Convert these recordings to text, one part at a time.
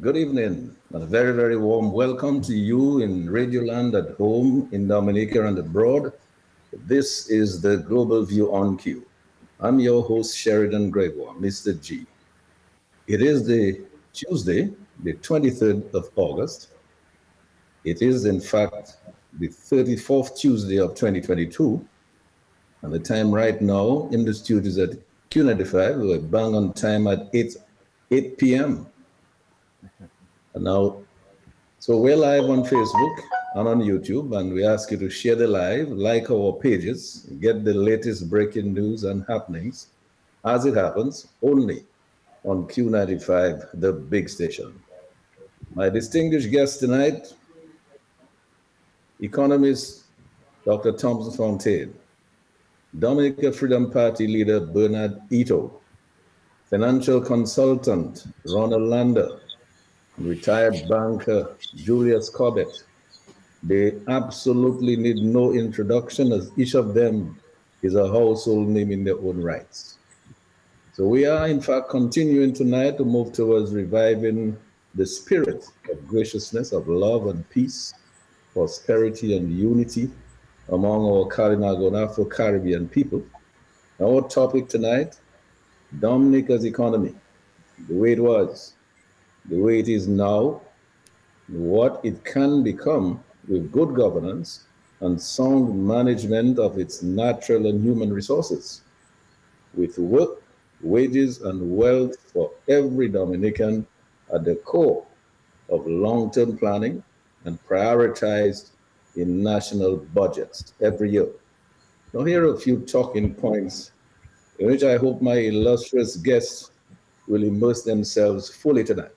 Good evening and a very, very warm welcome to you in Radioland at home, in Dominica and abroad. This is the Global View on Q. I'm your host, Sheridan Gregoire, Mr. G. It is the Tuesday, the 23rd of August. It is, in fact, the 34th Tuesday of 2022. And the time right now in the studio is at Q95. We're bang on time at 8, 8 p.m. And now, so we're live on Facebook and on YouTube, and we ask you to share the live, like our pages, get the latest breaking news and happenings as it happens only on Q95, the big station. My distinguished guest tonight, economist Dr. Thompson Fontaine, Dominica Freedom Party leader Bernard Ito, financial consultant Ronald Lander, retired banker Julius Corbett. They absolutely need no introduction as each of them is a household name in their own rights. So we are in fact continuing tonight to move towards reviving the spirit of graciousness, of love and peace, prosperity and unity among our Kalinago and Afro-Caribbean people. Our topic tonight, Dominica's economy, the way it was, the way it is now, what it can become with good governance and sound management of its natural and human resources, with work, wages, and wealth for every Dominican at the core of long-term planning and prioritized in national budgets every year. Now here are a few talking points in which I hope my illustrious guests will immerse themselves fully tonight.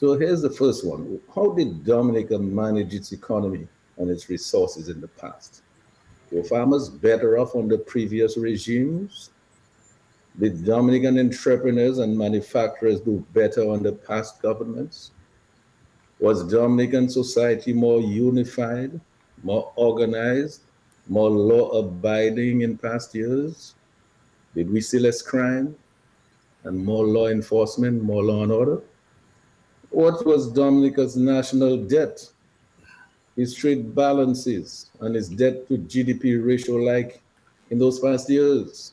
So here's the first one. How did Dominica manage its economy and its resources in the past? Were farmers better off under previous regimes? Did Dominican entrepreneurs and manufacturers do better under past governments? Was Dominican society more unified, more organized, more law abiding in past years? Did we see less crime and more law enforcement, more law and order? What was Dominica's national debt, his trade balances, and his debt to GDP ratio like in those past years?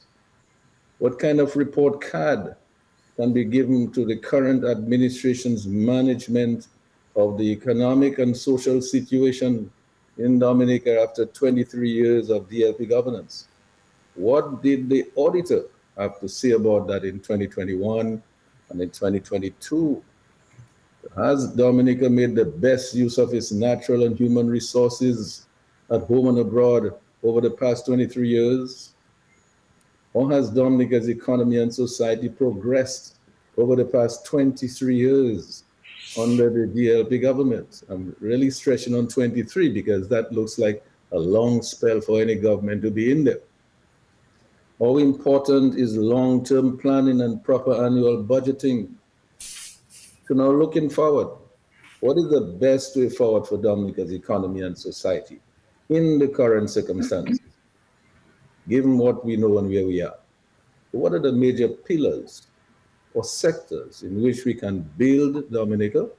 What kind of report card can be given to the current administration's management of the economic and social situation in Dominica after 23 years of DLP governance. What did the auditor have to say about that in 2021 and in 2022? Has Dominica made the best use of its natural and human resources at home and abroad over the past 23 years? Or has Dominica's economy and society progressed over the past 23 years under the DLP government. I'm really stretching on 23 because that looks like a long spell for any government to be in there. How important is long-term planning and proper annual budgeting? So now looking forward, what is the best way forward for Dominica's economy and society in the current circumstances, given what we know and where we are? What are the major pillars or sectors in which we can build Dominica,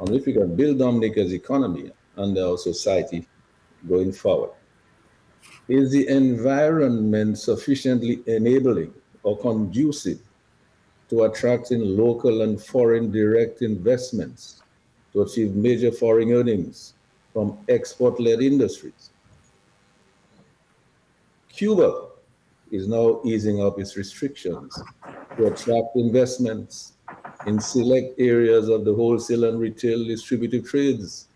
and if we can build Dominica's economy and our society going forward. Is the environment sufficiently enabling or conducive to attracting local and foreign direct investments to achieve major foreign earnings from export-led industries? Cuba is now easing up its restrictions to attract investments in select areas of the wholesale and retail distributive trades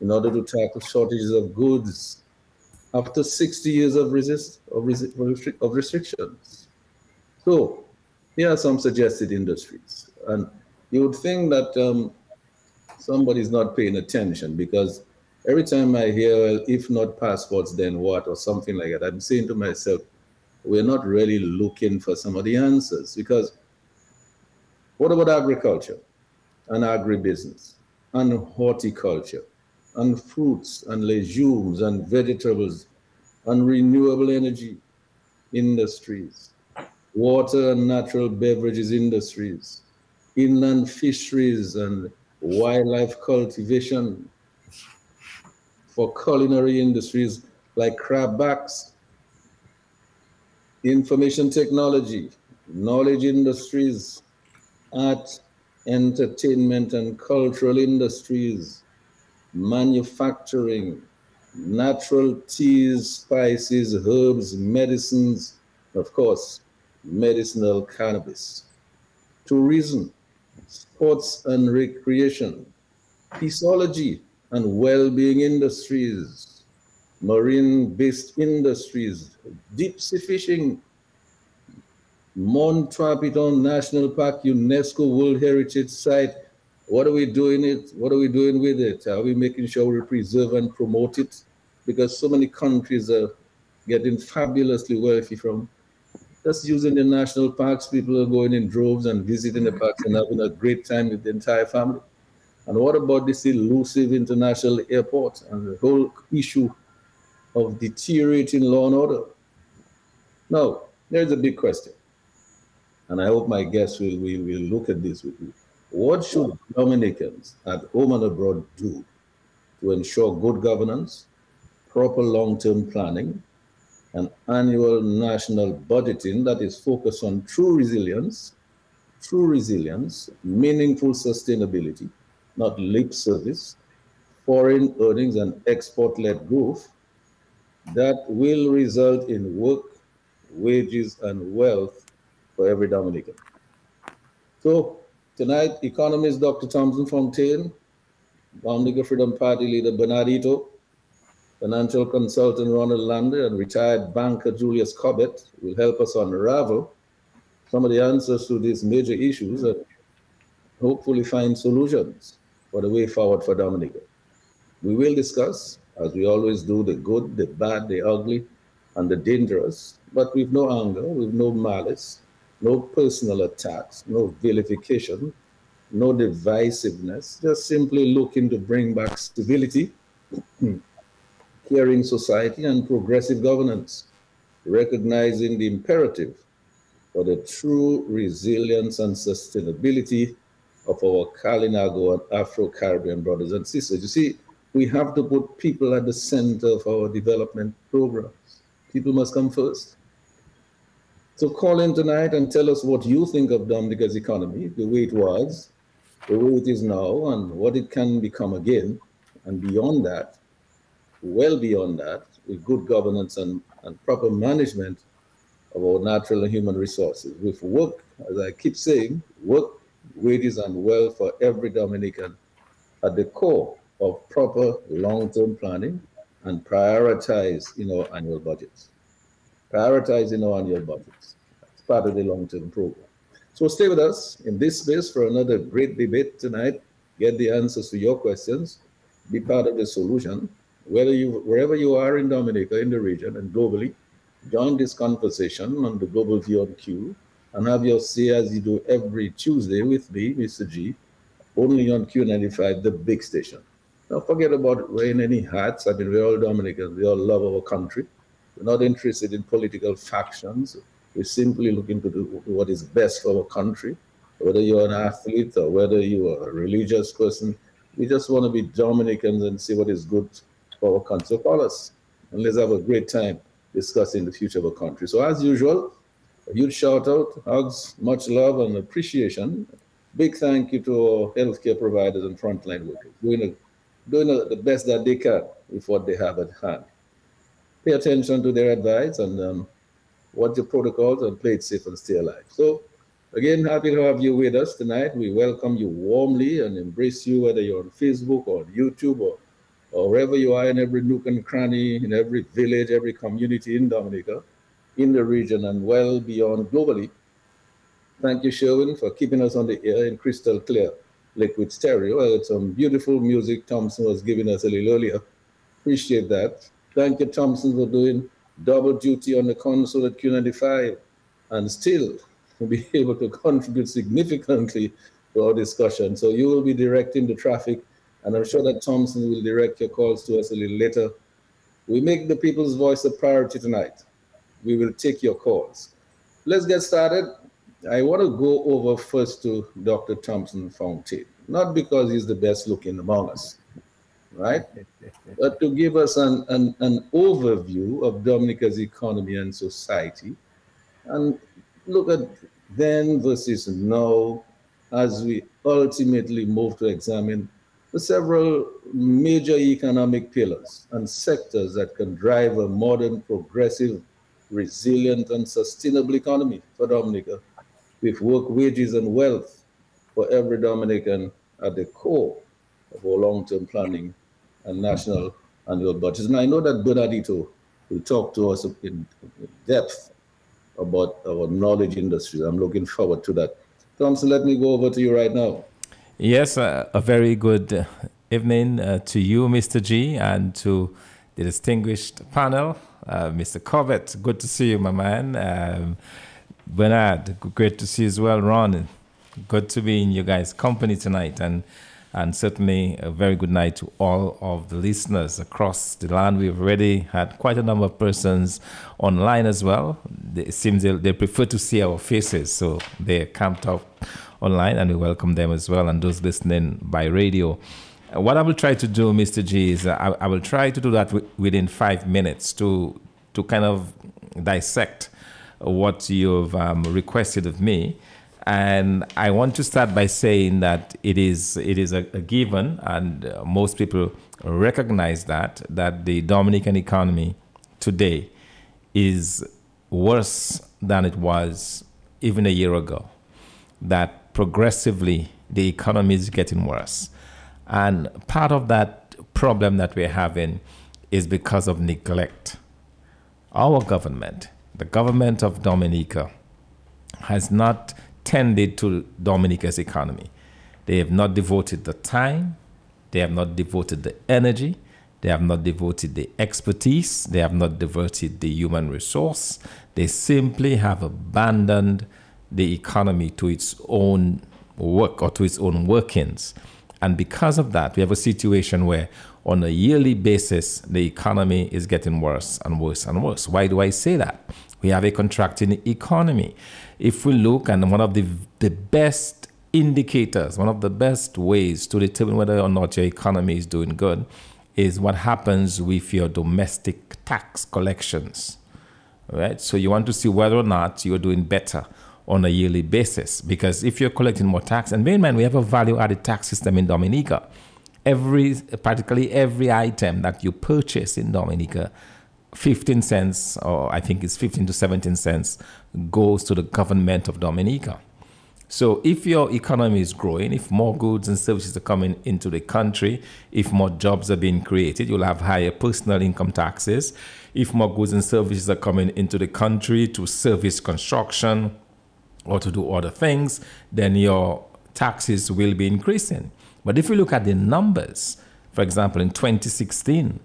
in order to tackle shortages of goods after 60 years of, resist, of, resist, of restrictions. So here are some suggested industries. And you would think that um, somebody's not paying attention because every time I hear, well, if not passports, then what, or something like that, I'm saying to myself, we're not really looking for some of the answers because what about agriculture and agribusiness and horticulture and fruits and legumes and vegetables and renewable energy industries? Water and natural beverages industries, inland fisheries and wildlife cultivation, for culinary industries like crab backs, information technology, knowledge industries, art, entertainment and cultural industries, manufacturing, natural teas, spices, herbs, medicines, of course, medicinal cannabis, tourism, sports and recreation, peaceology and well-being industries, marine-based industries, deep sea fishing, Morne Trois Pitons National Park, UNESCO World Heritage Site. What are we doing it? What are we doing with it? Are we making sure we preserve and promote it? Because so many countries are getting fabulously wealthy from just using the national parks. People are going in droves and visiting the parks and having a great time with the entire family. And what about this elusive international airport and the whole issue of deteriorating law and order? Now, there's a big question and I hope my guests will, will, will look at this with you. What should Dominicans at home and abroad do to ensure good governance, proper long-term planning, and annual national budgeting that is focused on true resilience, true resilience, meaningful sustainability, not lip service, foreign earnings and export-led growth that will result in work, wages, and wealth for every Dominican. So tonight, economist Dr. Thompson Fontaine, Dominican Freedom Party leader Bernard Ito, financial consultant Ronald Lander, and retired banker Julius Corbett will help us unravel some of the answers to these major issues and hopefully find solutions for the way forward for Dominica. We will discuss, as we always do, the good, the bad, the ugly, and the dangerous, but with no anger, with no malice, no personal attacks, no vilification, no divisiveness, just simply looking to bring back stability, caring society, and progressive governance, recognizing the imperative for the true resilience and sustainability of our Kalinago and Afro-Caribbean brothers and sisters. You see, we have to put people at the center of our development programs. People must come first. So call in tonight and tell us what you think of Dominica's economy, the way it was, the way it is now, and what it can become again. And beyond that, well beyond that, with good governance and, and proper management of our natural and human resources. With work, as I keep saying, work, wages, and wealth for every Dominican at the core of proper long-term planning and prioritize in our annual budgets Prioritize in our annual budgets. It's part of the long-term program. So stay with us in this space for another great debate tonight. Get the answers to your questions. Be part of the solution. Whether you, wherever you are in Dominica, in the region, and globally, join this conversation on the Global View on Q and have your say as you do every Tuesday with me, Mr. G, only on Q95, the big station. Don't forget about wearing any hats. I mean, we're all Dominicans. We all love our country. We're not interested in political factions. We're simply looking to do what is best for our country. Whether you're an athlete or whether you are a religious person, we just want to be Dominicans and see what is good our country. So call us and let's have a great time discussing the future of our country. So as usual, a huge shout out, hugs, much love and appreciation. Big thank you to our healthcare providers and frontline workers doing, a, doing a, the best that they can with what they have at hand pay attention to their advice and um, what the protocols and play it safe and stay alive. So again, happy to have you with us tonight. We welcome you warmly and embrace you, whether you're on Facebook or YouTube or, or wherever you are in every nook and cranny, in every village, every community in Dominica, in the region and well beyond globally. Thank you, Sherwin, for keeping us on the air in crystal clear liquid stereo. It's some beautiful music Thompson was giving us a little earlier. Appreciate that. Thank you, Thompson, for doing double duty on the console at Q95 and still be able to contribute significantly to our discussion. So you will be directing the traffic, and I'm sure that Thompson will direct your calls to us a little later. We make the people's voice a priority tonight. We will take your calls. let's get started. I want to go over first to Dr. Thompson Fontaine, not because he's the best looking among us, right? but to give us an, an, an overview of Dominica's economy and society and look at then versus now as we ultimately move to examine several major economic pillars and sectors that can drive a modern, progressive, resilient, and sustainable economy for Dominica with work, wages, and wealth for every Dominican at the core of our long-term planning and national annual budget. And I know that Bernard Ito will talk to us in depth about our knowledge industry. I'm looking forward to that. Thompson, let me go over to you right now. Yes, uh, a very good evening uh, to you, Mr. G, and to the distinguished panel. Uh, Mr. Corbett, good to see you, my man. Um, Bernard, great to see you as well. Ron, good to be in you guys' company tonight. And and certainly a very good night to all of the listeners across the land. We've already had quite a number of persons online as well. It seems they, they prefer to see our faces, so they're camped up online, and we welcome them as well, and those listening by radio. What I will try to do, Mr. G, is I, I will try to do that w- within five minutes to to kind of dissect what you've um, requested of me and I want to start by saying that it is it is a, a given, and uh, most people recognize that that the Dominican economy today is worse than it was even a year ago. That progressively the economy is getting worse, and part of that problem that we're having is because of neglect. Our government, the government of Dominica, has not tended to Dominica's economy. They have not devoted the time, they have not devoted the energy, they have not devoted the expertise, they have not devoted the human resource. They simply have abandoned the economy to its own work or to its own workings. And because of that, we have a situation where on a yearly basis, the economy is getting worse and worse and worse. Why do I say that? We have a contracting economy if we look and one of the, the best indicators, one of the best ways to determine whether or not your economy is doing good is what happens with your domestic tax collections. Right? So you want to see whether or not you're doing better on a yearly basis. Because if you're collecting more tax, and bear in mind, we have a value added tax system in Dominica. Every, practically every item that you purchase in Dominica 15 cents, or I think it's 15 to 17 cents, goes to the government of Dominica. So if your economy is growing, if more goods and services are coming into the country, if more jobs are being created, you'll have higher personal income taxes. If more goods and services are coming into the country to service construction or to do other things, then your taxes will be increasing. But if you look at the numbers, for example, in 2016,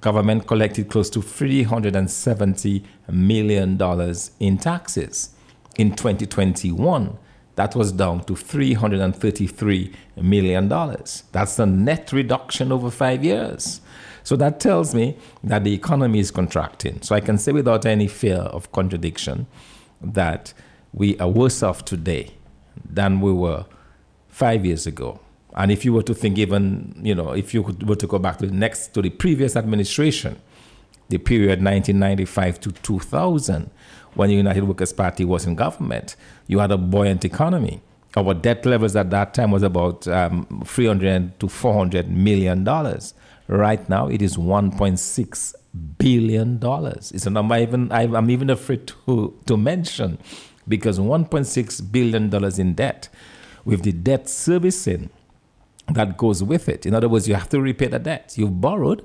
government collected close to $370 million in taxes. In 2021, that was down to $333 million. That's a net reduction over five years. So that tells me that the economy is contracting. So I can say without any fear of contradiction that we are worse off today than we were five years ago. And if you were to think even, you know, if you were to go back to the next, to the previous administration, the period 1995 to 2000, when the United Workers' Party was in government, you had a buoyant economy. Our debt levels at that time was about um, 300 to 400 million dollars. Right now, it is 1.6 billion dollars. It's a number even I'm even afraid to to mention, because 1.6 billion dollars in debt, with the debt servicing that goes with it. In other words, you have to repay the debt. You've borrowed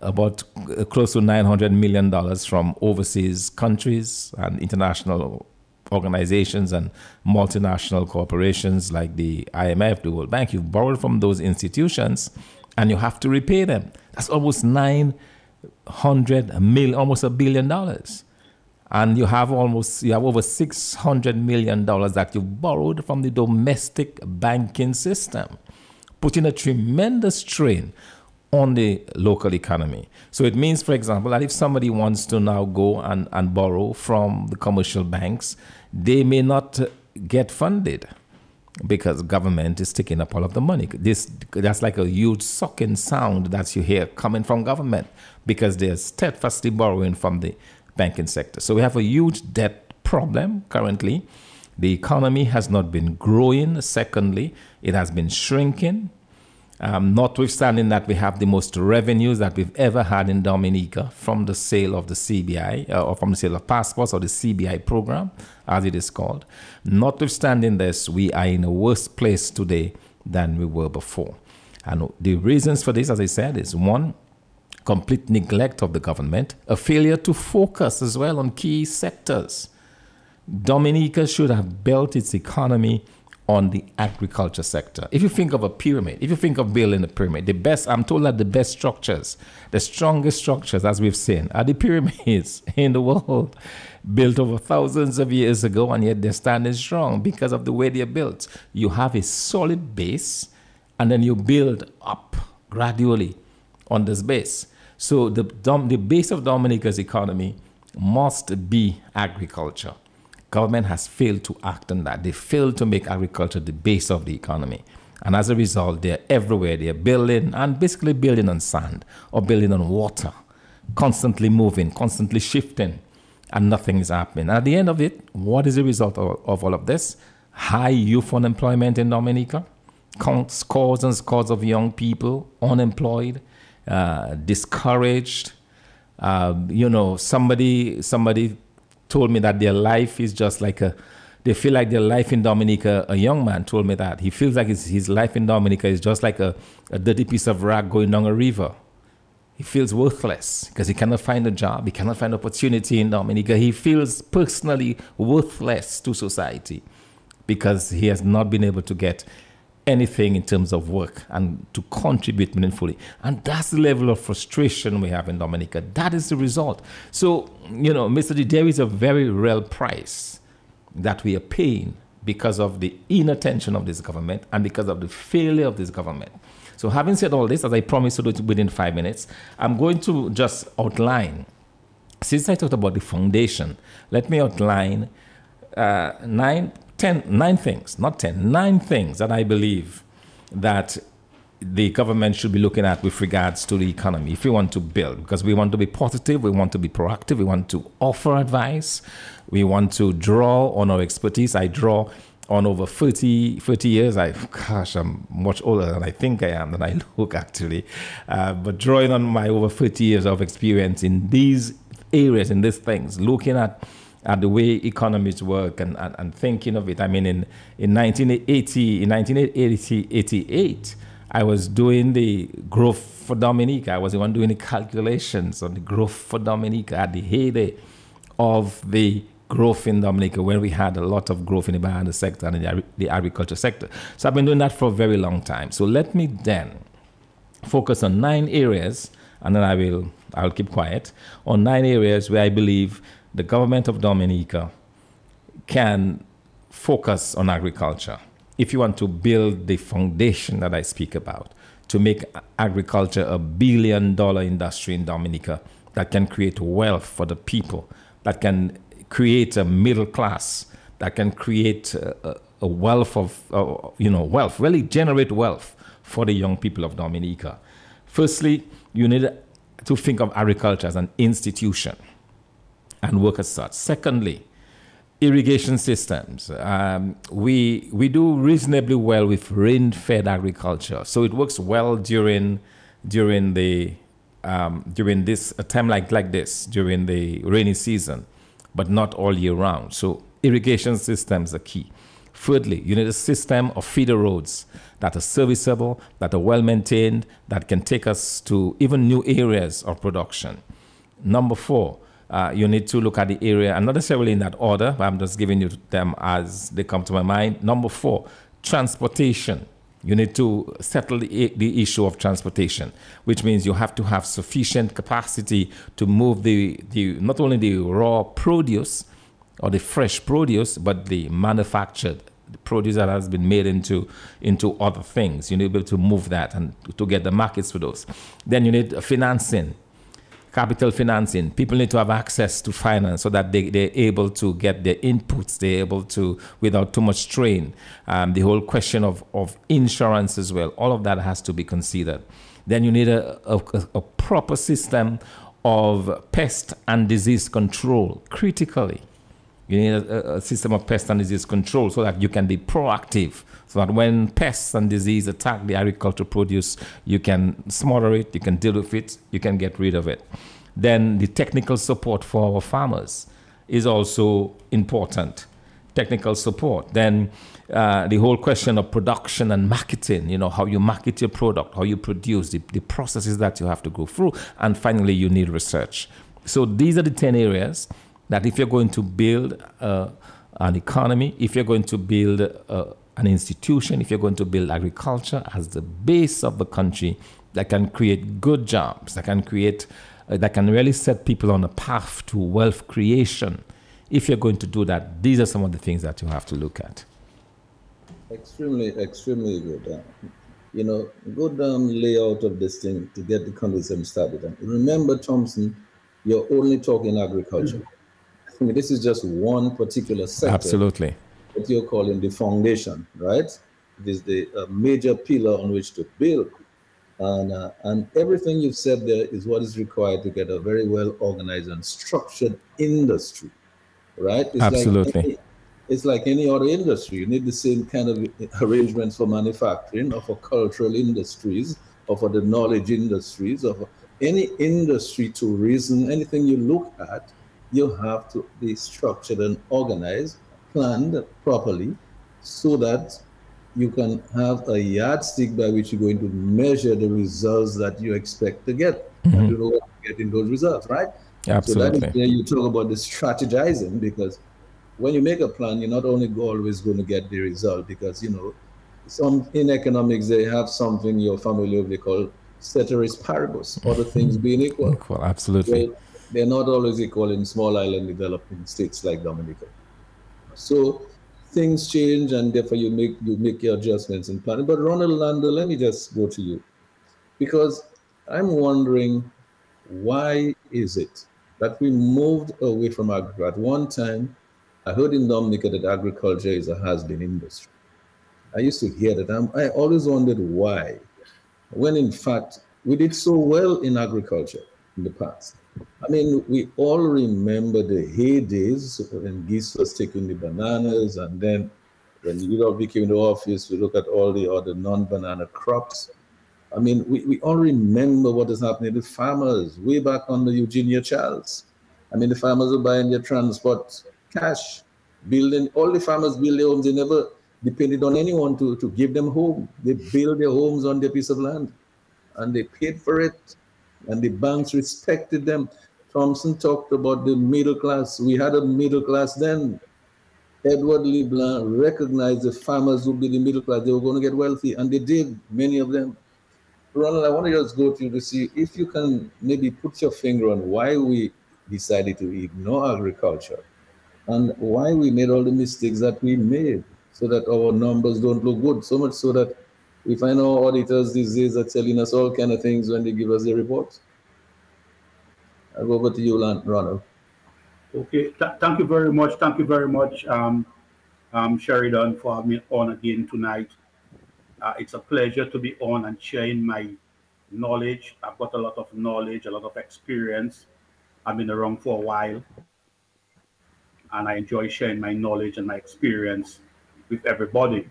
about uh, close to $900 million from overseas countries and international organizations and multinational corporations like the IMF, the World Bank. You've borrowed from those institutions and you have to repay them. That's almost 900 million, almost a billion dollars. And you have almost, you have over $600 million that you've borrowed from the domestic banking system putting a tremendous strain on the local economy. So it means, for example, that if somebody wants to now go and, and borrow from the commercial banks, they may not get funded because government is taking up all of the money. This that's like a huge sucking sound that you hear coming from government because they're steadfastly borrowing from the banking sector. So we have a huge debt problem currently. The economy has not been growing. Secondly, it has been shrinking. Um, notwithstanding that we have the most revenues that we've ever had in Dominica from the sale of the CBI uh, or from the sale of passports or the CBI program, as it is called. Notwithstanding this, we are in a worse place today than we were before. And the reasons for this, as I said, is one, complete neglect of the government, a failure to focus as well on key sectors. Dominica should have built its economy on the agriculture sector. If you think of a pyramid, if you think of building a pyramid, the best, I'm told that the best structures, the strongest structures, as we've seen, are the pyramids in the world, built over thousands of years ago, and yet they're standing strong because of the way they're built. You have a solid base, and then you build up gradually on this base. So the, the base of Dominica's economy must be agriculture government has failed to act on that. They failed to make agriculture the base of the economy. And as a result, they're everywhere. They're building and basically building on sand or building on water, constantly moving, constantly shifting, and nothing is happening. At the end of it, what is the result of, of all of this? High youth unemployment in Dominica, scores and scores of young people unemployed, uh, discouraged. Uh, you know, somebody somebody told me that their life is just like a, they feel like their life in Dominica, a young man told me that. He feels like his, his life in Dominica is just like a, a dirty piece of rag going down a river. He feels worthless because he cannot find a job, he cannot find opportunity in Dominica. He feels personally worthless to society because he has not been able to get anything in terms of work and to contribute meaningfully. And that's the level of frustration we have in Dominica. That is the result. So, you know, Mr. D, there is a very real price that we are paying because of the inattention of this government and because of the failure of this government. So, having said all this, as I promised to do within five minutes, I'm going to just outline. Since I talked about the foundation, let me outline uh, nine ten, nine things, not ten, nine things that I believe that the government should be looking at with regards to the economy. If we want to build because we want to be positive we want to be proactive we want to offer advice we want to draw on our expertise. I draw on over 30, 30 years. I gosh i'm much older than i think i am than i look actually. Uh, but drawing on my over 30 years of experience in these areas in these things looking at at the way economies work and, and, and thinking of it. I mean, in, in 1980, in 1988, I was doing the growth for Dominica. I was the one doing the calculations on the growth for Dominica at the heyday of the growth in Dominica when we had a lot of growth in the banana sector and the, the agriculture sector. So I've been doing that for a very long time. So let me then focus on nine areas and then I will I'll keep quiet on nine areas where I believe the government of Dominica can focus on agriculture. If you want to build the foundation that I speak about, to make agriculture a billion dollar industry in Dominica that can create wealth for the people, that can create a middle class, that can create a, a wealth of, uh, you know, wealth, really generate wealth for the young people of Dominica. Firstly, you need to think of agriculture as an institution and work as such. Secondly, irrigation systems. Um, we, we do reasonably well with rain fed agriculture. So it works well during, during, the, um, during this, a time like, like this, during the rainy season, but not all year round. So irrigation systems are key. Thirdly, you need a system of feeder roads that are serviceable, that are well maintained, that can take us to even new areas of production. Number four, uh, you need to look at the area, and not necessarily in that order, but I'm just giving you them as they come to my mind. Number four, transportation. You need to settle the, the issue of transportation, which means you have to have sufficient capacity to move the, the not only the raw produce or the fresh produce, but the manufactured the produce that has been made into into other things. You need to be able to move that and to get the markets for those. Then you need financing, capital financing. People need to have access to finance so that they, they're able to get their inputs, they're able to, without too much strain. Um, the whole question of, of insurance as well, all of that has to be considered. Then you need a, a, a proper system of pest and disease control critically. You need a, a, system of pest and disease control so that you can be proactive. So that when pests and disease attack the agricultural produce, you can smother it, you can deal with it, you can get rid of it. Then the technical support for our farmers is also important. Technical support. Then uh, the whole question of production and marketing, you know, how you market your product, how you produce, the, the processes that you have to go through. And finally, you need research. So these are the 10 areas that if you're going to build uh, an economy, if you're going to build uh, an institution, if you're going to build agriculture as the base of the country that can create good jobs, that can create, uh, that can really set people on a path to wealth creation, if you're going to do that, these are some of the things that you have to look at. Extremely, extremely good. Uh, you know, good layout of this thing to get the conversation started. And remember, Thompson, you're only talking agriculture. Mm-hmm. I mean, this is just one particular sector. Absolutely. What you're calling the foundation, right? It is the uh, major pillar on which to build. And, uh, and everything you've said there is what is required to get a very well organized and structured industry, right? It's Absolutely. Like any, it's like any other industry. You need the same kind of arrangements for manufacturing or for cultural industries or for the knowledge industries or for any industry to reason, anything you look at, you have to be structured and organized, planned properly so that you can have a yardstick by which you're going to measure the results that you expect to get. Mm-hmm. And you know what getting those results, right? Absolutely. So that is where you talk about the strategizing because when you make a plan, you're not only always going to get the result because you know some in economics they have something you're familiar with called ceteris paribus, other things being equal. Equal, absolutely. They're not always equal in small island developing states like Dominica. So things change and therefore you make you make your adjustments in planning. But Ronald Lander, let me just go to you. Because I'm wondering why is it that we moved away from agriculture at one time I heard in Dominica that agriculture is a has-been industry. I used to hear that. I'm, I always wondered why, when in fact we did so well in agriculture in the past. I mean, we all remember the heydays when Geest was taking the bananas, and then when Udall came into the office, we look at all the other non-banana crops. I mean, we, we all remember what is happening with farmers way back on the Eugenia Charles. I mean, the farmers were buying their transport cash, building, all the farmers build their homes. They never depended on anyone to, to give them home. They build their homes on their piece of land and they paid for it. And the banks respected them. Thompson talked about the middle class. We had a middle class then. Edward LeBlanc recognized the farmers would be the middle class. They were going to get wealthy, and they did, many of them. Ronald, I want to just go to you to see if you can maybe put your finger on why we decided to ignore agriculture and why we made all the mistakes that we made so that our numbers don't look good. So much so that we find our auditors these days are telling us all kind of things when they give us their reports. I'll go over to you, Ronald. Okay, Th thank you very much. Thank you very much, um, um, Sheridan, for having me on again tonight. Uh, it's a pleasure to be on and sharing my knowledge. I've got a lot of knowledge, a lot of experience. I've been around for a while and I enjoy sharing my knowledge and my experience with everybody.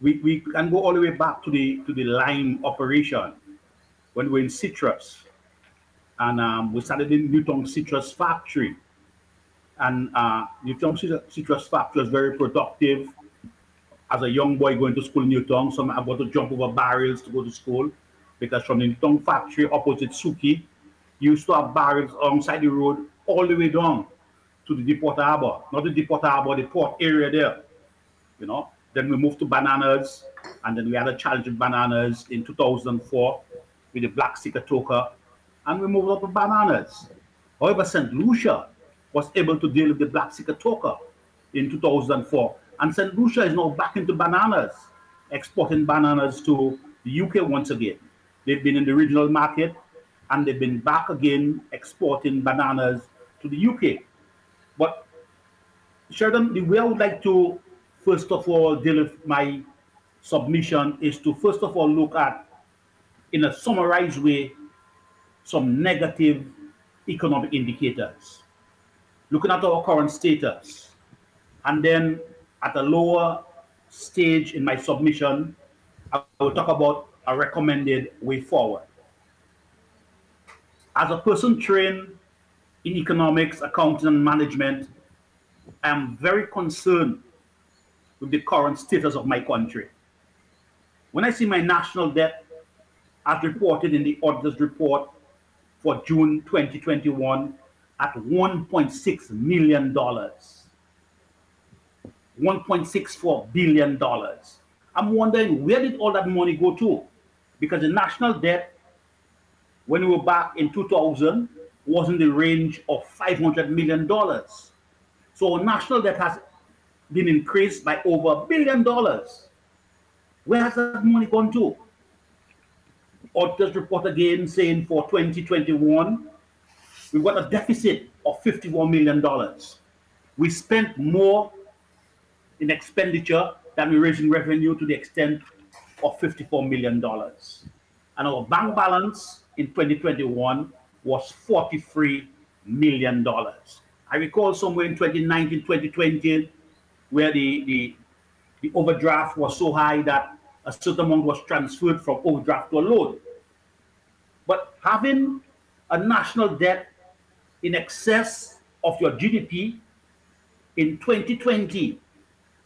We, we can go all the way back to the to the lime operation when we are in citrus, and um, we started in Newtown Citrus Factory, and uh, Newtown Citrus Factory was very productive. As a young boy going to school in Newtown, so I got to jump over barrels to go to school. Because from the Newtown factory opposite Suki, you used to have barrels alongside the road all the way down to the Deepwater Harbor, not the Deepwater Harbor, the port area there. You know, then we moved to bananas, and then we had a challenge with bananas in 2004 with the Black Sigatoka, and we moved up to bananas. However, St. Lucia was able to deal with the Black Sigatoka in 2004. And St. Lucia is now back into bananas, exporting bananas to the UK once again. They've been in the regional market and they've been back again exporting bananas to the UK. But Sheridan, the way I would like to first of all my submission is to first of all look at, in a summarized way, some negative economic indicators. Looking at our current status, and then at a lower stage in my submission, I will talk about a recommended way forward. As a person trained in economics, accounting, and management, I am very concerned with the current status of my country. When I see my national debt, as reported in the auditor's report for June 2021, at $1.6 million, $1.64 billion. I'm wondering where did all that money go to? Because the national debt when we were back in 2000 was in the range of $500 million. So national debt has been increased by over a billion dollars. Where has that money gone to? Auditors report again saying for 2021, we've got a deficit of $51 million. We spent more in expenditure than we raised in revenue to the extent of $54 million. And our bank balance in 2021 was $43 million. I recall somewhere in 2019, 2020, where the, the, the overdraft was so high that a certain amount was transferred from overdraft to a loan. But having a national debt in excess of your GDP in 2020,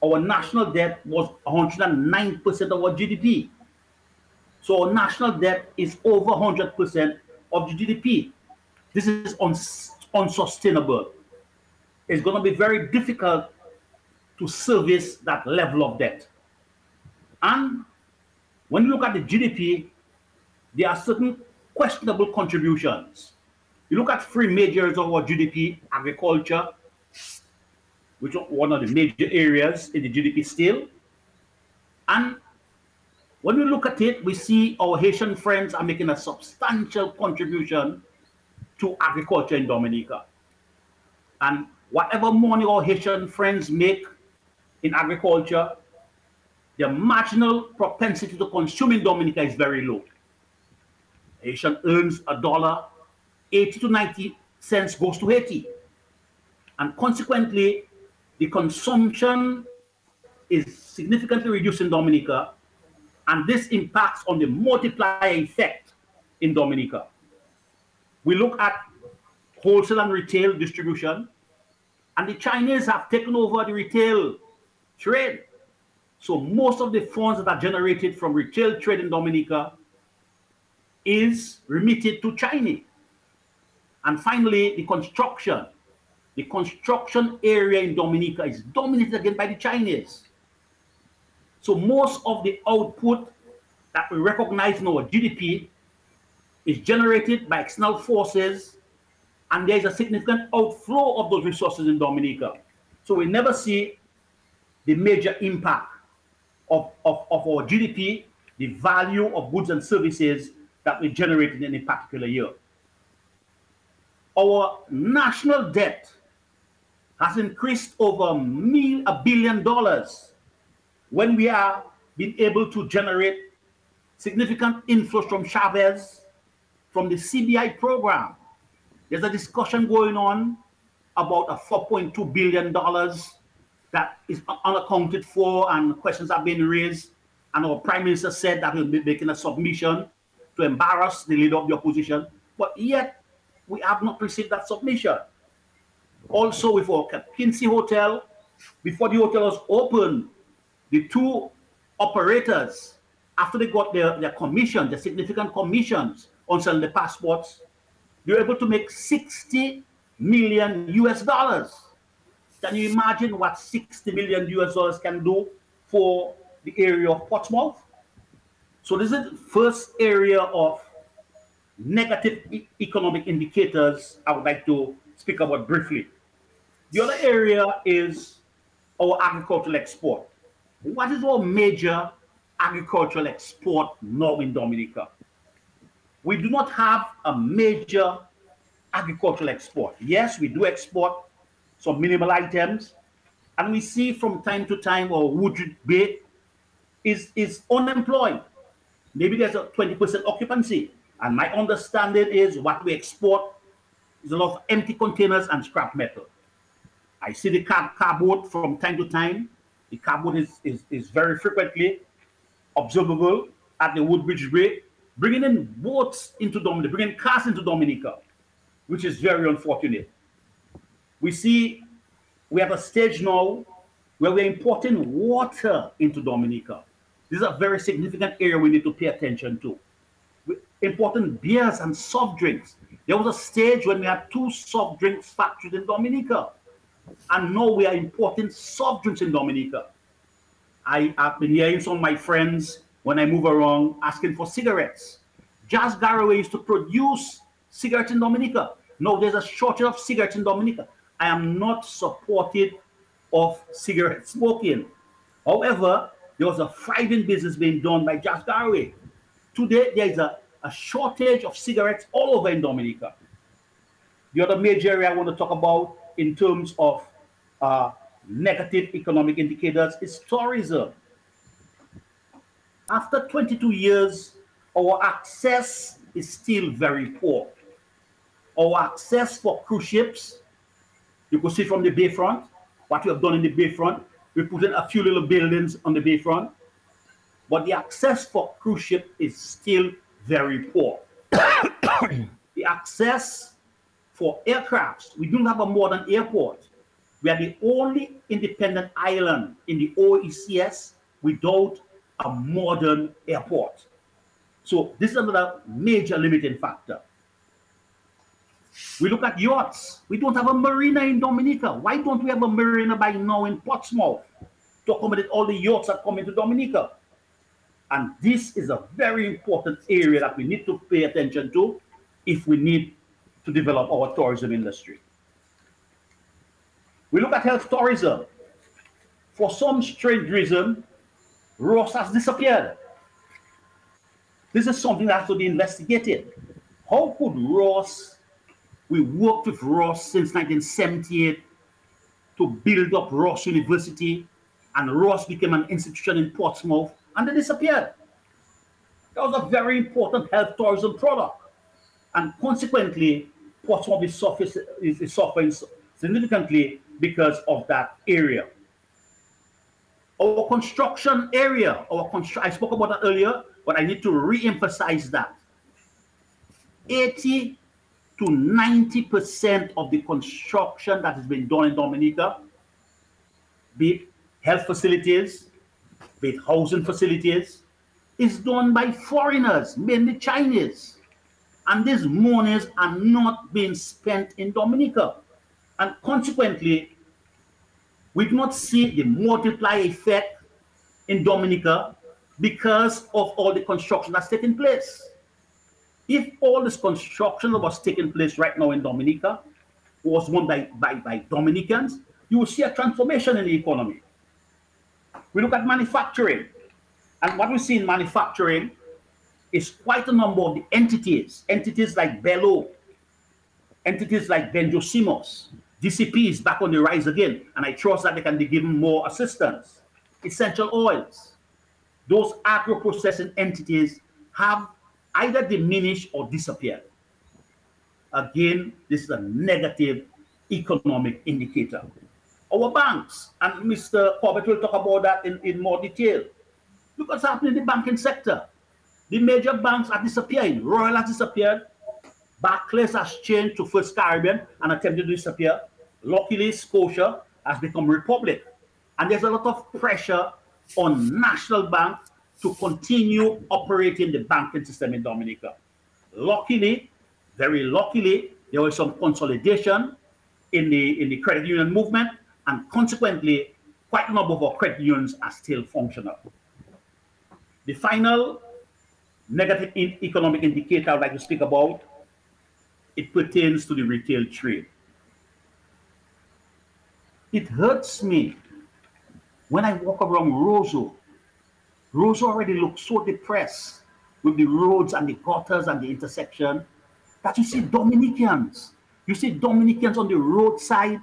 our national debt was 109% of our GDP. So our national debt is over 100% of the GDP. This is uns unsustainable. It's going to be very difficult to service that level of debt. And when you look at the GDP, there are certain questionable contributions. You look at three majors of our GDP, agriculture, which is one of the major areas in the GDP still. And when we look at it, we see our Haitian friends are making a substantial contribution to agriculture in Dominica. And whatever money our Haitian friends make in agriculture, the marginal propensity to consume in Dominica is very low. Haitian earns a dollar, 80 to 90 cents goes to Haiti. And consequently, the consumption is significantly reduced in Dominica, and this impacts on the multiplier effect in Dominica. We look at wholesale and retail distribution, and the Chinese have taken over the retail trade. So most of the funds that are generated from retail trade in Dominica is remitted to China. And finally, the construction the construction area in Dominica is dominated again by the Chinese. So most of the output that we recognize in our GDP is generated by external forces, and there's a significant outflow of those resources in Dominica. So we never see the major impact of, of, of our GDP, the value of goods and services that we generated in a particular year. Our national debt has increased over a billion dollars when we are being able to generate significant inflows from Chavez, from the CBI program. There's a discussion going on about a $4.2 billion that is unaccounted for and questions are being raised. And our prime minister said that he'll be making a submission to embarrass the leader of the opposition. But yet, we have not received that submission also with our Kempinski Hotel. Before the hotel was open, the two operators, after they got their, their commission, their significant commissions on selling the passports, they were able to make 60 million US dollars. Can you imagine what 60 million US dollars can do for the area of Portsmouth? So this is the first area of negative e economic indicators I would like to speak about briefly. The other area is our agricultural export. What is our major agricultural export now in Dominica? We do not have a major agricultural export. Yes, we do export some minimal items, and we see from time to time our Woodbridge Bay is, is unemployed. Maybe there's a 20% occupancy. And my understanding is what we export is a lot of empty containers and scrap metal. I see the car cardboard from time to time. The cardboard is, is, is very frequently observable at the Woodbridge Bay, bringing in boats into Dominica, bringing cars into Dominica, which is very unfortunate. We see we have a stage now where we're importing water into Dominica. This is a very significant area we need to pay attention to. We're beers and soft drinks. There was a stage when we had two soft drinks factories in Dominica. And now we are importing soft drinks in Dominica. I have been hearing some of my friends when I move around asking for cigarettes. Jas Garraway used to produce cigarettes in Dominica. Now there's a shortage of cigarettes in Dominica. I am not supportive of cigarette smoking. However, there was a thriving business being done by Jas Garraway. Today, there is a, a shortage of cigarettes all over in Dominica. The other major area I want to talk about in terms of uh, negative economic indicators is tourism. After 22 years, our access is still very poor. Our access for cruise ships, you can see from the bayfront, what we have done in the bayfront. We put in a few little buildings on the bayfront, but the access for cruise ship is still very poor. the access for aircrafts, we don't have a modern airport. We are the only independent island in the OECS without a modern airport. So this is another major limiting factor. We look at yachts. We don't have a marina in Dominica. Why don't we have a marina by now in Portsmouth to accommodate all the yachts that come into Dominica? And this is a very important area that we need to pay attention to if we need to develop our tourism industry. We look at health tourism. For some strange reason, Ross has disappeared. This is something that has to be investigated. How could Ross, we worked with Ross since 1978 to build up Ross University, and Ross became an institution in Portsmouth, and they disappeared. That was a very important health tourism product. And consequently, Portsmouth is, is suffering significantly because of that area. Our construction area, our constru I spoke about that earlier, but I need to re-emphasize that. 80 to 90% of the construction that has been done in Dominica, be it health facilities, be it housing facilities, is done by foreigners, mainly Chinese. And these monies are not being spent in Dominica. And consequently, we do not see the multiply effect in Dominica because of all the construction that's taking place. If all this construction that was taking place right now in Dominica was won by, by, by Dominicans, you will see a transformation in the economy. We look at manufacturing, and what we see in manufacturing is quite a number of the entities, entities like Bello, entities like Benjosimos, DCP is back on the rise again, and I trust that they can be given more assistance. Essential oils, those agro-processing entities have either diminish or disappear. Again, this is a negative economic indicator. Our banks, and Mr. Corbett will talk about that in, in more detail. Look what's happening in the banking sector. The major banks are disappearing. Royal has disappeared. Barclays has changed to First Caribbean and attempted to disappear. Luckily, Scotia has become republic. And there's a lot of pressure on National Bank to continue operating the banking system in Dominica. Luckily, very luckily, there was some consolidation in the in the credit union movement, and consequently, quite a number of our credit unions are still functional. The final negative economic indicator I'd like to speak about, it pertains to the retail trade. It hurts me When I walk around Roseau, Roseau already looks so depressed with the roads and the gutters and the intersection that you see Dominicans. You see Dominicans on the roadside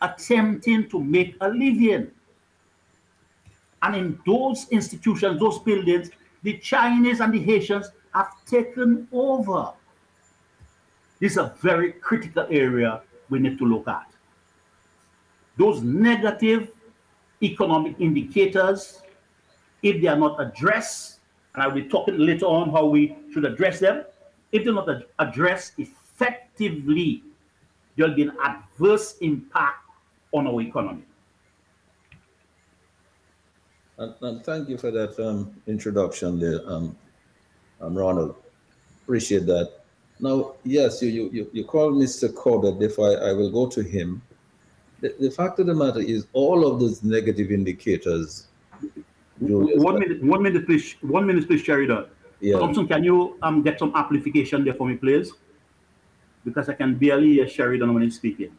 attempting to make a living. And in those institutions, those buildings, the Chinese and the Haitians have taken over. This is a very critical area we need to look at. Those negative economic indicators, if they are not addressed, and I'll be talking later on how we should address them, if they're not addressed effectively, there'll be an adverse impact on our economy. And, and thank you for that um, introduction there, um, um, Ronald. Appreciate that. Now, yes, you, you, you, call Mr. Corbett, if I, I will go to him. The, the fact of the matter is all of those negative indicators. Julius, one minute, one minute, please. One minute, please, Sheridan. Yeah. Thompson, can you um get some amplification there for me, please? Because I can barely hear Sheridan when he's speaking.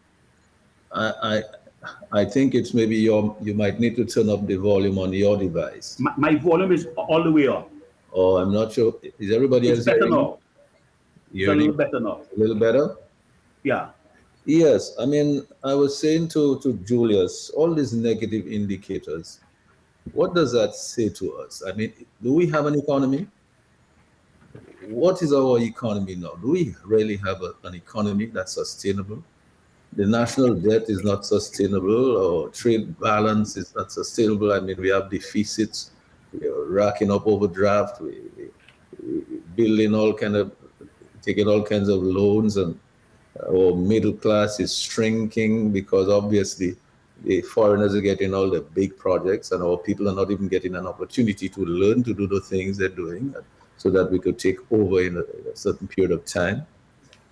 I, I I think it's maybe your you might need to turn up the volume on your device. My, my volume is all the way up. Oh, I'm not sure. Is everybody it's else better now? It's a little better now. A little better? Yeah. Yes. I mean, I was saying to, to Julius, all these negative indicators, what does that say to us? I mean, do we have an economy? What is our economy now? Do we really have a, an economy that's sustainable? the national debt is not sustainable or trade balance is not sustainable. I mean, we have deficits, we are racking up overdraft, we, we building all kind of, taking all kinds of loans and our middle class is shrinking because obviously the foreigners are getting all the big projects and our people are not even getting an opportunity to learn to do the things they're doing uh, so that we could take over in a, a certain period of time.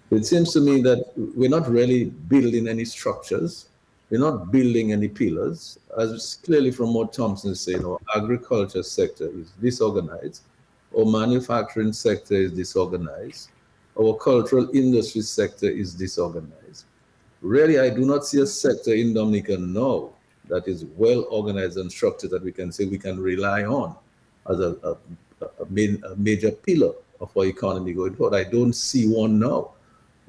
It seems to me that we're not really building any structures. We're not building any pillars. As clearly from what Thompson is saying, our agriculture sector is disorganized. Our manufacturing sector is disorganized. Our cultural industry sector is disorganized. Really, I do not see a sector in Dominica now that is well organized and structured that we can say we can rely on as a, a, a, main, a major pillar of our economy going forward. I don't see one now.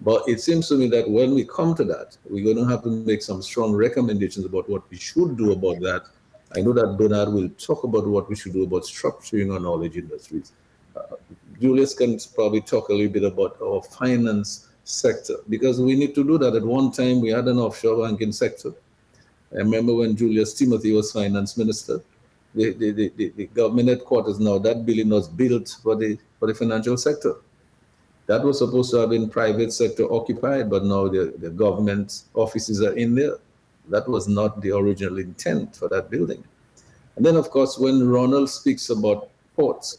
But it seems to me that when we come to that, we're going to have to make some strong recommendations about what we should do about that. I know that Bernard will talk about what we should do about structuring our knowledge industries. Uh, Julius can probably talk a little bit about our finance sector because we need to do that. At one time, we had an offshore banking sector. I remember when Julius Timothy was finance minister, the, the, the, the government headquarters now, that building was built for the, for the financial sector. That was supposed to have been private sector occupied, but now the, the government offices are in there. That was not the original intent for that building. And then, of course, when Ronald speaks about ports,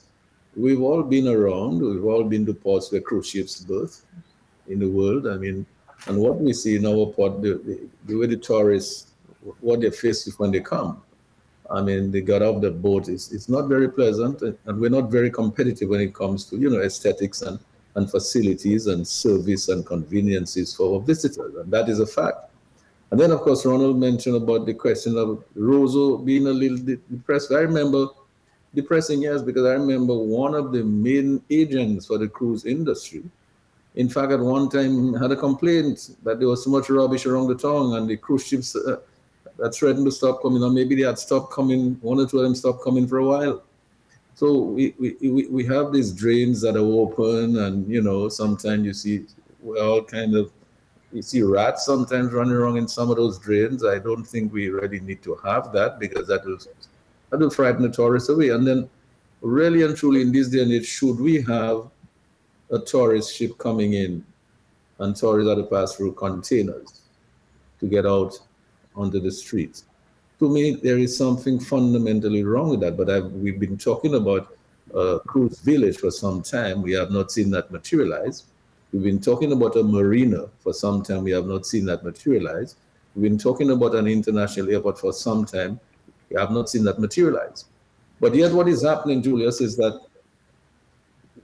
we've all been around, we've all been to ports where cruise ships berth in the world. I mean, and what we see in our port, the, the, the way the tourists, what they're faced with when they come. I mean, they got off the boat. It's, it's not very pleasant, and we're not very competitive when it comes to, you know, aesthetics and and facilities and service and conveniences for our visitors. And that is a fact. And then, of course, Ronald mentioned about the question of Roseau being a little depressed. I remember depressing, yes, because I remember one of the main agents for the cruise industry, in fact, at one time had a complaint that there was so much rubbish around the town and the cruise ships uh, that threatened to stop coming, or maybe they had stopped coming, one or two of them stopped coming for a while. So we, we, we have these drains that are open, and you know, sometimes you see well, kind of you see rats sometimes running around in some of those drains. I don't think we really need to have that because that will that will frighten the tourists away. And then, really and truly, in this day and age, should we have a tourist ship coming in and tourists have to pass through containers to get out onto the streets? to me, there is something fundamentally wrong with that. But I've, we've been talking about uh, cruise village for some time. We have not seen that materialize. We've been talking about a marina for some time. We have not seen that materialize. We've been talking about an international airport for some time. We have not seen that materialize. But yet, what is happening, Julius, is that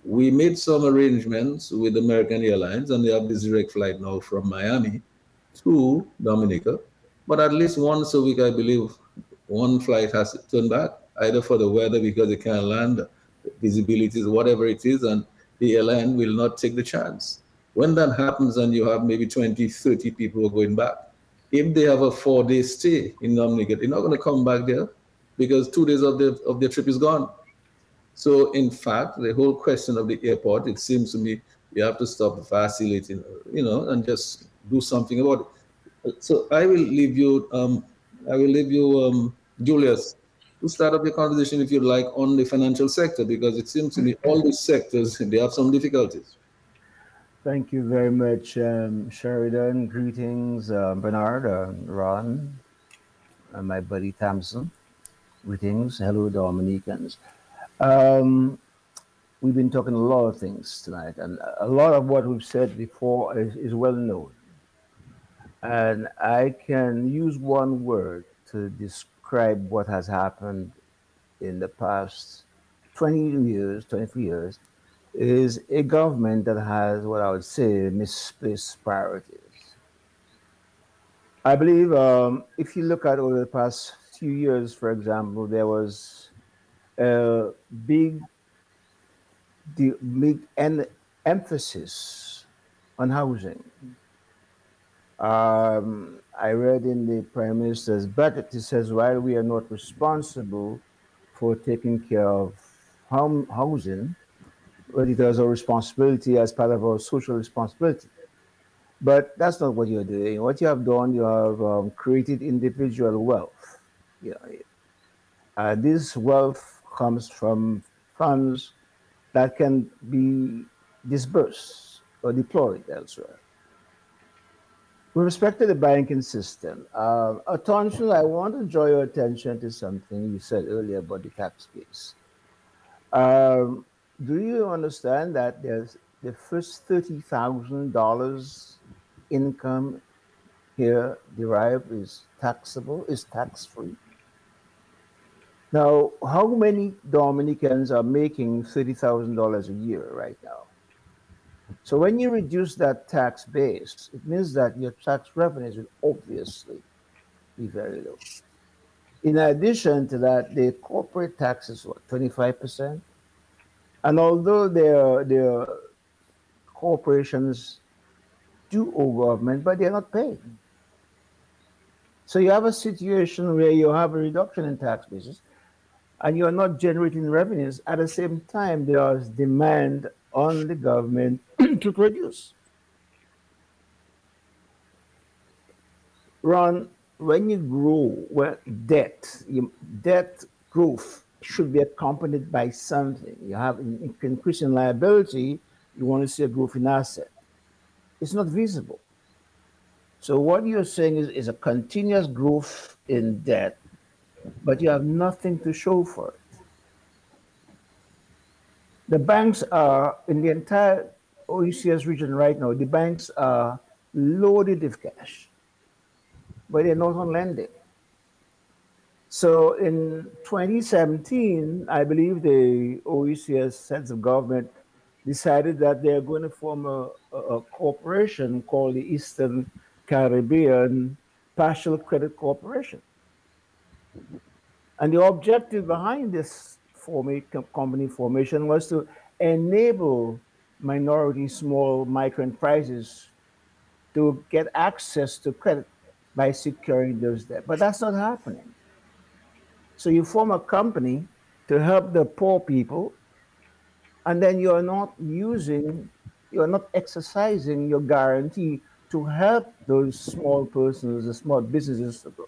we made some arrangements with American Airlines, and they have this direct flight now from Miami to Dominica. But at least once a week, I believe one flight has turned back, either for the weather because they can't land, visibility, whatever it is, and the airline will not take the chance. When that happens and you have maybe 20, 30 people going back, if they have a four day stay in Dominica, they're not going to come back there because two days of, the, of their trip is gone. So, in fact, the whole question of the airport, it seems to me you have to stop vacillating, you know, and just do something about it. So, I will leave you, um, I will leave you, um, Julius, to start up your conversation if you'd like on the financial sector because it seems to me all these sectors they have some difficulties. Thank you very much, um, Sheridan. Greetings, uh, Bernard, uh, Ron, and my buddy Thompson. Greetings. Hello, Dominicans. Um, we've been talking a lot of things tonight, and a lot of what we've said before is, is well known. And I can use one word to describe what has happened in the past 20 years, 23 years, is a government that has what I would say misplaced priorities. I believe um, if you look at over the past few years, for example, there was big, big en- emphasis on housing. Um, I read in the Prime Minister's budget, he says, while we are not responsible for taking care of home, housing, but it has a responsibility as part of our social responsibility. But that's not what you're doing. What you have done, you have um, created individual wealth. Yeah, uh, this wealth comes from funds that can be disbursed or deployed elsewhere. With respect to the banking system, uh, attention, I want to draw your attention to something you said earlier about the tax base. Um, do you understand that there's the first thirty thousand dollars income here derived is taxable, is tax free? Now, how many Dominicans are making thirty thousand dollars a year right now? So when you reduce that tax base, it means that your tax revenues will obviously be very low. In addition to that, the corporate tax is what, 25%? And although their their corporations do owe government, but they're not paying. So you have a situation where you have a reduction in tax bases and you're not generating revenues. At the same time, there is demand on the government to produce. Ron, when you grow, well, debt, you, debt growth should be accompanied by something. You have an increase in liability, you want to see a growth in asset. It's not visible. So what you're saying is, is a continuous growth in debt, but you have nothing to show for it. The banks are in the entire OECS region right now, the banks are loaded with cash, but they're not on lending. So in 2017, I believe the OECS heads of government decided that they're going to form a, a, corporation called the Eastern Caribbean Partial Credit Corporation. And the objective behind this company formation was to enable minority small micro enterprises to get access to credit by securing those debt. But that's not happening. So you form a company to help the poor people, and then you're not using, you're not exercising your guarantee to help those small persons, the small businesses to grow.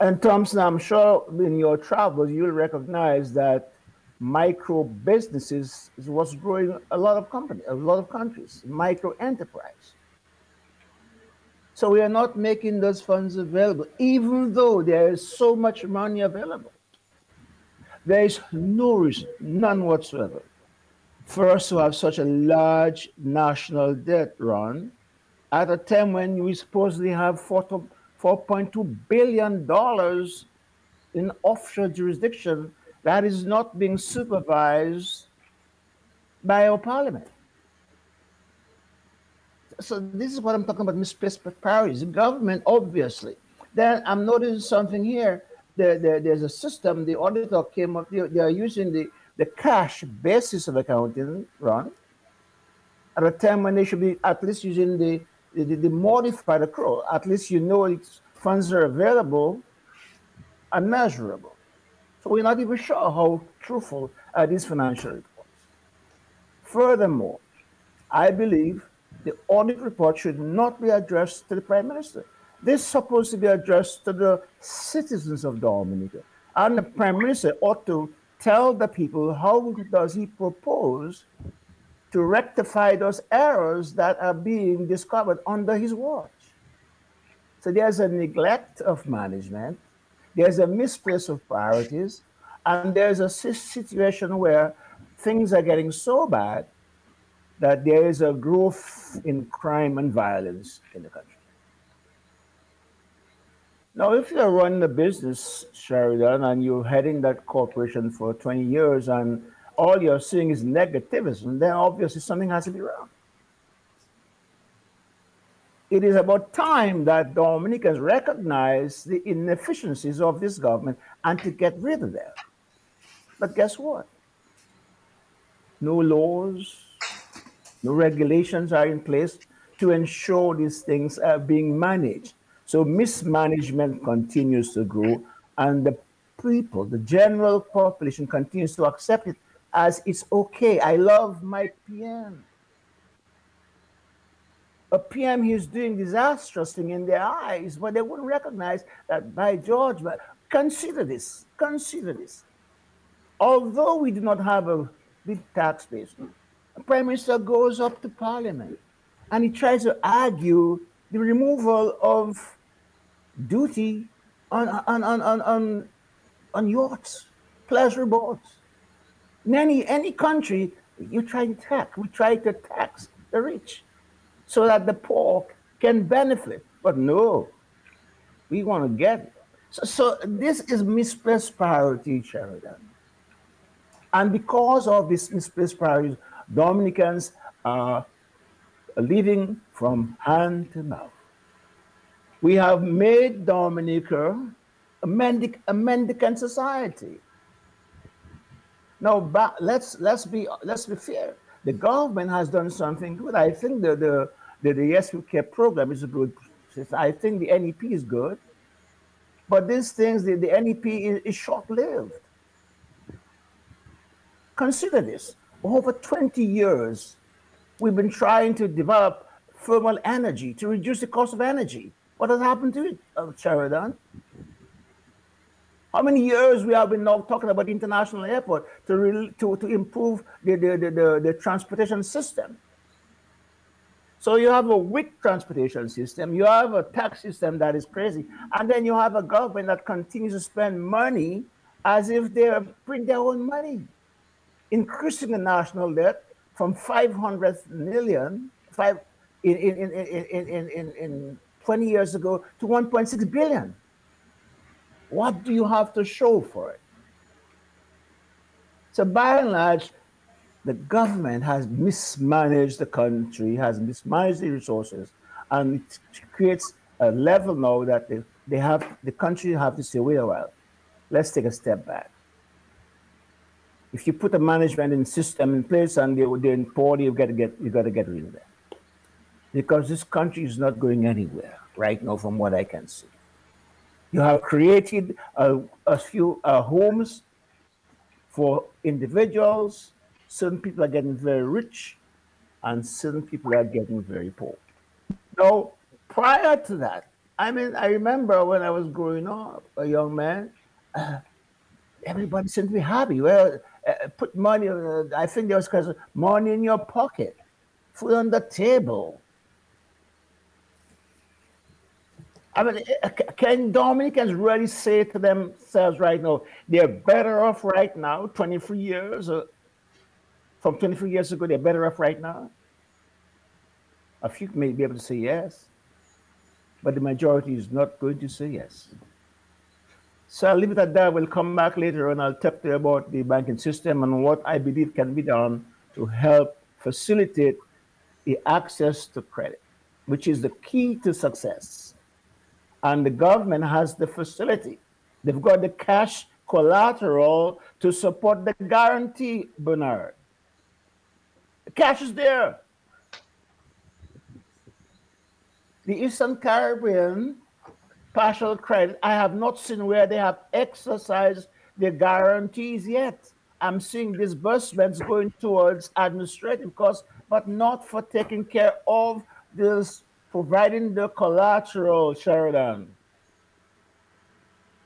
And Thompson, I'm sure in your travels you'll recognize that micro businesses is what's growing a lot of companies, a lot of countries, micro enterprise. So we are not making those funds available, even though there is so much money available. There is no reason, none whatsoever, for us to have such a large national debt run at a time when we supposedly have $4.2 billion in offshore jurisdiction that is not being supervised by our parliament so this is what I'm talking about misplaced priorities. The government, obviously, Then I'm noticing something here. There, there, there's a system, the auditor came up, they, are using the, the cash basis of accounting run at a time when they should be at least using the, the, the modified accrual. At least you know it's, funds are available and measurable. So we're not even sure how truthful are these financial reports. Furthermore, I believe the audit report should not be addressed to the Prime Minister. This is supposed to be addressed to the citizens of Dominica. And the Prime Minister ought to tell the people how does he propose to rectify those errors that are being discovered under his watch. So there's a neglect of management, there's a misplace of priorities, and there's a situation where things are getting so bad that there is a growth in crime and violence in the country. Now, if you're running a business, Sheridan, and you're heading that corporation for 20 years and all you're seeing is negativism, then obviously something has to be wrong. It is about time that Dominicans recognize the inefficiencies of this government and to get rid of them. But guess what? No laws, no regulations are in place to ensure these things are being managed. So mismanagement continues to grow, and the people, the general population, continues to accept it as it's okay. I love my PM. A PM who's doing disastrous thing in their eyes, but they wouldn't recognize that by George, but consider this, consider this. Although we do not have a big tax base, the Prime Minister goes up to Parliament and he tries to argue the removal of duty on, on, on, on, on, on yachts, pleasure boats. Any, any country, you try to tax, we try to tax the rich so that the poor can benefit. But no, we want to get. So, so this is misplaced priority, Sheridan. And because of this misplaced priorities, Dominicans are living from hand to mouth. We have made Dominica a mendicant society. Now, let's let's be let's be fair. The government has done something good. I think the the the, the Yes We Care program is a good. I think the NEP is good, but these things the, the NEP is, is short-lived. Consider this: over 20 years, we've been trying to develop thermal energy to reduce the cost of energy. What has happened to it, uh, Sheridan? How many years we have been now talking about international airport to, re- to, to improve the, the, the, the, the transportation system? So you have a weak transportation system, you have a tax system that is crazy, and then you have a government that continues to spend money as if they print their own money increasing the national debt from 500 million five, in, in, in, in, in, in, in 20 years ago to 1.6 billion. What do you have to show for it? So by and large, the government has mismanaged the country, has mismanaged the resources, and it creates a level now that they, they have the country have to say, wait a while, let's take a step back if you put a management system in place and they, they're in poor, you've got to get you got to get rid of them because this country is not going anywhere right now, from what I can see. You have created a, a few uh, homes for individuals. Certain people are getting very rich, and certain people are getting very poor. Now, prior to that, I mean, I remember when I was growing up, a young man. Uh, everybody seemed to be happy. Well, uh, put money. Uh, I think there was because money in your pocket, food on the table. I mean, uh, can Dominicans really say to themselves right now they're better off right now? Twenty three years uh, from twenty three years ago, they're better off right now. A few may be able to say yes, but the majority is not going to say yes. So I'll leave it at that. We'll come back later and I'll talk to you about the banking system and what I believe can be done to help facilitate the access to credit, which is the key to success. And the government has the facility. They've got the cash collateral to support the guarantee, Bernard. The cash is there. The Eastern Caribbean partial credit, I have not seen where they have exercised the guarantees yet. I'm seeing disbursements going towards administrative costs, but not for taking care of this, providing the collateral, Sheridan.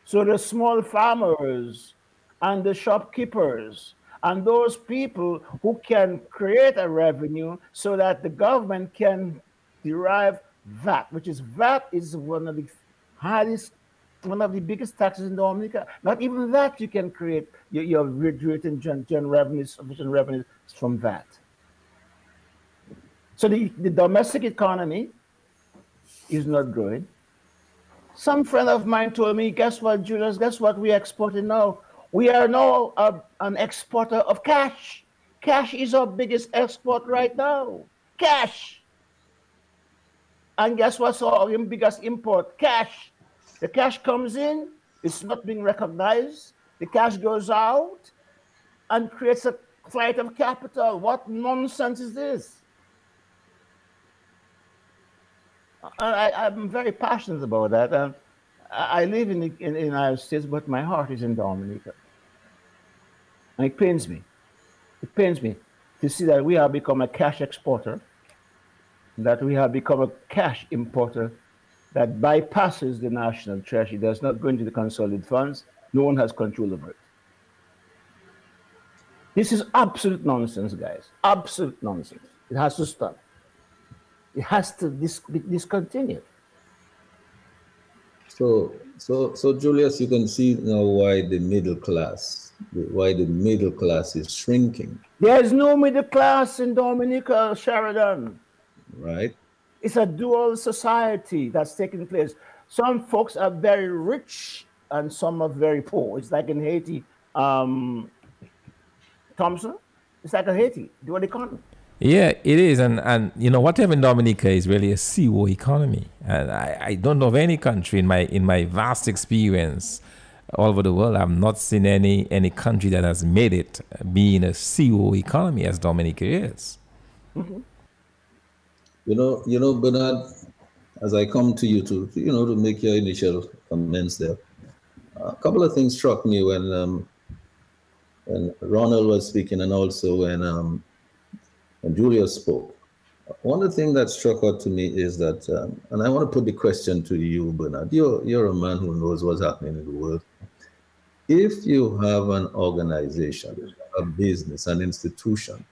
So the small farmers and the shopkeepers and those people who can create a revenue so that the government can derive VAT, which is VAT is one of the highest, one of the biggest taxes in Dominica. Not even that you can create your, your generating gen, gen revenues, sufficient revenues from VAT. So the, the domestic economy is not growing. Some friend of mine told me, guess what, Julius, guess what we're exporting now? We are now a, an exporter of cash. Cash is our biggest export right now. Cash. And guess what's our biggest import? Cash. The cash comes in, it's not being recognized. The cash goes out and creates a flight of capital. What nonsense is this? I, am very passionate about that. And I live in the, in, in United States, but my heart is in Dominica. And it pains me. It pains me to see that we have become a cash exporter, that we have become a cash importer that bypasses the national treasury, does not go into the consolidated funds. No one has control over it. This is absolute nonsense, guys. Absolute nonsense. It has to stop. It has to dis- be discontinued. So, so, so, Julius, you can see now why the middle class, why the middle class is shrinking. There is no middle class in Dominica, Sheridan. Right. It's a dual society that's taking place. Some folks are very rich and some are very poor. It's like in Haiti. Um, Thompson, it's like in Haiti, dual economy. Yeah, it is, and and you know whatever in Dominica is really a CO economy, and I, I don't know of any country in my in my vast experience all over the world. I've not seen any any country that has made it being a CO economy as Dominica is. Mm-hmm. You know, you know, Bernard, as I come to you to you know to make your initial comments there, a couple of things struck me when um, when Ronald was speaking, and also when um, and Julia spoke. One of the things that struck out to me is that, um, and I want to put the question to you, Bernard. You're, you're a man who knows what's happening in the world. If you have an organization, a business, an institution,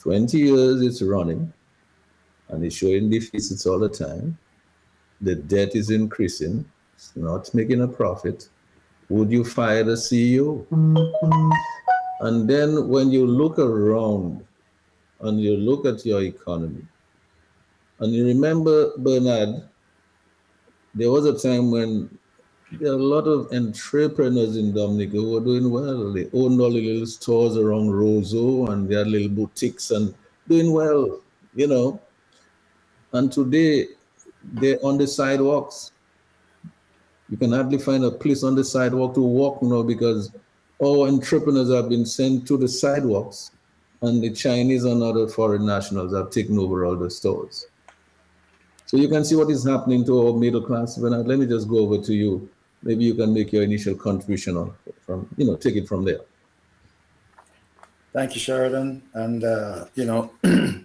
20 years it's running, and it's showing deficits all the time, the debt is increasing, it's not making a profit, would you fire the CEO? Mm-hmm. And then when you look around and you look at your economy, and you remember, Bernard, there was a time when there are a lot of entrepreneurs in Dominica who were doing well. They owned all the little stores around Roseau and they had little boutiques and doing well, you know. And today they're on the sidewalks. You can hardly find a place on the sidewalk to walk now because all entrepreneurs have been sent to the sidewalks and the Chinese and other foreign nationals have taken over all the stores. So you can see what is happening to our middle class. Bernard, let me just go over to you. Maybe you can make your initial contribution on from, you know, take it from there. Thank you, Sheridan. And, uh, you know,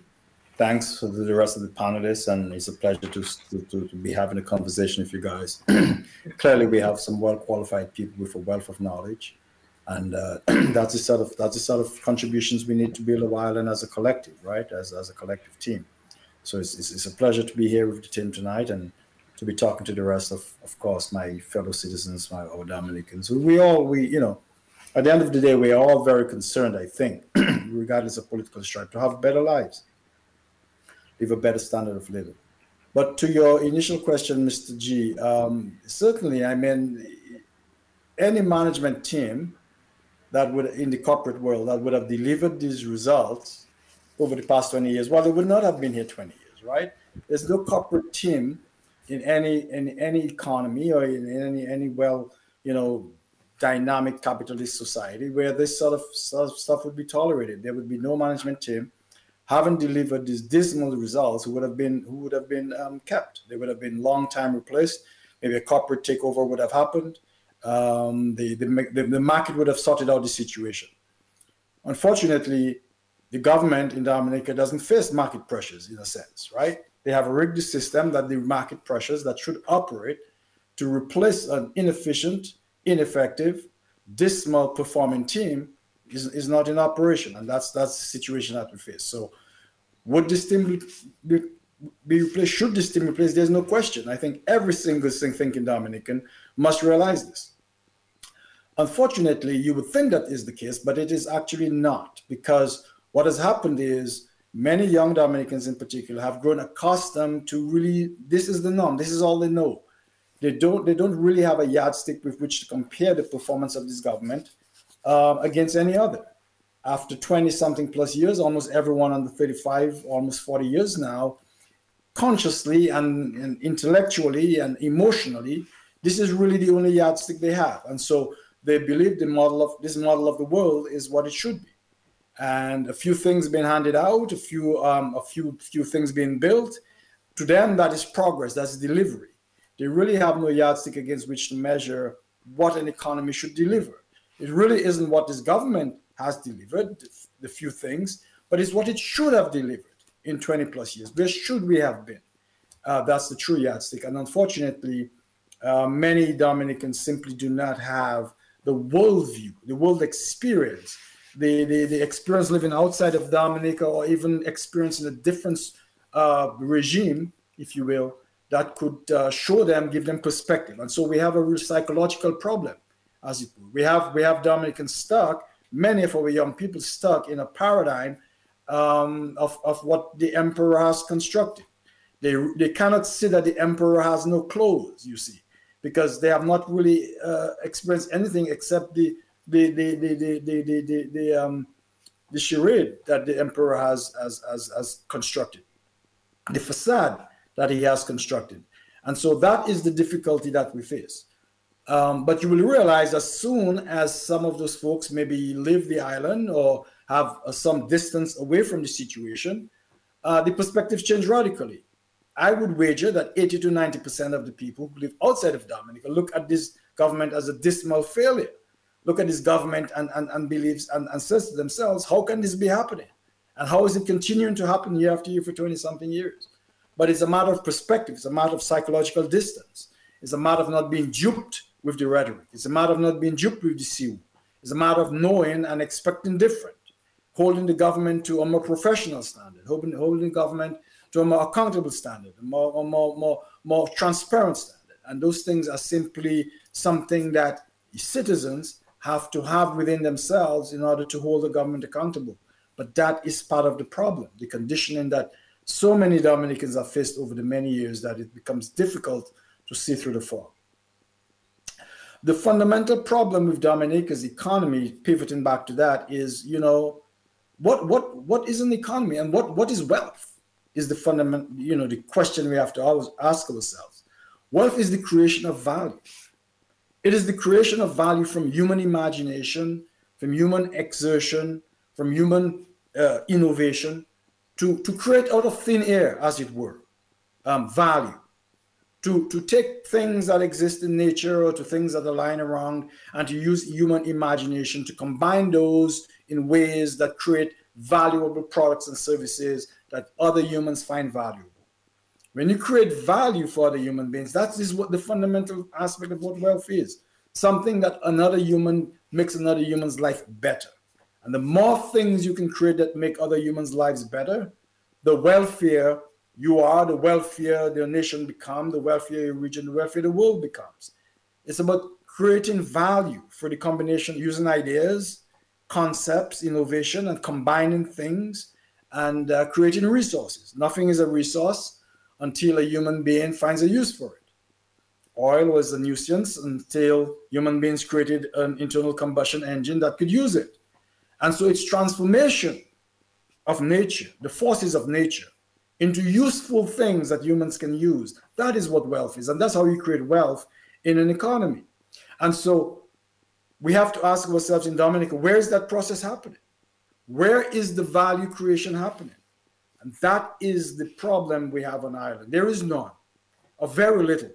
thanks for the rest of the panelists. And it's a pleasure to, to, to be having a conversation with you guys. Clearly, we have some well qualified people with a wealth of knowledge and uh, that's the sort of that's the sort of contributions we need to build a island as a collective, right? As as a collective team. So it's, it's, it's, a pleasure to be here with the team tonight and to be talking to the rest of, of course, my fellow citizens, my our Dominicans. We all we you know, at the end of the day, we are all very concerned. I think, regardless of political stripe, to have better lives, live a better standard of living. But to your initial question, Mr. G, um, certainly, I mean, any management team that would in the corporate world that would have delivered these results over the past 20 years well they would not have been here 20 years right there's no corporate team in any in any economy or in any any well you know dynamic capitalist society where this sort of, sort of stuff would be tolerated. There would be no management team having delivered these dismal results who would have been who would have been um, kept. They would have been long time replaced. Maybe a corporate takeover would have happened. Um, the, the, the market would have sorted out the situation. Unfortunately, the government in Dominica doesn't face market pressures in a sense, right? They have a rigged system that the market pressures that should operate to replace an inefficient, ineffective, dismal performing team is, is not in operation. And that's that's the situation that we face. So would this team be, be replaced? Should this team replace? There's no question. I think every single thing thinking Dominican must realize this. Unfortunately, you would think that is the case, but it is actually not because what has happened is many young Dominicans in particular have grown accustomed to really this is the norm, this is all they know. They don't they don't really have a yardstick with which to compare the performance of this government um, against any other. After 20 something plus years, almost everyone under 35, almost 40 years now, consciously and, and intellectually and emotionally, this is really the only yardstick they have. And so they believe the model of this model of the world is what it should be and a few things being handed out, a few um, a few few things being built. To them, that is progress. That's delivery. They really have no yardstick against which to measure what an economy should deliver. It really isn't what this government has delivered, the few things, but it's what it should have delivered in 20 plus years. Where should we have been? Uh, that's the true yardstick. And unfortunately, uh, many Dominicans simply do not have the worldview, the world experience the, the, the experience living outside of Dominica or even experiencing a different uh, regime, if you will, that could uh, show them, give them perspective. And so we have a real psychological problem, as it were. We have, we have Dominicans stuck, many of our young people stuck in a paradigm um, of, of what the emperor has constructed. They, they cannot see that the emperor has no clothes, you see, because they have not really uh, experienced anything except the the the the the the the, the, the um the charade that the emperor has has, has has constructed, the facade that he has constructed, and so that is the difficulty that we face. Um, but you will realize as soon as some of those folks maybe leave the island or have uh, some distance away from the situation, uh, the perspectives change radically. I would wager that 80 to 90% of the people who live outside of Dominica look at this government as a dismal failure. Look at this government and, and, and believes and, and says to themselves, how can this be happening? And how is it continuing to happen year after year for 20 something years? But it's a matter of perspective, it's a matter of psychological distance, it's a matter of not being duped with the rhetoric, it's a matter of not being duped with the CU, it's a matter of knowing and expecting different, holding the government to a more professional standard, holding, holding the government to a more accountable standard, a more, a more, more, more transparent standard. And those things are simply something that citizens have to have within themselves in order to hold the government accountable. But that is part of the problem, the conditioning that so many Dominicans have faced over the many years that it becomes difficult to see through the fog. The fundamental problem with Dominica's economy, pivoting back to that, is you know, what what what is an economy and what what is wealth? Is the fundamental, you know, the question we have to always ask ourselves. Wealth is the creation of value. It is the creation of value from human imagination, from human exertion, from human uh, innovation, to, to create out of thin air, as it were, um, value. To, to take things that exist in nature or to things that are lying around and to use human imagination to combine those in ways that create valuable products and services that other humans find valuable. When you create value for other human beings, that is what the fundamental aspect of what wealth is something that another human makes another human's life better. And the more things you can create that make other humans' lives better, the wealthier you are, the wealthier the nation becomes, the wealthier your region, the wealthier the world becomes. It's about creating value for the combination, using ideas, concepts, innovation, and combining things and uh, creating resources. Nothing is a resource until a human being finds a use for it. Oil was a nuisance until human beings created an internal combustion engine that could use it. And so it's transformation of nature, the forces of nature, into useful things that humans can use. That is what wealth is. And that's how you create wealth in an economy. And so we have to ask ourselves in Dominica, where is that process happening? Where is the value creation happening? And that is the problem we have on Ireland. There is none, or very little.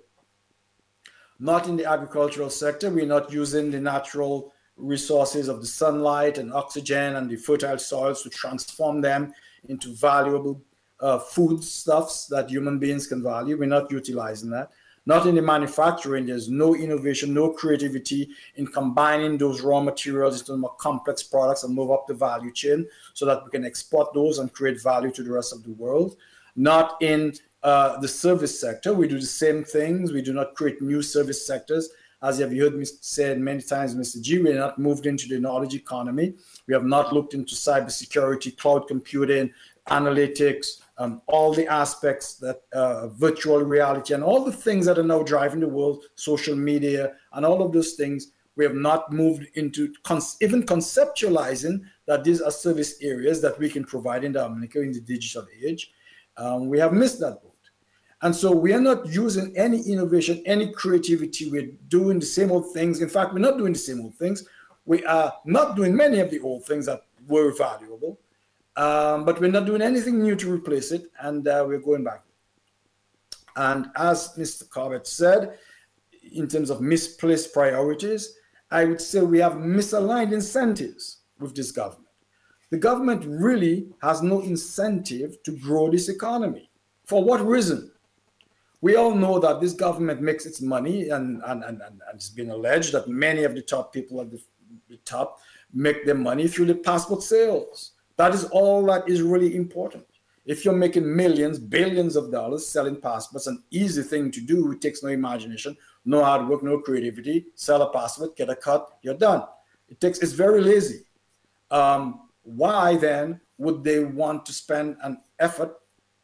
Not in the agricultural sector. We're not using the natural resources of the sunlight and oxygen and the fertile soils to transform them into valuable uh, foodstuffs that human beings can value. We're not utilizing that. Not in the manufacturing, there's no innovation, no creativity in combining those raw materials into more complex products and move up the value chain so that we can export those and create value to the rest of the world. Not in uh, the service sector, we do the same things. We do not create new service sectors. As you have heard me said many times, Mr. G, we are not moved into the knowledge economy. We have not looked into cybersecurity, cloud computing, analytics, um, all the aspects that uh, virtual reality and all the things that are now driving the world, social media, and all of those things, we have not moved into even conceptualizing that these are service areas that we can provide in Dominica in the digital age. Um, we have missed that boat. And so we are not using any innovation, any creativity. We're doing the same old things. In fact, we're not doing the same old things. We are not doing many of the old things that were valuable. Um, but we're not doing anything new to replace it, and uh, we're going back. And as Mr. Corbett said, in terms of misplaced priorities, I would say we have misaligned incentives with this government. The government really has no incentive to grow this economy. For what reason? We all know that this government makes its money, and, and, and, and it's been alleged that many of the top people at the, the top make their money through the passport sales. That is all that is really important. If you're making millions, billions of dollars selling passports, an easy thing to do. It takes no imagination, no hard work, no creativity. Sell a passport, get a cut, you're done. It takes. It's very lazy. Um, why then would they want to spend an effort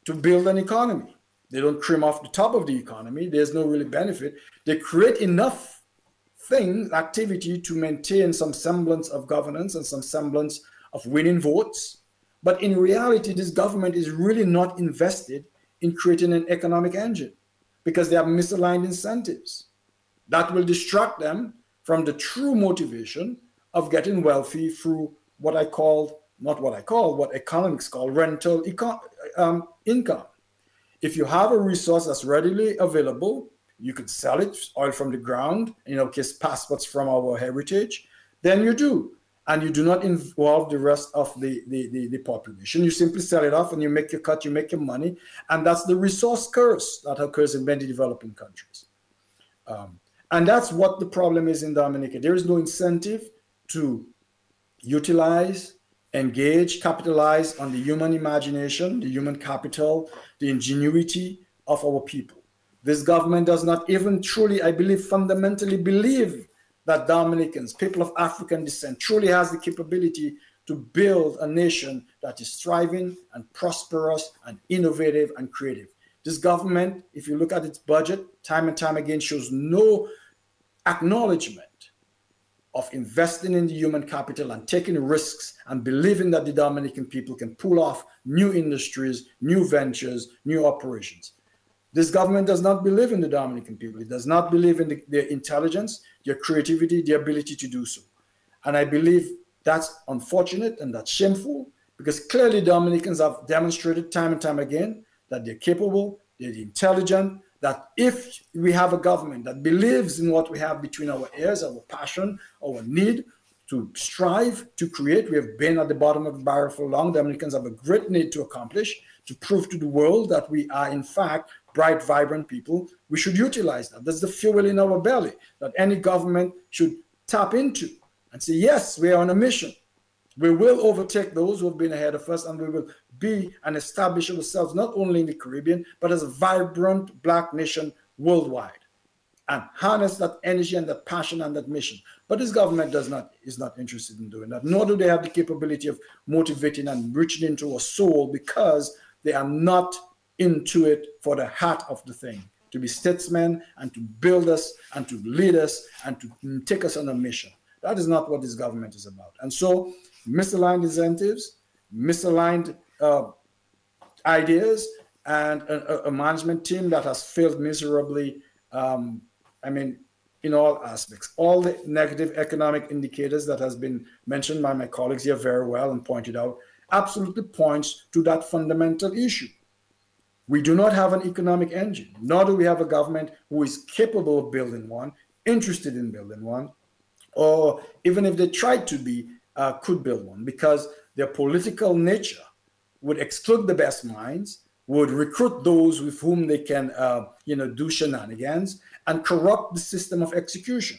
to build an economy? They don't trim off the top of the economy. There's no really benefit. They create enough things, activity to maintain some semblance of governance and some semblance of winning votes. But in reality, this government is really not invested in creating an economic engine because they have misaligned incentives that will distract them from the true motivation of getting wealthy through what I call, not what I call, what economics call rental um, income. If you have a resource that's readily available, you could sell it, oil from the ground, in our case, passports from our heritage, then you do and you do not involve the rest of the, the, the, the, population. You simply sell it off and you make your cut, you make your money. And that's the resource curse that occurs in many developing countries. Um, and that's what the problem is in Dominica. There is no incentive to utilize, engage, capitalize on the human imagination, the human capital, the ingenuity of our people. This government does not even truly, I believe, fundamentally believe that Dominicans, people of African descent, truly has the capability to build a nation that is thriving and prosperous and innovative and creative. This government, if you look at its budget, time and time again shows no acknowledgement of investing in the human capital and taking risks and believing that the Dominican people can pull off new industries, new ventures, new operations. This government does not believe in the Dominican people. It does not believe in the, their intelligence, their creativity, their ability to do so. And I believe that's unfortunate and that's shameful because clearly Dominicans have demonstrated time and time again that they're capable, they're intelligent, that if we have a government that believes in what we have between our ears, our passion, our need to strive to create, we have been at the bottom of the barrel for long. Dominicans have a great need to accomplish, to prove to the world that we are, in fact, bright, vibrant people, we should utilize that. That's the fuel in our belly that any government should tap into and say, yes, we are on a mission. We will overtake those who have been ahead of us, and we will be and establish ourselves not only in the Caribbean, but as a vibrant black nation worldwide and harness that energy and that passion and that mission. But this government does not is not interested in doing that, nor do they have the capability of motivating and reaching into a soul because they are not into it for the heart of the thing to be statesmen and to build us and to lead us and to take us on a mission. That is not what this government is about. And so, misaligned incentives, misaligned uh, ideas, and a, a management team that has failed miserably. Um, I mean, in all aspects, all the negative economic indicators that has been mentioned by my colleagues here very well and pointed out absolutely points to that fundamental issue. We do not have an economic engine, nor do we have a government who is capable of building one, interested in building one, or even if they tried to be, uh, could build one, because their political nature would exclude the best minds, would recruit those with whom they can, uh, you know, do shenanigans, and corrupt the system of execution.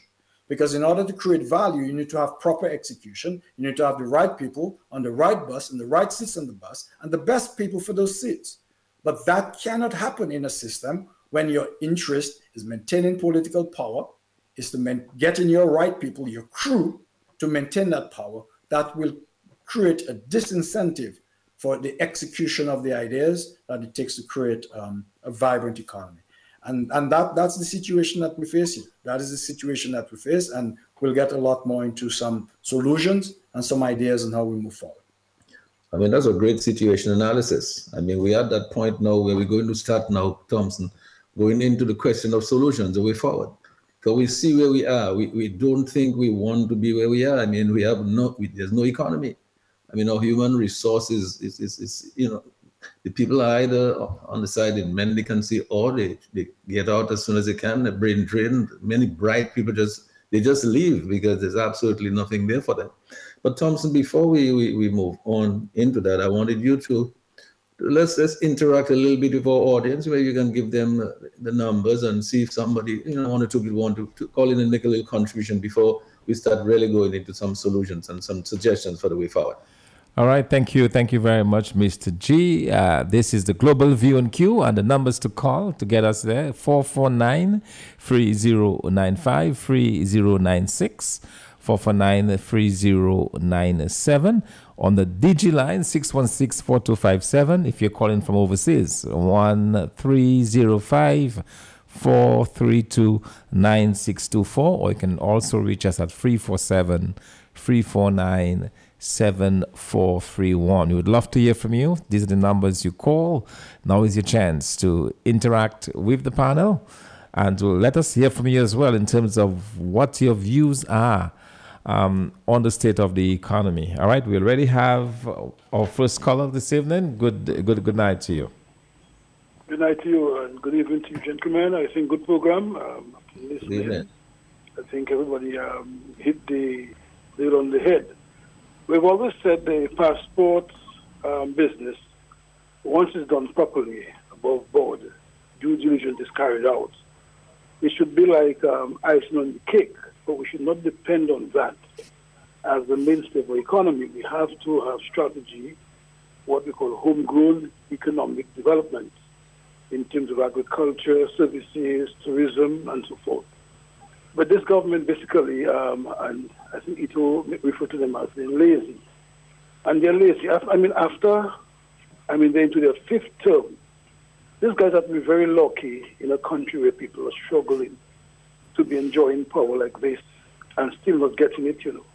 Because in order to create value, you need to have proper execution. You need to have the right people on the right bus and the right seats on the bus and the best people for those seats. But that cannot happen in a system when your interest is maintaining political power, is to man- getting your right people, your crew, to maintain that power. That will create a disincentive for the execution of the ideas that it takes to create um, a vibrant economy. And, and that, that's the situation that we face here. That is the situation that we face. And we'll get a lot more into some solutions and some ideas on how we move forward. I mean, that's a great situation analysis. I mean, we're at that point now where we're going to start now, Thompson, going into the question of solutions, the way forward. So we see where we are. We, we don't think we want to be where we are. I mean, we have no, we, there's no economy. I mean, our human resources is, is, is, you know, the people are either on the side in mendicancy or they, they get out as soon as they can, they're brain drained. Many bright people just, they just leave because there's absolutely nothing there for them. But Thompson, before we, we, we move on into that, I wanted you to, let's let's interact a little bit with our audience where you can give them the numbers and see if somebody, you know, one or two people want to, to call in and make a little contribution before we start really going into some solutions and some suggestions for the way forward. All right, thank you. Thank you very much, Mr. G. Uh, this is the Global View and Q, and the numbers to call to get us there 449 3095 3096, 449 3097. On the DG line, 616 4257. If you're calling from overseas, 1305 432 9624, or you can also reach us at 347 349 7431. We would love to hear from you. These are the numbers you call. Now is your chance to interact with the panel and to let us hear from you as well in terms of what your views are um, on the state of the economy. All right, we already have our first caller this evening. Good, good, good night to you. Good night to you and good evening to you, gentlemen. I think good program. Um, listening. I think everybody um, hit the nail on the head. We've always said the passport um, business, once it's done properly, above board, due diligence is carried out. It should be like um, icing on the cake, but we should not depend on that as the mainstay of our economy. We have to have strategy, what we call homegrown economic development in terms of agriculture, services, tourism, and so forth. But this government basically, um, and I think it will refer to them as being lazy. And they're lazy. I mean, after, I mean, they're into their fifth term. These guys have been very lucky in a country where people are struggling to be enjoying power like this and still not getting it, you know.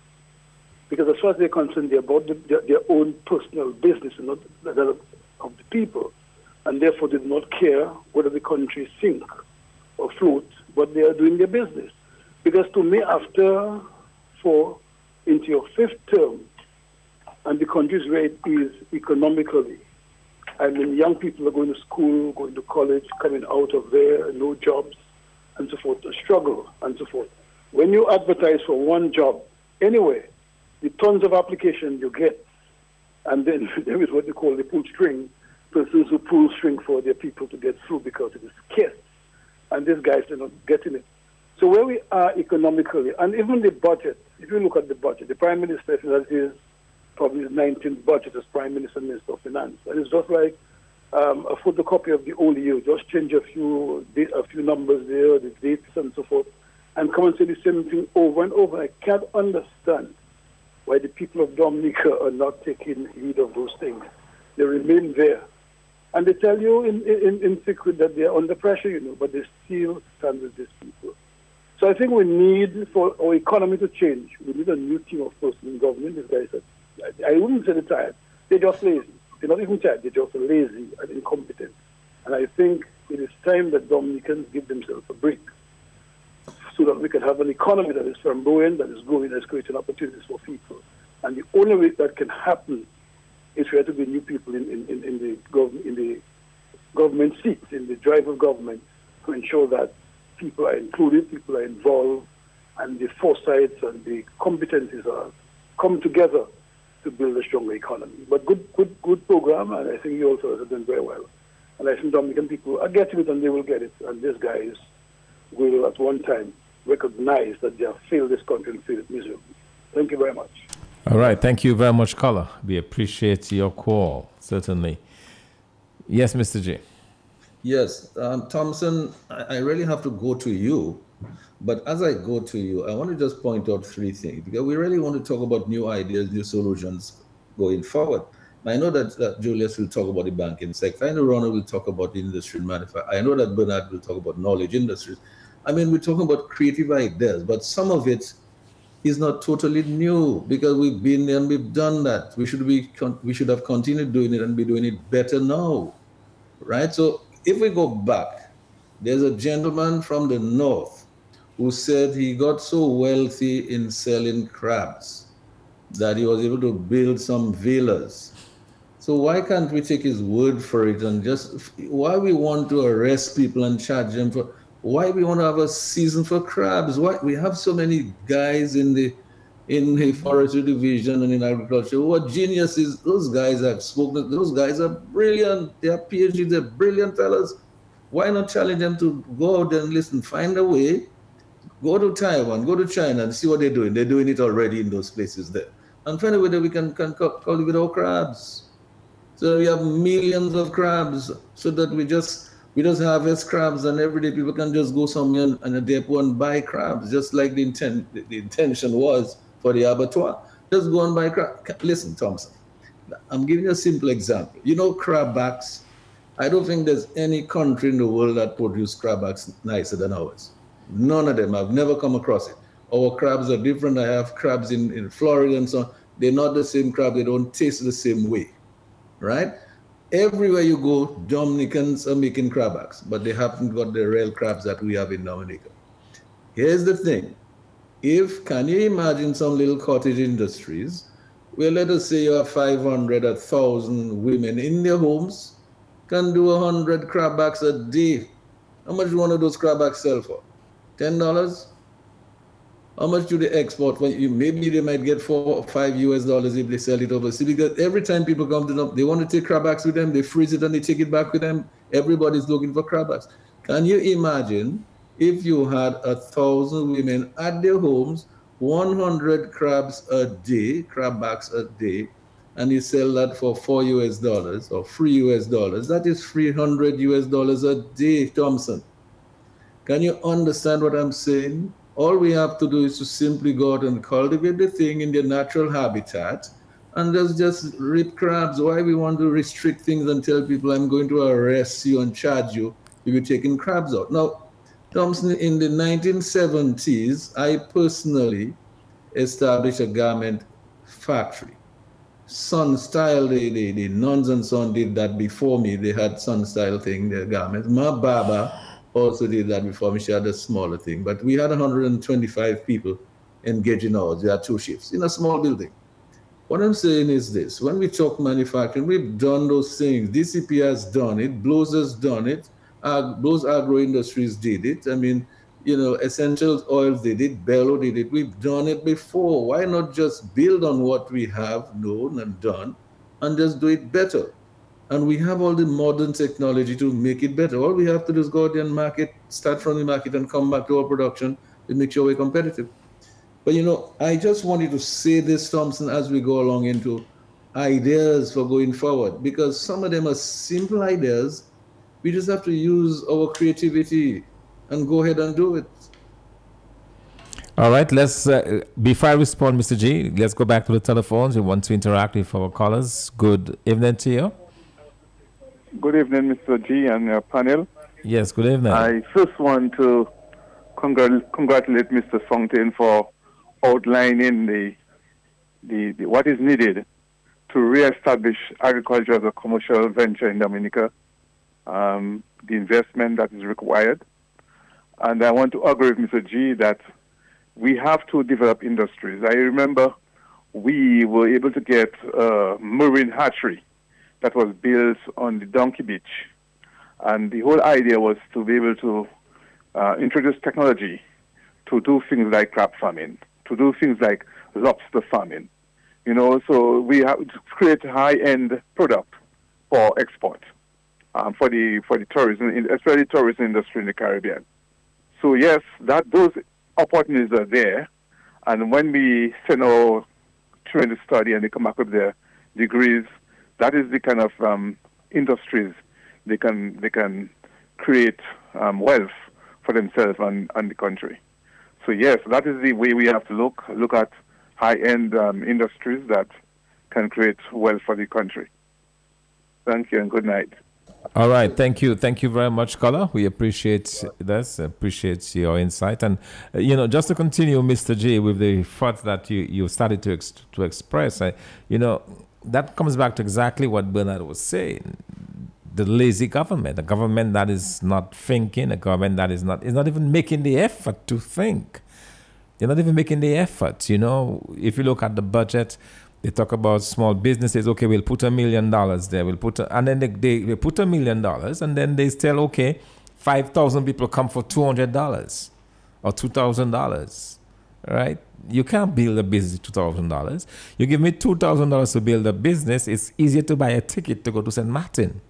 Because as far as they're concerned, they're about the, their, their, own personal business and not that of the people. And therefore, they do not care whether the country sink or float, but they are doing their business. Because to me, after four into your fifth term, and the country's rate is economically, I mean, young people are going to school, going to college, coming out of there, no jobs, and so forth, struggle, and so forth. When you advertise for one job, anyway, the tons of applications you get, and then there is what they call the pull string, persons who pull string for their people to get through because it is scarce. And these guys are not getting it. So where we are economically, and even the budget, if you look at the budget, the Prime Minister his probably his 19th budget as Prime Minister Minister of Finance. And it's just like um, a photocopy of the old year, just change a few a few numbers there, the dates and so forth, and come and say the same thing over and over. I can't understand why the people of Dominica are not taking heed of those things. They remain there. And they tell you in, in, in secret that they're under pressure, you know, but they still stand with these people. So I think we need for our economy to change. We need a new team of persons in government. These guys are, I wouldn't say they're tired. They're just lazy. They're not even tired. They're just lazy and incompetent. And I think it is time that Dominicans give themselves a break so that we can have an economy that is flamboyant, that is growing, that is creating opportunities for people. And the only way that can happen is for there to be new people in, in, in, in the, gov- in the government seats, in the drive of government, to ensure that people are included, people are involved, and the foresights and the competencies are come together to build a stronger economy. But good, good, good program, and I think you also have done very well. And I think Dominican people are getting it, and they will get it. And these guys will, at one time, recognize that they have failed this country and failed it miserably. Thank you very much. All right. Thank you very much, caller. We appreciate your call, certainly. Yes, Mr. J. Yes, um, Thompson, I, I really have to go to you. But as I go to you, I want to just point out three things because we really want to talk about new ideas, new solutions going forward. I know that, that Julius will talk about the banking sector. I know Ronald will talk about the industry and manufacturing. I know that Bernard will talk about knowledge industries. I mean, we're talking about creative ideas, but some of it is not totally new because we've been there and we've done that. We should be we should have continued doing it and be doing it better now, right? So if we go back, there's a gentleman from the north who said he got so wealthy in selling crabs that he was able to build some villas. So why can't we take his word for it and just why we want to arrest people and charge them for why we want to have a season for crabs? Why we have so many guys in the in the forestry division and in agriculture who are geniuses. Those guys have spoken. Those guys are brilliant. They are PhD. They're brilliant fellas. Why not challenge them to go out and listen, find a way, go to Taiwan, go to China, and see what they're doing. They're doing it already in those places there, and find a way that we can, can cultivate our crabs. So we have millions of crabs, so that we just we just harvest crabs, and every day people can just go somewhere and, and a depot and buy crabs, just like the intent the, the intention was for the abattoir. Just go and buy crab. Listen, Thompson, I'm giving you a simple example. You know crab backs? I don't think there's any country in the world that produce crab backs nicer than ours. None of them. I've never come across it. Our crabs are different. I have crabs in, in Florida and so on. They're not the same crab. They don't taste the same way, right? Everywhere you go, Dominicans are making crab backs, but they haven't got the real crabs that we have in Dominica. Here's the thing if can you imagine some little cottage industries where let us say you have 500 or 1000 women in their homes can do 100 crabbacks a day how much do one of those crabbacks sell for $10 how much do they export? When you maybe they might get four or five us dollars if they sell it overseas because every time people come to them they want to take crabbacks with them they freeze it and they take it back with them. Everybody's looking for crabbacks can you imagine if you had a thousand women at their homes, 100 crabs a day, crab backs a day, and you sell that for four US dollars or three US dollars, that is 300 US dollars a day, Thompson. Can you understand what I'm saying? All we have to do is to simply go out and cultivate the thing in their natural habitat and just, just rip crabs. Why we want to restrict things and tell people I'm going to arrest you and charge you if you're taking crabs out? Now, Thompson, in the 1970s, I personally established a garment factory. Sun Style, the, the, the nuns and son did that before me. They had Sun Style thing, their garments. My Baba also did that before. She had a smaller thing. But we had 125 people engaging ours. We had two shifts in a small building. What I'm saying is this when we talk manufacturing, we've done those things. DCP has done it, Blues has done it, uh, those agro industries did it. I mean, you know, essential oils did it, Bello did it. We've done it before. Why not just build on what we have known and done and just do it better? And we have all the modern technology to make it better. All we have to do is go out and market, start from the market and come back to our production to make sure we're competitive. But you know, I just wanted to say this, Thompson, as we go along into ideas for going forward, because some of them are simple ideas we just have to use our creativity and go ahead and do it. All right, let's, uh, before I respond, Mr. G, let's go back to the telephones. We want to interact with our callers. Good evening to you. Good evening, Mr. G and your panel. Yes, good evening. I first want to congr- congratulate Mr. Fontaine for outlining the, the, the, what is needed to re-establish agriculture as a commercial venture in Dominica um, the investment that is required. And I want to agree with Mr. G that we have to develop industries. I remember we were able to get a marine hatchery that was built on the Donkey Beach. And the whole idea was to be able to uh, introduce technology to do things like crab farming, to do things like lobster farming. You know, so we have to create high-end product for export um, for the for the tourism, especially tourism industry in the Caribbean. So yes, that those opportunities are there, and when we send our children to study and they come back with their degrees, that is the kind of um, industries they can they can create um, wealth for themselves and, and the country. So yes, that is the way we have to look look at high-end um, industries that can create wealth for the country. Thank you and good night. All right, thank you, thank you very much, Color. We appreciate this, appreciate your insight, and uh, you know, just to continue, Mr. J, with the thoughts that you you started to ex- to express, uh, you know, that comes back to exactly what Bernard was saying. The lazy government, a government that is not thinking, a government that is not is not even making the effort to think. They're not even making the effort. You know, if you look at the budget, they talk about small businesses. Okay, we'll put a million dollars there. We'll put, a, and then they, they, they put a million dollars, and then they tell, okay, five thousand people come for two hundred dollars or two thousand dollars, right? You can't build a business two thousand dollars. You give me two thousand dollars to build a business. It's easier to buy a ticket to go to St. Martin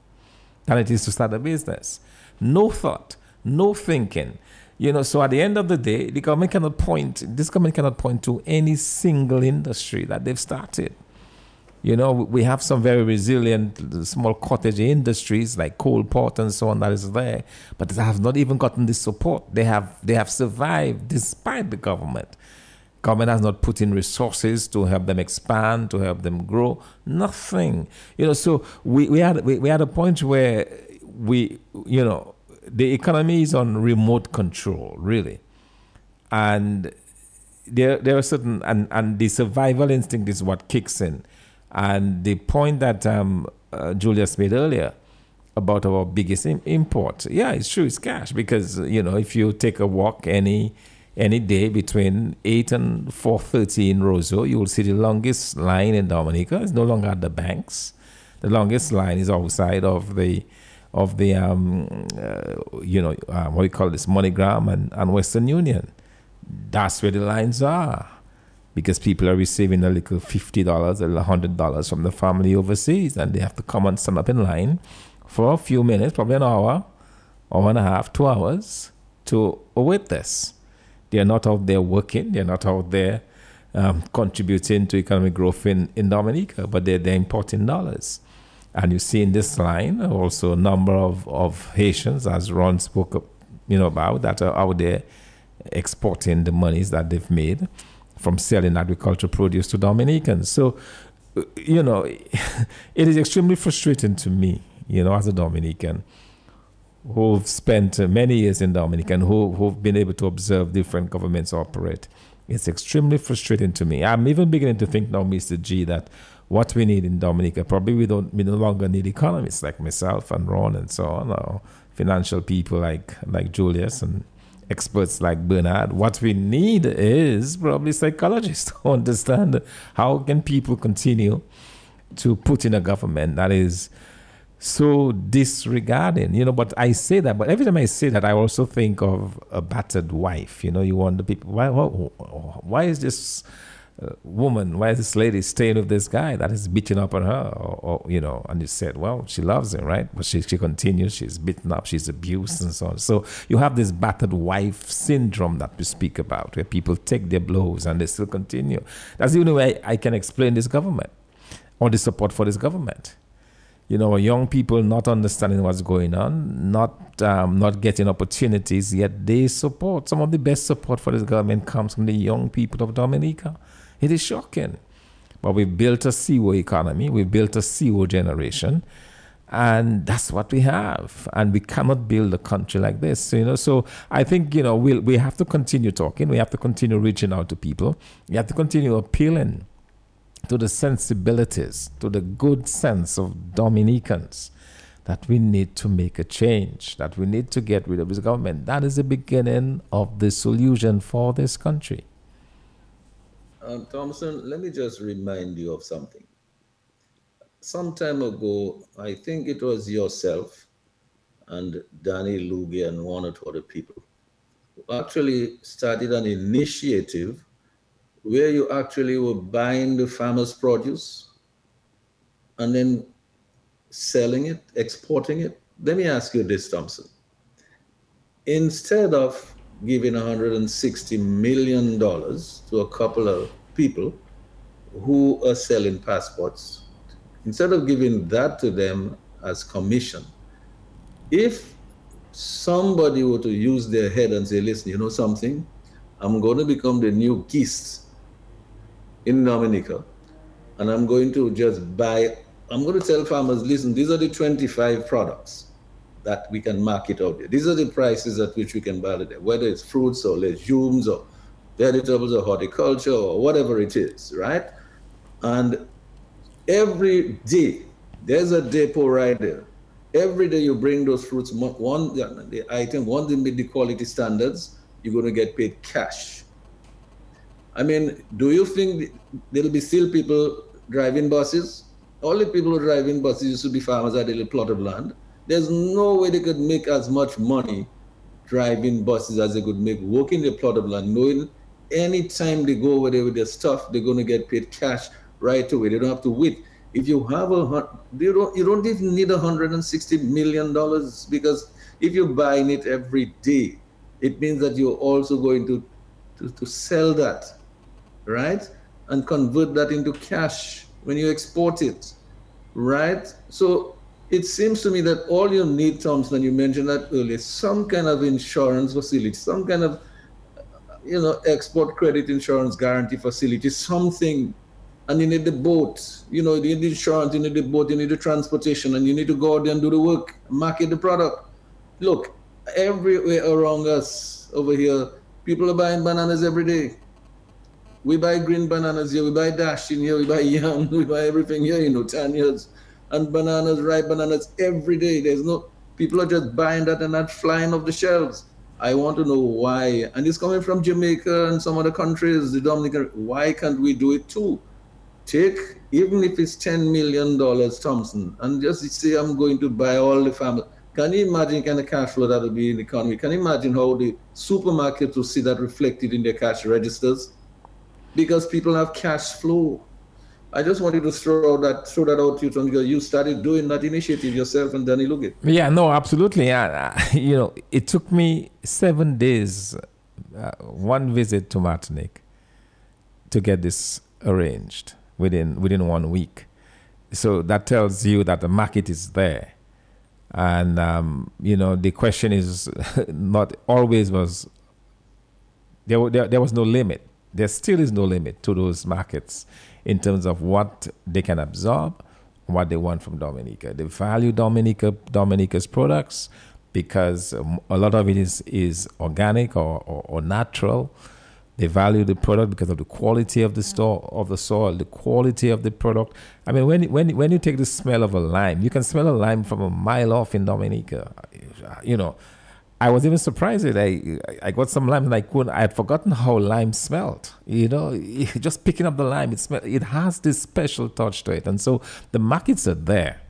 than it is to start a business. No thought, no thinking. You know, so at the end of the day, the government cannot point, this government cannot point to any single industry that they've started. You know, we have some very resilient small cottage industries like coal port and so on that is there, but they have not even gotten the support. They have they have survived despite the government. Government has not put in resources to help them expand, to help them grow. Nothing. You know, so we, we had we, we had a point where we you know the economy is on remote control, really. And there, there are certain, and, and the survival instinct is what kicks in. And the point that um, uh, Julius made earlier about our biggest Im- import, yeah, it's true, it's cash. Because, you know, if you take a walk any any day between 8 and 4.30 in Roseau, you will see the longest line in Dominica. It's no longer at the banks. The longest line is outside of the of the um, uh, you know uh, what we call this MoneyGram and, and Western Union. That's where the lines are, because people are receiving a little fifty dollars or hundred dollars from the family overseas, and they have to come and stand up in line for a few minutes, probably an hour, hour and a half, two hours, to await this. They are not out there working. They are not out there um, contributing to economic growth in, in Dominica, but they're, they're importing dollars. And you see in this line also a number of, of Haitians, as Ron spoke you know, about, that are out there exporting the monies that they've made from selling agricultural produce to Dominicans. So, you know, it is extremely frustrating to me, you know, as a Dominican who've spent uh, many years in Dominica and who, who've been able to observe different governments operate. It's extremely frustrating to me. I'm even beginning to think now, Mr. G, that what we need in Dominica. Probably we don't we no longer need economists like myself and Ron and so on, or financial people like like Julius and experts like Bernard. What we need is probably psychologists to understand how can people continue to put in a government that is so disregarding, you know. But I say that, but every time I say that, I also think of a battered wife. You know, you wonder people why why, why is this uh, woman, why is this lady staying with this guy that is beating up on her? Or, or, you know, and you said, well, she loves him, right? But she, she continues, she's beaten up, she's abused, and so on. So you have this battered wife syndrome that we speak about, where people take their blows and they still continue. That's the only way I can explain this government or the support for this government. You know, young people not understanding what's going on, not um, not getting opportunities, yet they support. Some of the best support for this government comes from the young people of Dominica it is shocking. But we built a CO economy, we built a CO generation, and that's what we have. And we cannot build a country like this, you know. So I think you know we we'll, we have to continue talking. We have to continue reaching out to people. We have to continue appealing to the sensibilities, to the good sense of Dominicans, that we need to make a change, that we need to get rid of this government. That is the beginning of the solution for this country. Um, Thompson, let me just remind you of something. Some time ago, I think it was yourself and Danny Lugie and one or two other people who actually started an initiative where you actually were buying the farmer's produce and then selling it, exporting it. Let me ask you this, Thompson. Instead of giving $160 million to a couple of people who are selling passports, instead of giving that to them as commission, if somebody were to use their head and say, listen, you know something? I'm going to become the new Geest in Dominica, and I'm going to just buy, I'm going to tell farmers, listen, these are the 25 products that we can market out there. These are the prices at which we can buy it there, whether it's fruits or legumes or vegetables or horticulture or whatever it is, right? And every day, there's a depot right there. Every day you bring those fruits, one the item, one they meet the quality standards, you're going to get paid cash. I mean, do you think there'll be still people driving buses? All the people who driving buses used to be farmers at a little plot of land. There's no way they could make as much money driving buses as they could make working the plot of land, knowing anytime they go over there with their stuff, they're going to get paid cash right away. They don't have to wait. If you have a, you don't, you don't even need 160 million dollars because if you're buying it every day, it means that you're also going to, to, to sell that, right? And convert that into cash when you export it, right? So it seems to me that all you need, Thompson, you mentioned that earlier, some kind of insurance facility, some kind of, you know, export credit insurance guarantee facility, something. And you need the boat, you know, you need the insurance, you need the boat, you need the transportation, and you need to go out there and do the work, market the product. Look, everywhere around us over here, people are buying bananas every day. We buy green bananas here, we buy dasheen here, we buy yam, we buy everything here, you know, 10 years and bananas, ripe bananas every day. There's no people are just buying that and not flying off the shelves. I want to know why. And it's coming from Jamaica and some other countries, the Dominican. Why can't we do it too? Take, even if it's $10 million, Thompson, and just say, I'm going to buy all the family. Can you imagine kind of cash flow that will be in the economy? Can you imagine how the supermarkets will see that reflected in their cash registers? Because people have cash flow. I just wanted to throw that throw that out to you because you started doing that initiative yourself and Danny Lugie. Yeah, no, absolutely. Yeah, you know, it took me seven days, uh, one visit to Martinique, to get this arranged within within one week. So that tells you that the market is there, and um, you know the question is not always was. There, there, there was no limit. There still is no limit to those markets in terms of what they can absorb, what they want from Dominica. They value Dominica Dominica's products because um, a lot of it is, is organic or, or, or, natural. They value the product because of the quality of the store of the soil, the quality of the product. I mean, when when when you take the smell of a lime, you can smell a lime from a mile off in Dominica. You know, I was even surprised that I I got some lime and I couldn't. I had forgotten how lime smelled. You know, just picking up the lime, it smell, It has this special touch to it, and so the markets are there.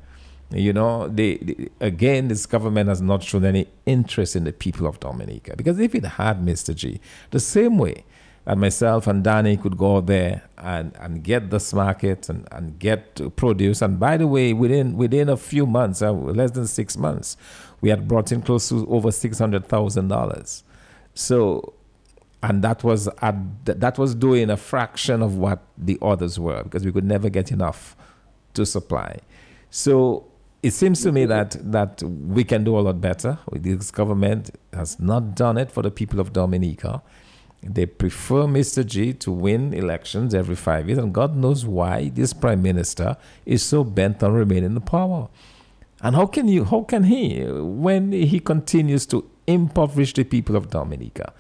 You know, they, they, again, this government has not shown any interest in the people of Dominica because if it had, Mr. G, the same way that myself and Danny could go there and, and get this market and, and get produce. And by the way, within within a few months, uh, less than six months, we had brought in close to over $600,000. So, and that was at, that was doing a fraction of what the others were because we could never get enough to supply. So it seems to me that that we can do a lot better. This government has not done it for the people of Dominica. They prefer Mr. G to win elections every five years, and God knows why this prime minister is so bent on remaining in power. And how can you, how can he, when he continues to impoverish the people of Dominica,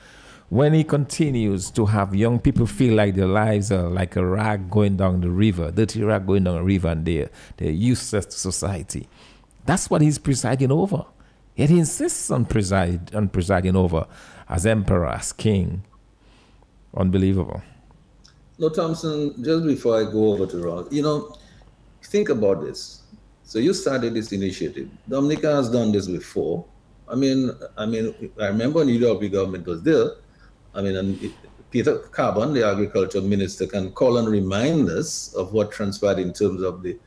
when he continues to have young people feel like their lives are like a rag going down the river, dirty rag going down the river, and they're, they're useless to society. That's what he's presiding over. Yet he insists on, preside, on presiding over as emperor, as king. Unbelievable. No, Thompson, just before I go over to Ron, you know, think about this. So you started this initiative. Dominica has done this before. I mean, I mean, I remember when the UWP government was there. I mean, and it, Peter Carbon, the agriculture minister, can call and remind us of what transpired in terms of the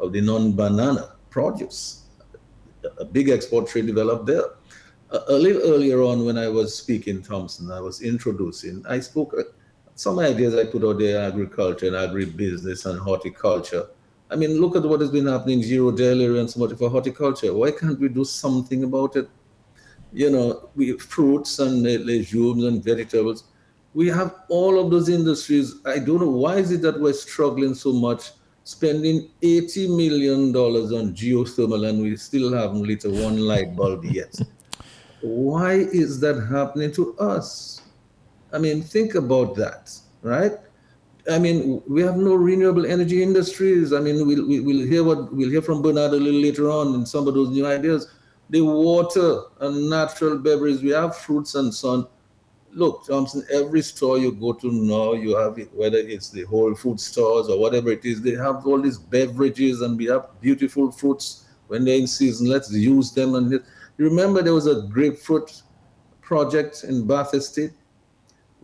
of the non-banana produce. A big export trade developed there. A, a, little earlier on, when I was speaking, Thompson, I was introducing. I spoke uh, some ideas I put out there: agriculture and agribusiness and horticulture. I mean, look at what has been happening in Giraudel area and so much for horticulture. Why can't we do something about it? You know, we fruits and legumes and vegetables. We have all of those industries. I don't know why is it that we're struggling so much spending $80 million on geothermal and we still haven't lit a one light bulb yet. Why is that happening to us? I mean, think about that, right? I mean, we have no renewable energy industries. I mean, we'll, we'll hear what we'll hear from Bernard a little later on in some of those new ideas. The water and natural beverages, we have fruits and so on look, Thompson, every store you go to now, you have it, whether it's the whole food stores or whatever it is, they have all these beverages and we have beautiful fruits when they're in season. Let's use them. And you remember there was a grapefruit project in Bath Estate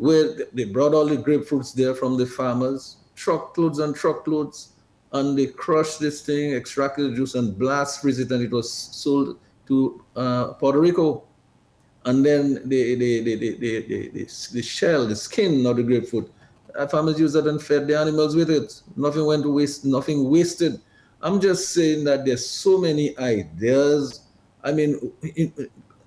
where they brought all the grapefruits there from the farmers, truckloads and truckloads, and they crushed this thing, extracted the juice, and blast freeze it, and it was sold to uh, Puerto Rico and then the the, the, the, the, the, the shell, the skin of the grapefruit. Uh, farmers used that and fed the animals with it. Nothing went to waste, nothing wasted. I'm just saying that there's so many ideas. I mean,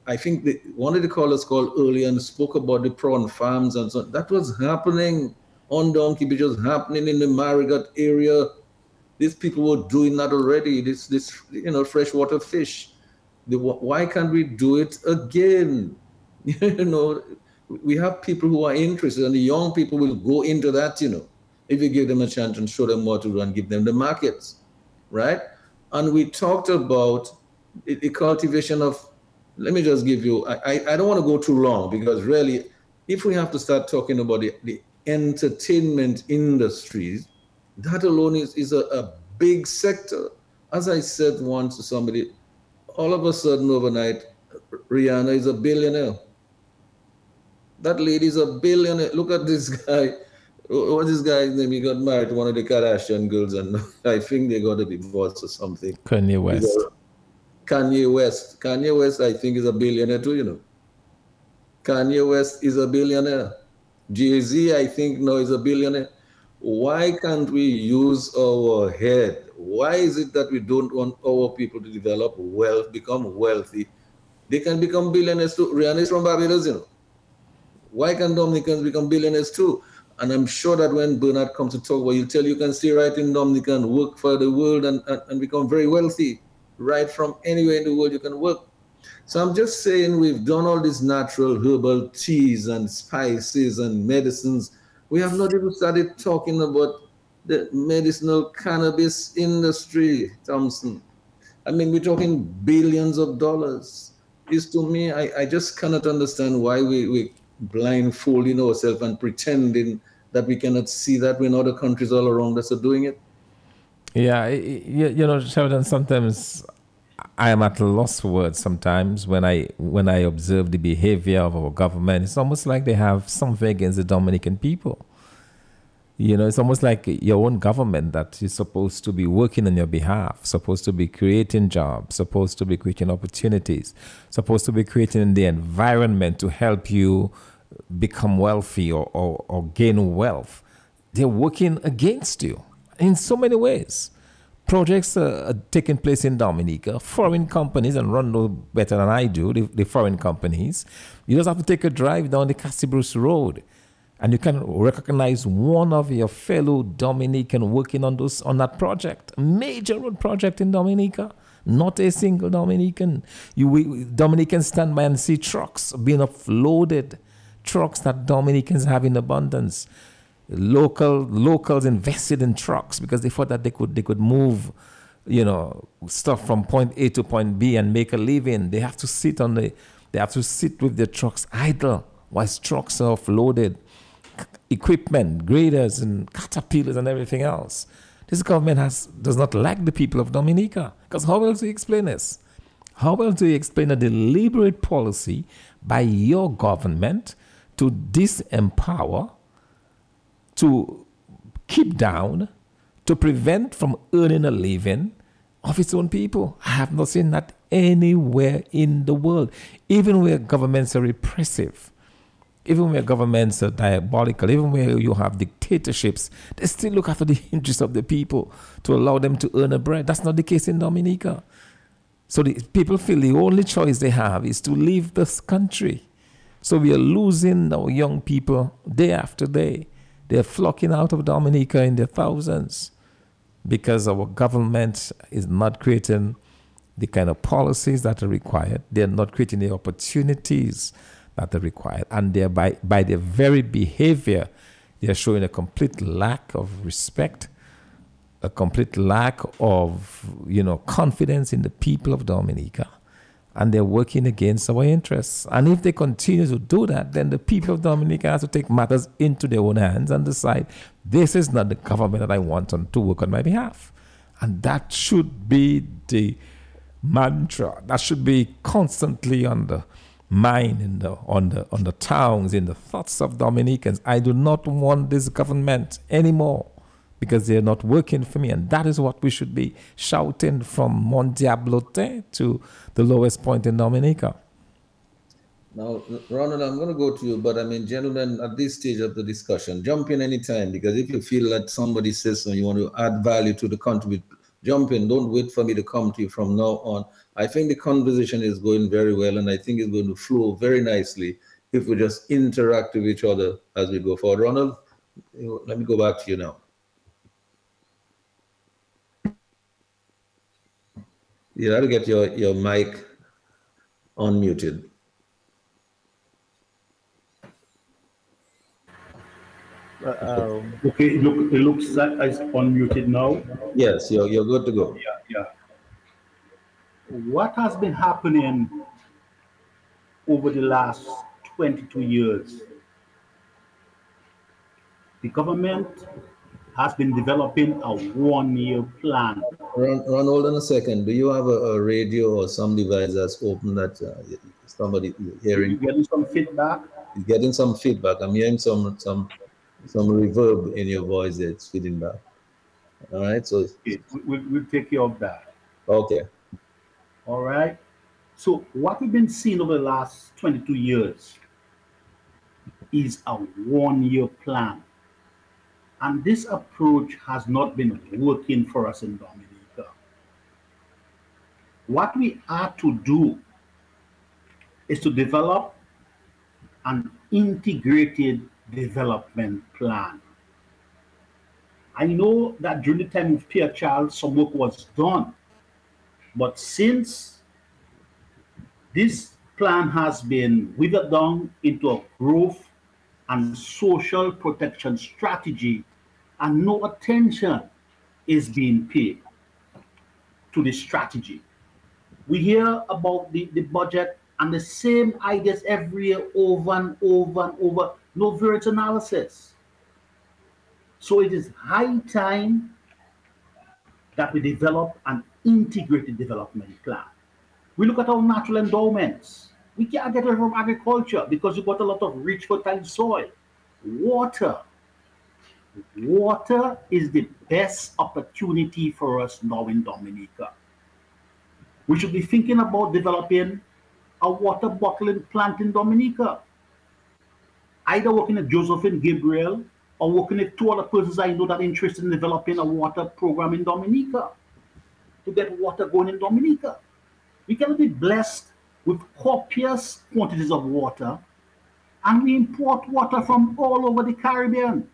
I think the, one of the callers called earlier and spoke about the prawn farms and so on. That was happening on Donkey Beach, was happening in the Marigot area. These people were doing that already. This, this, you know, freshwater fish the, why can't we do it again? you know, we have people who are interested, and the young people will go into that, you know, if you give them a chance and show them what to do and give them the markets, right? And we talked about the, the cultivation of, let me just give you, I, I, don't want to go too long because really, if we have to start talking about the, the entertainment industries, that alone is, is a, a big sector. As I said once to somebody, all of a sudden overnight, Rihanna is a billionaire. That lady is a billionaire. Look at this guy. What's this guy's name? He got married to one of the Kardashian girls, and I think they got a divorce or something. Kanye West. Kanye West. Kanye West, I think, is a billionaire too, you know. Kanye West is a billionaire. Jay Z, I think, now is a billionaire. Why can't we use our head? Why is it that we don't want our people to develop wealth, become wealthy? They can become billionaires too. Rihanna is from Barbados, you know. Why can Dominicans become billionaires too? And I'm sure that when Bernard comes to talk about, he'll tell you, can stay right in Dominica and work for the world and, and, and become very wealthy. Right from anywhere in the world you can work. So I'm just saying we've done all these natural herbal teas and spices and medicines. We have not even started talking about the medicinal cannabis industry, Thompson. I mean, we're talking billions of dollars. Is to me, I, I just cannot understand why we, we blindfolding ourselves and pretending that we cannot see that when other countries all around us are doing it. Yeah, you, you know, Sheldon, sometimes I am at a loss for words sometimes when I when I observe the behavior of our government. It's almost like they have something against the Dominican people. You know, it's almost like your own government that is supposed to be working on your behalf, supposed to be creating jobs, supposed to be creating opportunities, supposed to be creating the environment to help you become wealthy or, or, or gain wealth. They're working against you in so many ways. Projects uh, are taking place in Dominica. Foreign companies, and run no better than I do, the, the foreign companies. You just have to take a drive down the Castle Road and you can recognize one of your fellow Dominican working on those on that project, major road project in Dominica. Not a single Dominican. You we, Dominicans stand by and see trucks being offloaded, trucks that Dominicans have in abundance. Local locals invested in trucks because they thought that they could they could move you know, stuff from point A to point B and make a living. They have to sit on the, they have to sit with their trucks idle whilst trucks are offloaded, equipment, graders and caterpillars and everything else. This government has, does not like the people of Dominica. Because how else do you explain this? How else do you explain a deliberate policy by your government to disempower, to keep down, to prevent from earning a living of its own people. I have not seen that anywhere in the world, even where governments are repressive, even where governments are diabolical, even where you have dictatorships, they still look after the interests of the people to allow them to earn a bread. That's not the case in Dominica. So the people feel the only choice they have is to leave this country. So we are losing our young people day after day. They're flocking out of Dominica in their thousands because our government is not creating the kind of policies that are required. They're not creating the opportunities that are required. And thereby, by their very behavior, they are showing a complete lack of respect, a complete lack of, you know, confidence in the people of Dominica and they're working against our interests. And if they continue to do that, then the people of Dominica have to take matters into their own hands and decide this is not the government that I want on, to work on my behalf. And that should be the mantra. That should be constantly on the mind, in the, on, the, on the tongues, in the thoughts of Dominicans. I do not want this government anymore because they're not working for me. And that is what we should be shouting from Morne Diablotin to the lowest point in Dominica. Now, Ronald, I'm going to go to you, but I mean, gentlemen, at this stage of the discussion, jump in anytime because if you feel that somebody says something, you want to add value to the contribute, jump in. Don't wait for me to come to you from now on. I think the conversation is going very well, and I think it's going to flow very nicely if we just interact with each other as we go forward. Ronald, let me go back to you now. You have to get your, your mic unmuted. Uh, um, okay, look, it looks like it's unmuted now. Yes, you're, you're good to go. Yeah, yeah. What has been happening over the last 22 years? The government has been developing a one-year plan. Ron, Ron, hold on a second. Do you have a, a radio or some device that's open that uh, somebody hearing? You getting some feedback? You're getting some feedback. I'm hearing some some some reverb in your voice that's feeding back. All right, so okay. we'll, we'll take care of that. Okay. All right. So what we've been seeing over the last 22 years is a one-year plan and this approach has not been working for us in Dominica. What we are to do is to develop an integrated development plan. I know that during the time of Pierre Charles, some work was done. But since this plan has been withered down into a growth and social protection strategy and no attention is being paid to the strategy. We hear about the, the budget and the same ideas every year over and over and over, no variance analysis. So it is high time that we develop an integrated development plan. We look at our natural endowments. We can't get away from agriculture because we've got a lot of rich fertile soil, water, water is the best opportunity for us now in Dominica. We should be thinking about developing a water bottling plant in Dominica. Either working at Josephine Gabriel or working with two other persons I know that are interested in developing a water program in Dominica to get water going in Dominica. We can be blessed with copious quantities of water and we import water from all over the Caribbean.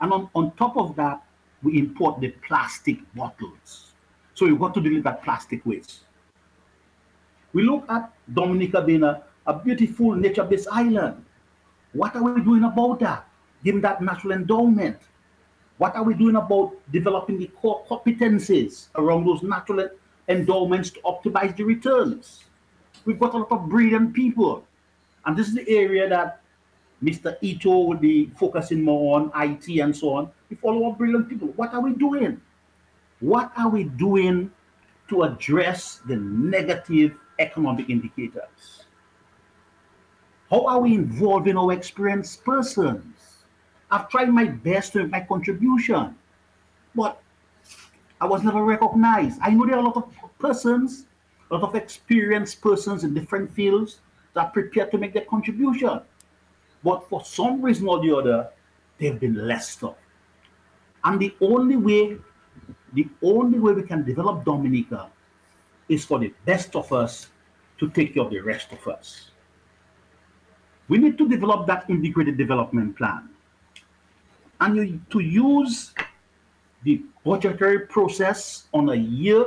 And on, on top of that, we import the plastic bottles. So you've got to deal with that plastic waste. We look at Dominica being a, a beautiful nature-based island. What are we doing about that? Given that natural endowment. What are we doing about developing the core competencies around those natural endowments to optimize the returns? We've got a lot of brilliant people. And this is the area that Mr. Ito will be focusing more on IT and so on. We follow up brilliant people. What are we doing? What are we doing to address the negative economic indicators? How are we involving our experienced persons? I've tried my best to make my contribution, but I was never recognized. I know there are a lot of persons, a lot of experienced persons in different fields that are prepared to make their contribution. But for some reason or the other, they've been left off. And the only way, the only way we can develop Dominica is for the best of us to take care of the rest of us. We need to develop that integrated development plan. And you, to use the budgetary process on a year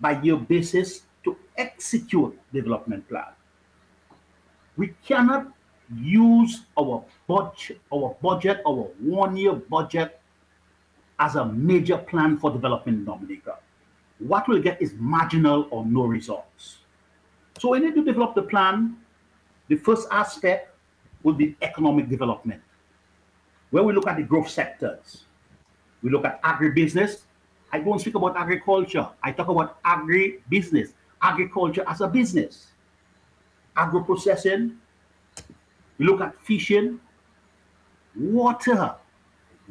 by year basis to execute development plan. We cannot use our budget, our budget, our one-year budget as a major plan for developing Dominica. What we'll get is marginal or no results. So we need to develop the plan. The first aspect will be economic development, where we look at the growth sectors. We look at agribusiness. I don't speak about agriculture. I talk about agribusiness, agriculture as a business. Agro we look at fishing, water.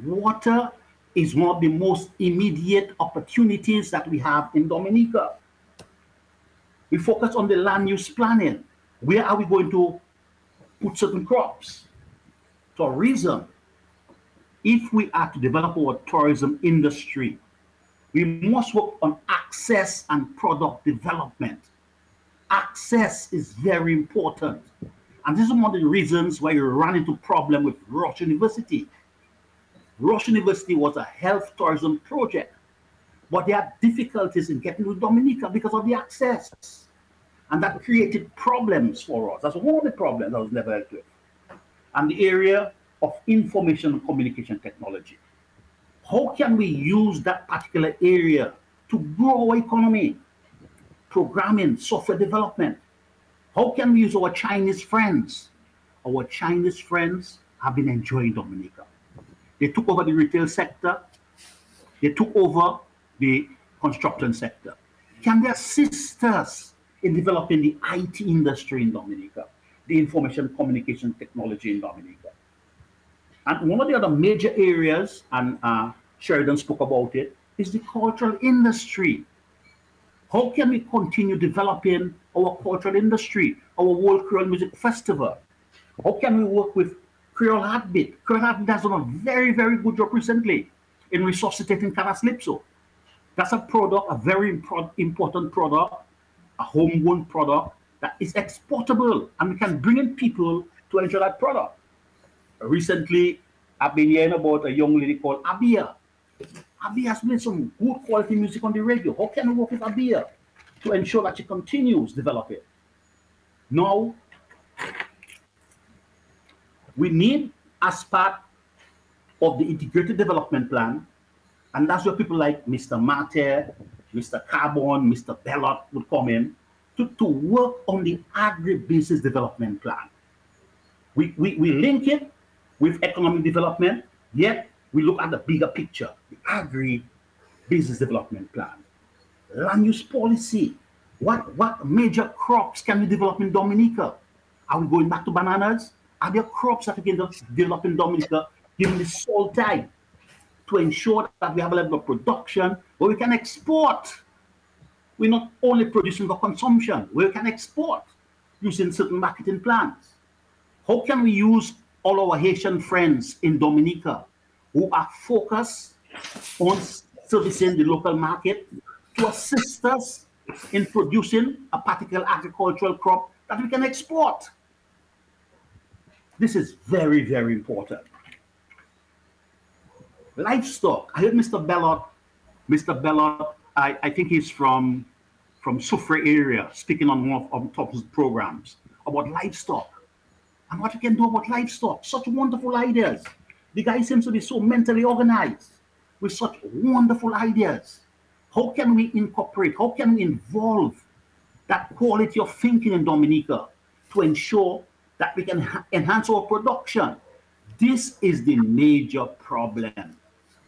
Water is one of the most immediate opportunities that we have in Dominica. We focus on the land use planning. Where are we going to put certain crops? Tourism. If we are to develop our tourism industry, we must work on access and product development. Access is very important. And this is one of the reasons why you run into problem with Ross University. Ross University was a health tourism project, but they had difficulties in getting to Dominica because of the access. And that created problems for us. That's one of the problems that was never with. And the area of information and communication technology. How can we use that particular area to grow our economy? Programming, software development, how can we use our Chinese friends? Our Chinese friends have been enjoying Dominica. They took over the retail sector. They took over the construction sector. Can they assist us in developing the IT industry in Dominica, the information communication technology in Dominica? And one of the other major areas, and uh, Sheridan spoke about it, is the cultural industry. How can we continue developing our cultural industry, our World Creole Music Festival? How can we work with Creole Heartbeat? Creole Heartbeat has done a very, very good job recently in resuscitating Calypso. That's a product, a very important product, a homegrown product that is exportable and we can bring in people to enjoy that product. Recently, I've been hearing about a young lady called Abia. Abia has played some good quality music on the radio. How can we work with Abia to ensure that she continues developing? Now, we need, as part of the integrated development plan, and that's where people like Mr. Mate, Mr. Carbon, Mr. Bellot would come in to, to work on the agribusiness development plan. We, we, we link it with economic development, yet we look at the bigger picture, the agri business development plan, land use policy. What, what major crops can we develop in Dominica? Are we going back to bananas? Are there crops that we can develop in Dominica given the soil type to ensure that we have a level of production where we can export? We're not only producing for consumption, we can export using certain marketing plans. How can we use all our Haitian friends in Dominica who are focused on servicing the local market assist us in producing a particular agricultural crop that we can export. This is very, very important. Livestock. I heard Mr. Bellot, Mr. Bellot, I, I think he's from from Soufrière area, speaking on one of, of top programs about livestock and what we can do about livestock. Such wonderful ideas. The guy seems to be so mentally organized. with such wonderful ideas. How can we incorporate, how can we involve that quality of thinking in Dominica to ensure that we can enhance our production? This is the major problem.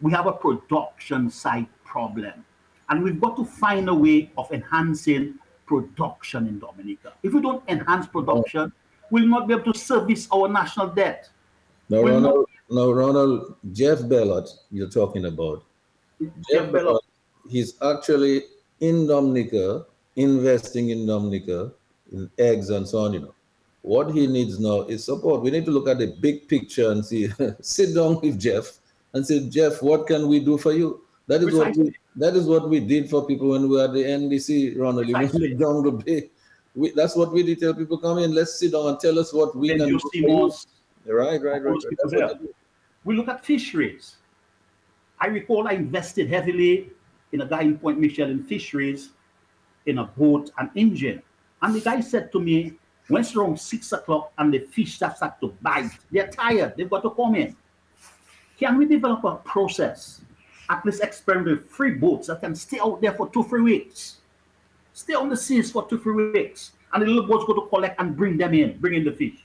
We have a production side problem. And we've got to find a way of enhancing production in Dominica. If we don't enhance production, we'll not be able to service our national debt. No, we'll Ronald, no, Ronald, Jeff Bellot, you're talking about. Jeff, Jeff Bellot, he's actually in Dominica, investing in Dominica, in eggs and so on, you know. What he needs now is support. We need to look at the big picture and see, sit down with Jeff and say, Jeff, what can we do for you? That is Precisely. what we that is what we did for people when we were at the NDC, Ronald. Precisely. Down the bay. We, that's what we did tell people come in, let's sit down and tell us what we can do. Right, right, right. right. We look at fisheries. I recall I invested heavily in a guy in Pointe Michel in fisheries in a boat and engine. And the guy said to me, when it's around six o'clock and the fish start to bite, they're tired, they've got to come in. Can we develop a process, at least experiment with free boats that can stay out there for two, three weeks? Stay on the seas for two, three weeks. And the little boats go to collect and bring them in, bring in the fish.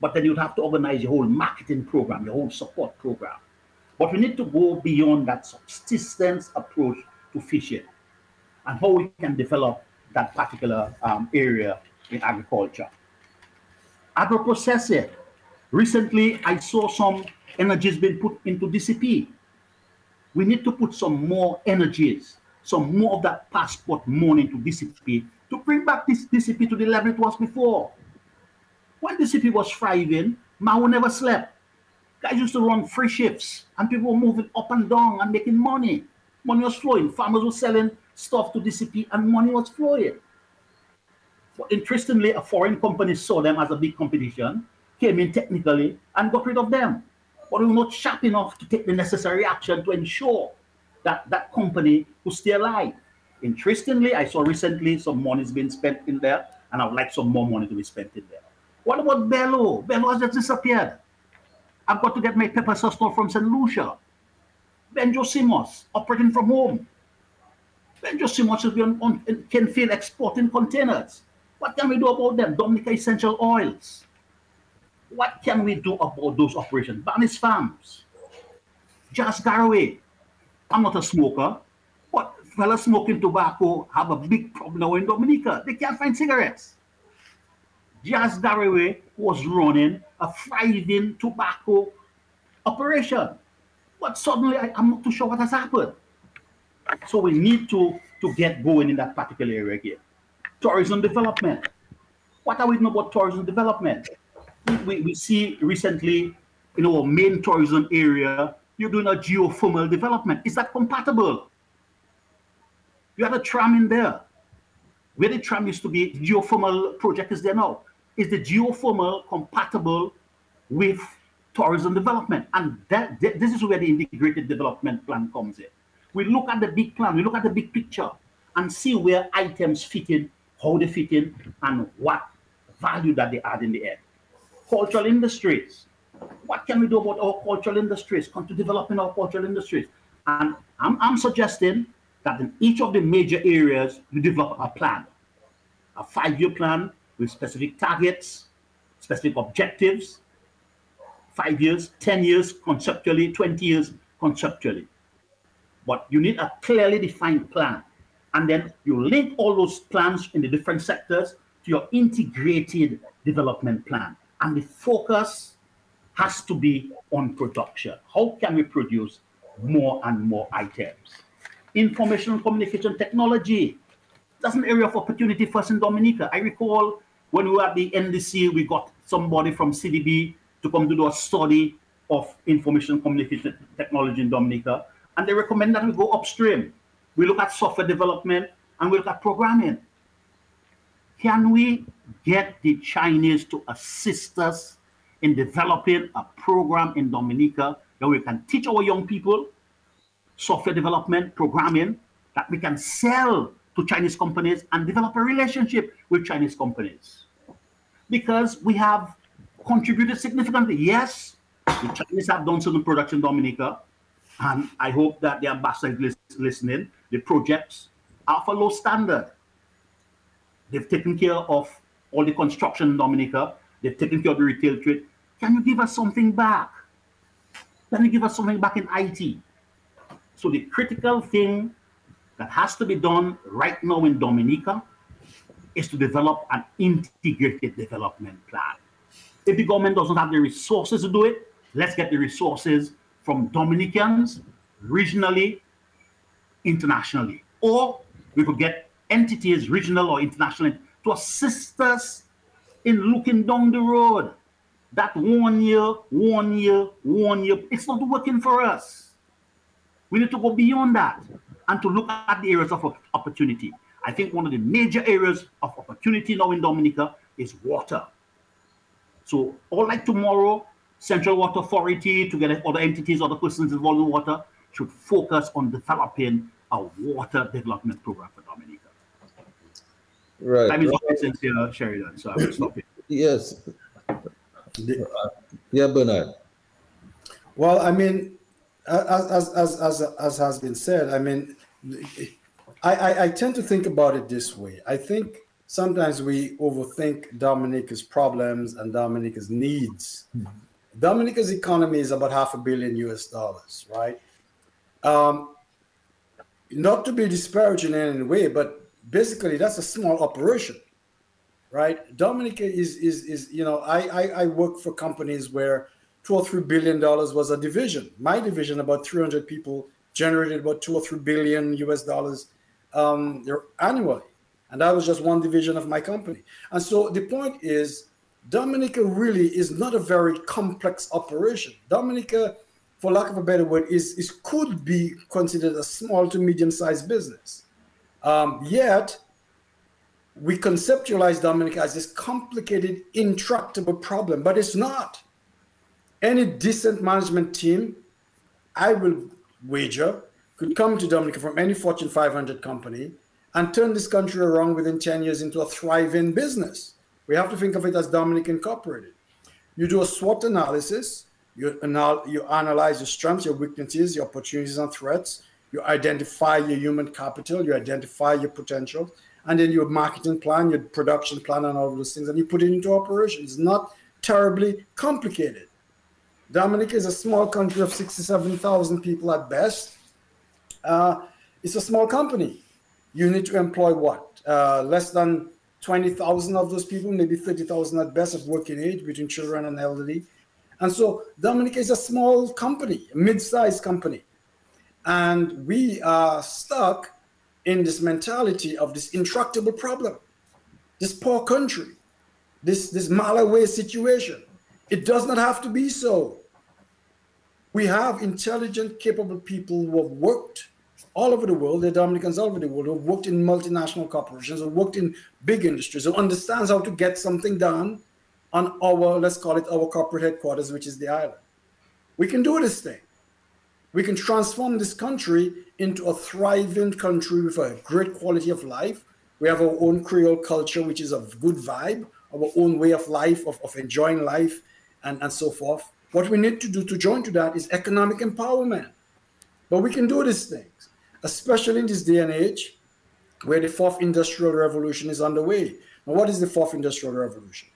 But then you'd have to organize your whole marketing program, your whole support program. But we need to go beyond that subsistence approach to fishing and how we can develop that particular um, area in agriculture. Agro-processing. Recently, I saw some energies being put into DCP. We need to put some more energies, some more of that passport money into DCP to bring back this DCP to the level it was before. When DCP was thriving, Mao never slept. Guys used to run free shifts and people were moving up and down and making money. Money was flowing. Farmers were selling stuff to DCP and money was flowing. But interestingly, a foreign company saw them as a big competition, came in technically and got rid of them. But we were not sharp enough to take the necessary action to ensure that that company would stay alive. Interestingly, I saw recently some money is being spent in there, and I would like some more money to be spent in there. What about Bello? Bello has just disappeared. I've got to get my pepper sauce from St. Lucia. Benjo Sea Moss, operating from home. Benjo Sea Moss is on, on Canefield exporting containers. What can we do about them? Dominica Essential Oils. What can we do about those operations? Barnes Farms. Jas Garraway. I'm not a smoker, but fellas smoking tobacco have a big problem now in Dominica. They can't find cigarettes. Jas Garraway was running a thriving tobacco operation. But suddenly, I, am not too sure what has happened. So we need to, to get going in that particular area again. Tourism development. What are we doing about tourism development? We, we, we see recently in our main tourism area, you're doing a geothermal development. Is that compatible? You have a tram in there. Where the tram used to be, the geothermal project is there now is the geothermal compatible with tourism development? And that, this is where the integrated development plan comes in. We look at the big plan, we look at the big picture and see where items fit in, how they fit in, and what value that they add in the end. Cultural industries. What can we do about our cultural industries? Come to developing our cultural industries. And I'm, I'm suggesting that in each of the major areas, we develop a plan, a five-year plan with specific targets, specific objectives, five years, 10 years conceptually, 20 years conceptually. But you need a clearly defined plan. And then you link all those plans in the different sectors to your integrated development plan. And the focus has to be on production. How can we produce more and more items? Information communication technology. That's an area of opportunity for us in Dominica. I recall when we were at the NDC, we got somebody from CDB to come to do a study of information communication technology in Dominica, and they recommend that we go upstream. We look at software development and we look at programming. Can we get the Chinese to assist us in developing a program in Dominica that we can teach our young people software development, programming, that we can sell to Chinese companies and develop a relationship with Chinese companies. Because we have contributed significantly. Yes, the Chinese have done certain production in Dominica, and I hope that the ambassador is listening, the projects are for low standard. They've taken care of all the construction in Dominica. They've taken care of the retail trade. Can you give us something back? Can you give us something back in IT? So the critical thing that has to be done right now in Dominica is to develop an integrated development plan. If the government doesn't have the resources to do it, let's get the resources from Dominicans, regionally, internationally. Or we could get entities, regional or international, to assist us in looking down the road. That one year, one year, one year, it's not working for us. We need to go beyond that and to look at the areas of opportunity. I think one of the major areas of opportunity now in Dominica is water. So, all like tomorrow, Central Water Authority, together with other entities, other persons involved in water, should focus on developing a water development program for Dominica. Right. Time is up since here, Sheridan, so I will stop it. Yes. Yeah, Bernard. Well, I mean, as, as, as, as, as has been said, I mean, I, I, I tend to think about it this way. I think sometimes we overthink Dominica's problems and Dominica's needs. Dominica's economy is about half a billion US dollars, right? Um, not to be disparaging in any way, but basically that's a small operation, right? Dominica is is is you know I I, I work for companies where two or three billion dollars was a division. My division, about 300 people, generated about two or three billion US dollars um, annually, and that was just one division of my company. And so the point is, Dominica really is not a very complex operation. Dominica, for lack of a better word, is, is could be considered a small to medium sized business. Um, yet, we conceptualize Dominica as this complicated, intractable problem, but it's not. Any decent management team, I will wager, could come to Dominica from any Fortune 500 company and turn this country around within 10 years into a thriving business. We have to think of it as Dominican Incorporated. You do a SWOT analysis, you, anal- you analyze your strengths, your weaknesses, your opportunities and threats, you identify your human capital, you identify your potential, and then your marketing plan, your production plan, and all those things, and you put it into operation. It's not terribly complicated. Dominica is a small country of 67,000 people at best. Uh, it's a small company. You need to employ what? Uh, less than 20,000 of those people, maybe 30,000 at best of working age between children and elderly. And so Dominica is a small company, a mid-sized company. And we are stuck in this mentality of this intractable problem, this poor country, this, this Malawi situation. It does not have to be so. We have intelligent, capable people who have worked all over the world, they're Dominicans all over the world, who have worked in multinational corporations, who have worked in big industries, who understands how to get something done on our, let's call it our corporate headquarters, which is the island. We can do this thing. We can transform this country into a thriving country with a great quality of life. We have our own Creole culture, which is a good vibe, our own way of life, of, of enjoying life, and, and so forth. What we need to do to join to that is economic empowerment. But we can do these things especially in this day and age where the fourth industrial revolution is underway. Now, what is the fourth industrial revolution?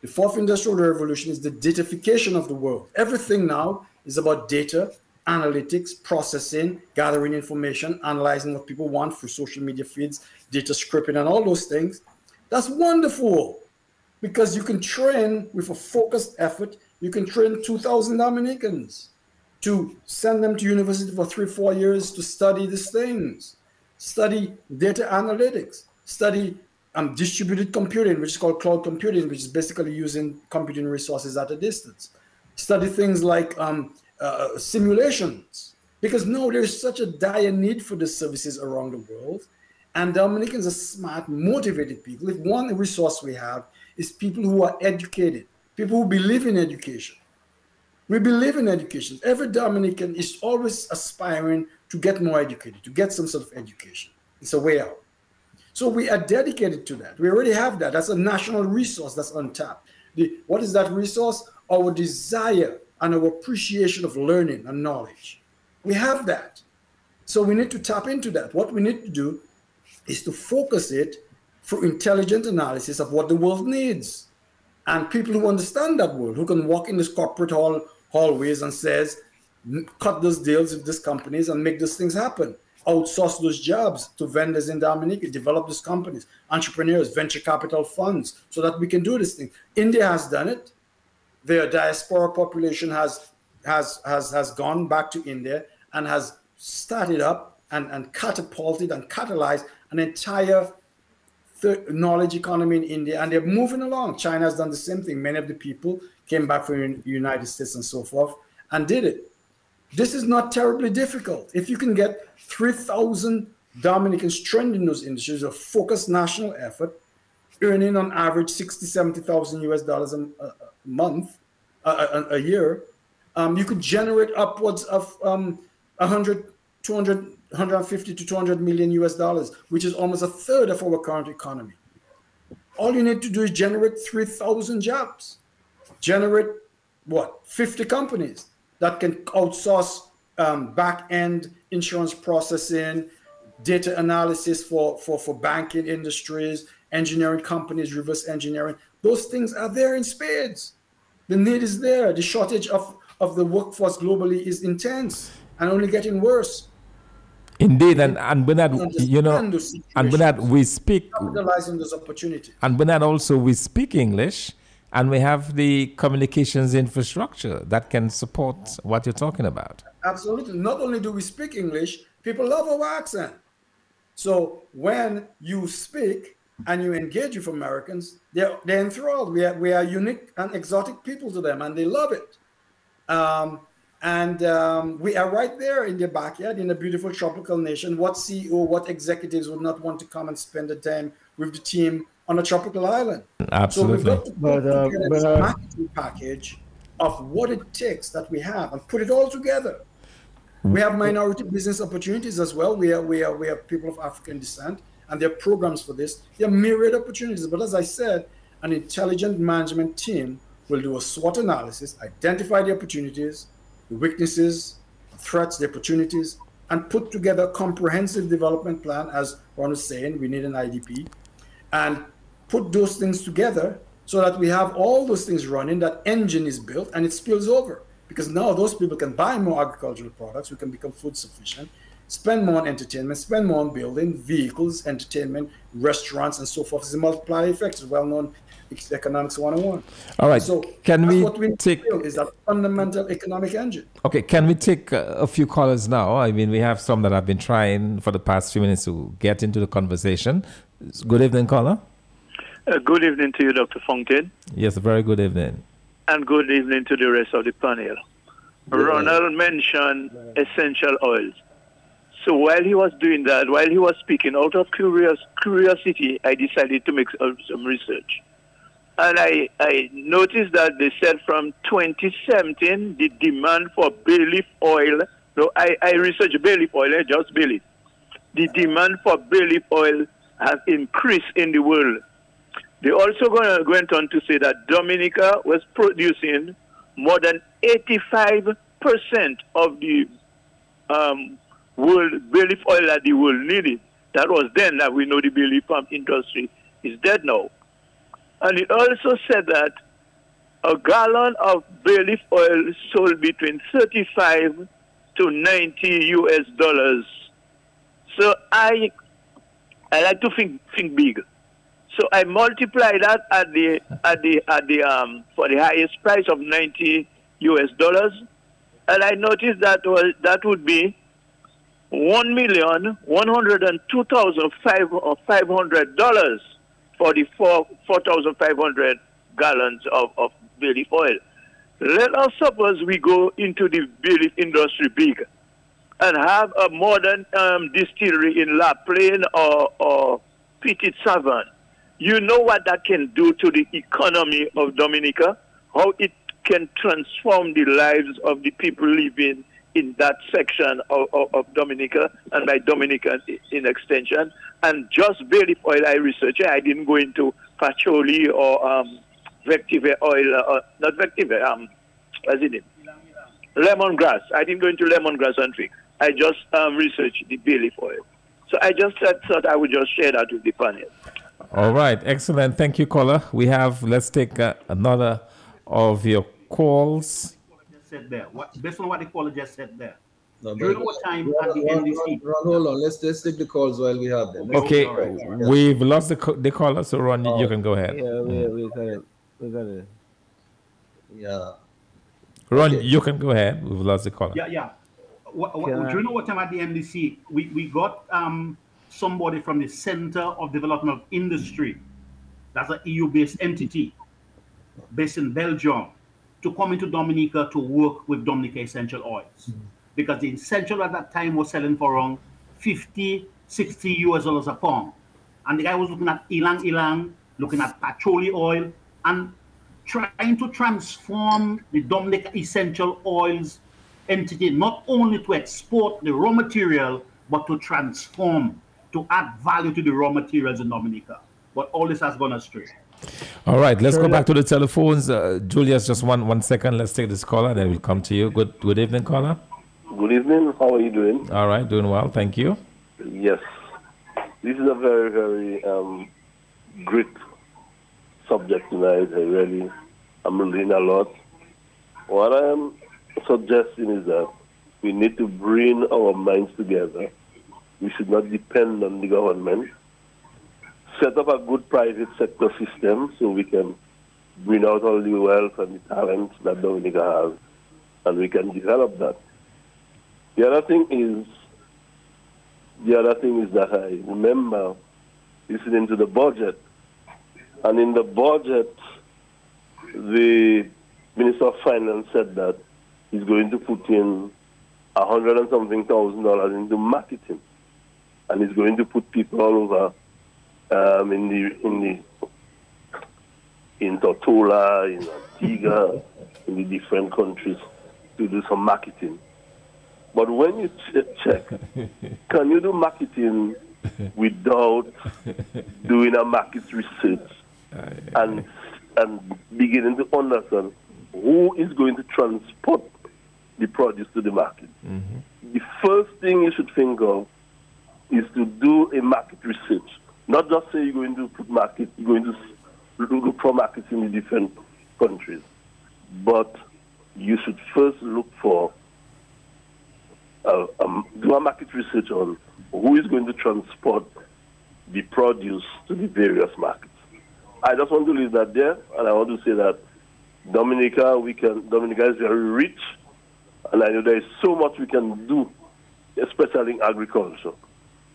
The fourth industrial revolution is the datafication of the world. Everything now is about data, analytics, processing, gathering information, analyzing what people want through social media feeds, data scraping, and all those things. That's wonderful because you can train with a focused effort. You can train 2,000 Dominicans to send them to university for three, four years to study these things, study data analytics, study um, distributed computing, which is called cloud computing, which is basically using computing resources at a distance. Study things like um, uh, simulations, because no, there's such a dire need for the services around the world. And Dominicans are smart, motivated people. If one resource we have is people who are educated, people who believe in education, we believe in education. Every Dominican is always aspiring to get more educated, to get some sort of education. It's a way out. So we are dedicated to that. We already have that. That's a national resource that's untapped. The, what is that resource? Our desire and our appreciation of learning and knowledge. We have that. So we need to tap into that. What we need to do is to focus it through intelligent analysis of what the world needs. And people who understand that world, who can walk in this corporate hall hallways and says, cut those deals with these companies and make those things happen. Outsource those jobs to vendors in Dominica, develop those companies, entrepreneurs, venture capital funds, so that we can do this thing. India has done it. Their diaspora population has has has has gone back to India and has started up and, and catapulted and catalyzed an entire knowledge economy in India, and they're moving along. China has done the same thing. Many of the people came back from the United States and so forth and did it. This is not terribly difficult. If you can get 3,000 Dominicans trained in those industries, a focused national effort, earning on average 60, 70,000 US dollars a, a month, a, a, a year, um, you could generate upwards of um, 100, 200, 150 to 200 million US dollars, which is almost a third of our current economy. All you need to do is generate 3,000 jobs, generate what, 50 companies that can outsource um, back end insurance processing, data analysis for, for, for banking industries, engineering companies, reverse engineering. Those things are there in spades. The need is there. The shortage of, of the workforce globally is intense and only getting worse. Indeed, and, and Bernard, you know, and Bernard, we speak capitalizing those opportunities. And Bernard, also we speak English, and we have the communications infrastructure that can support what you're talking about. Absolutely. Not only do we speak English, people love our accent. So when you speak and you engage with Americans, they're, they're enthralled. We are, we are unique and exotic people to them, and they love it. Um, and um, we are right there in the backyard in a beautiful tropical nation. What CEO, what executives would not want to come and spend the time with the team on a tropical island? Absolutely. So we've got to put but, uh, but, uh, marketing package of what it takes that we have and put it all together. We have minority business opportunities as well. We are, we are, we have people of African descent, and there are programs for this. There are myriad opportunities. But as I said, an intelligent management team will do a SWOT analysis, identify the opportunities, the weaknesses, threats, the opportunities, and put together a comprehensive development plan. As Ron was saying, we need an IDP, and put those things together so that we have all those things running, that engine is built, and it spills over. Because now those people can buy more agricultural products, we can become food sufficient, spend more on entertainment, spend more on building, vehicles, entertainment, restaurants, and so forth. It's a multiplier effect. It's well known economics 101. All right. So can we, we take is that fundamental economic engine. Okay, can we take a few callers now? I mean, we have some that have been trying for the past few minutes to get into the conversation. Good evening, caller. Uh, good evening to you, Dr. Fontaine. Yes, very good evening. And good evening to the rest of the panel. Ronald mentioned essential oils. So while he was doing that, while he was speaking, out of curious, curiosity, I decided to make some research. And I, I noticed that they said from 2017, the demand for bay oil, no, I, I researched bay oil, eh, just bay. The demand for bay oil has increased in the world. They also went on to say that Dominica was producing more than 85% of the um, world bay oil that the world needed. That was then that we know the bay leaf farm industry is dead now. And it also said that a gallon of bay leaf oil sold between 35 to 90 US dollars. So I I like to think think big. So I multiply that at the at the at the um for the highest price of 90 US dollars, and I noticed that was that would be one million one hundred and two thousand five five hundred dollars 4,500 gallons of, of bay oil. Let us suppose we go into the bay industry big and have a modern um, distillery in La Plaine or, or Petit. You know what that can do to the economy of Dominica, how it can transform the lives of the people living in that section of, of, of Dominica and by Dominica in extension. And just leaf oil I researched. I didn't go into patchouli or um, vetiver oil, uh, not vetiver, um, what's it lemongrass. I didn't go into lemongrass and fig. I just um, researched the bay oil. So I just thought I would just share that with the panel. All right, excellent. Thank you, caller. We have, let's take uh, another of your calls. Said there. What, based on what the caller just said there. No, During what time at the NDC? hold on, let's, let's take the calls while we have them. Okay, right. we've lost the, the caller, so Ron, oh. you can go ahead. Yeah, we, we got it. We got it. Yeah. Ron, okay. you can go ahead. We've lost the caller. Yeah, yeah. What, what, do you know what time at the NDC? We, we got um, somebody from the Center of Development of Industry, that's an EU based entity based in Belgium, to come into Dominica to work with Dominica Essential Oils. Mm-hmm. Because the essential at that time was selling for around 50, 60 US dollars a pound. And the guy was looking at ylang ylang, looking at patchouli oil, and trying to transform the Dominica Essential Oils entity not only to export the raw material, but to transform to add value to the raw materials in Dominica. But all this has gone astray. All right, let's go back to the telephones. Uh, Julius, just one one second. Let's take this caller, then we'll come to you. Good good evening, caller. Good evening. How are you doing? All right, doing well. Thank you. Yes, this is a very very um, great subject tonight. I really, I'm learning a lot. What I am suggesting is that we need to bring our minds together we should not depend on the government. Set up a good private sector system so we can bring out all the wealth and the talents that Dominica has, and we can develop that. The other thing is, the other thing is that I remember listening to the budget, and in the budget, the Minister of Finance said that he's going to put in a hundred and something thousand dollars into marketing and he's going to put people all over um, in the in the in Tortola, in Antigua, in the different countries to do some marketing. But when you ch- check, can you do marketing without doing a market research and and beginning to understand who is going to transport the produce to the market? Mm-hmm. The first thing you should think of is to do a market research. Not just say you're going to put market, you're going to look for markets in the different countries, but you should first look for uh, um, do a market research on who is going to transport the produce to the various markets. I just want to leave that there, and I want to say that Dominica, we can Dominica is very rich, and I know there is so much we can do, especially in agriculture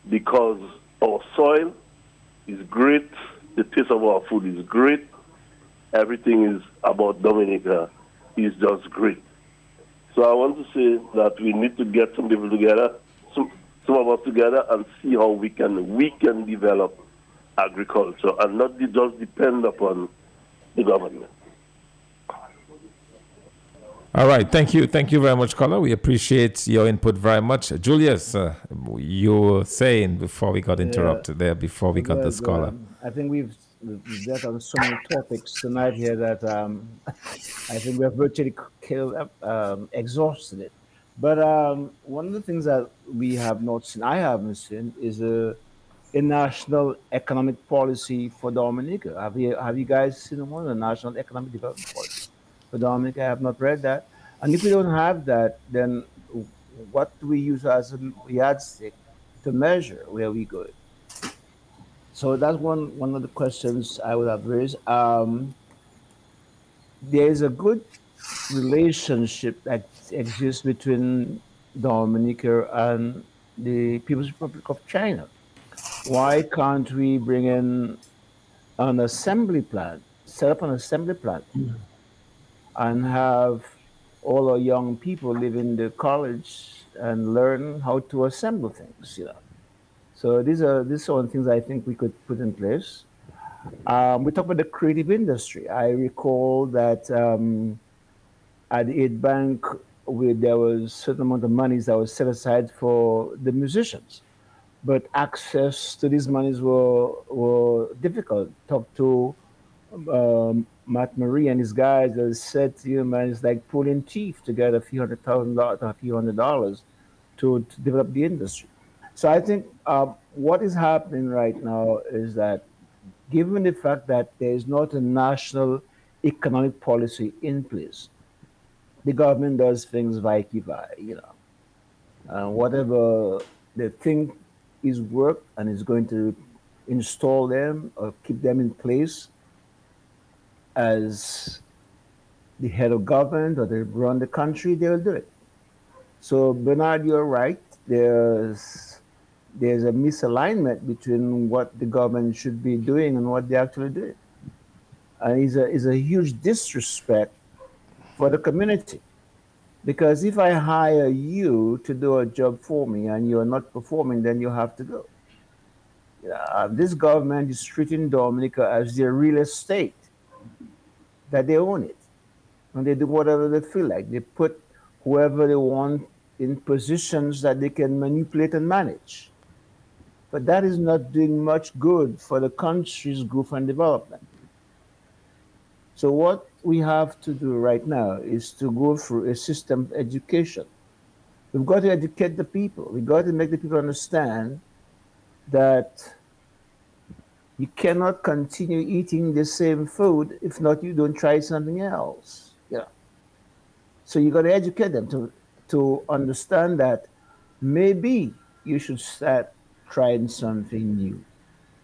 because our soil is great, the taste of our food is great, everything is about Dominica is just great. So I want to say that we need to get some people together, some, some of us together, and see how we can we can develop agriculture and not just depend upon the government. All right, thank you, thank you very much, caller. We appreciate your input very much, Julius. Uh, you were saying before we got interrupted yeah. there, before we got the scholar. Um, I think we've dealt on so many topics tonight here that um, I think we have virtually killed, um, exhausted it. But um, one of the things that we have not seen, I haven't seen, is a, a national economic policy for Dominica. Have you have you guys seen one? A national economic development policy for Dominica. I have not read that. And if we don't have that, then what do we use as a yardstick to measure where we go? So that's one one of the questions I would have raised. Um, there is a good relationship that exists between Dominica and the People's Republic of China. Why can't we bring in an assembly plant, set up an assembly plant, mm-hmm and have all our young people live in the college and learn how to assemble things, you know. So these are these are things I think we could put in place. Um, we talk about the creative industry. I recall that um, at the Aid Bank, we, there was a certain amount of monies that was set aside for the musicians, but access to these monies were were difficult. Talk to um, Matt Marie and his guys have said to you, man, it's like pulling teeth to get a few hundred thousand dollars, a few hundred dollars to, to develop the industry. So I think um, what is happening right now is that given the fact that there is not a national economic policy in place, the government does things vice versa, you know. Uh, whatever they think is work and is going to install them or keep them in place as the head of government or they run the country, they'll do it. So Bernard, you're right. There's there's a misalignment between what the government should be doing and what they actually do. And it's a, it's a huge disrespect for the community. Because if I hire you to do a job for me and you're not performing, then you have to go. Uh, this government is treating Dominica as their real estate, that they own it. And they do whatever they feel like. They put whoever they want in positions that they can manipulate and manage. But that is not doing much good for the country's growth and development. So what we have to do right now is to go through a system of education. We've got to educate the people. We've got to make the people understand that you cannot continue eating the same food if not you don't try something else. Yeah. So you got to educate them to to understand that maybe you should start trying something new.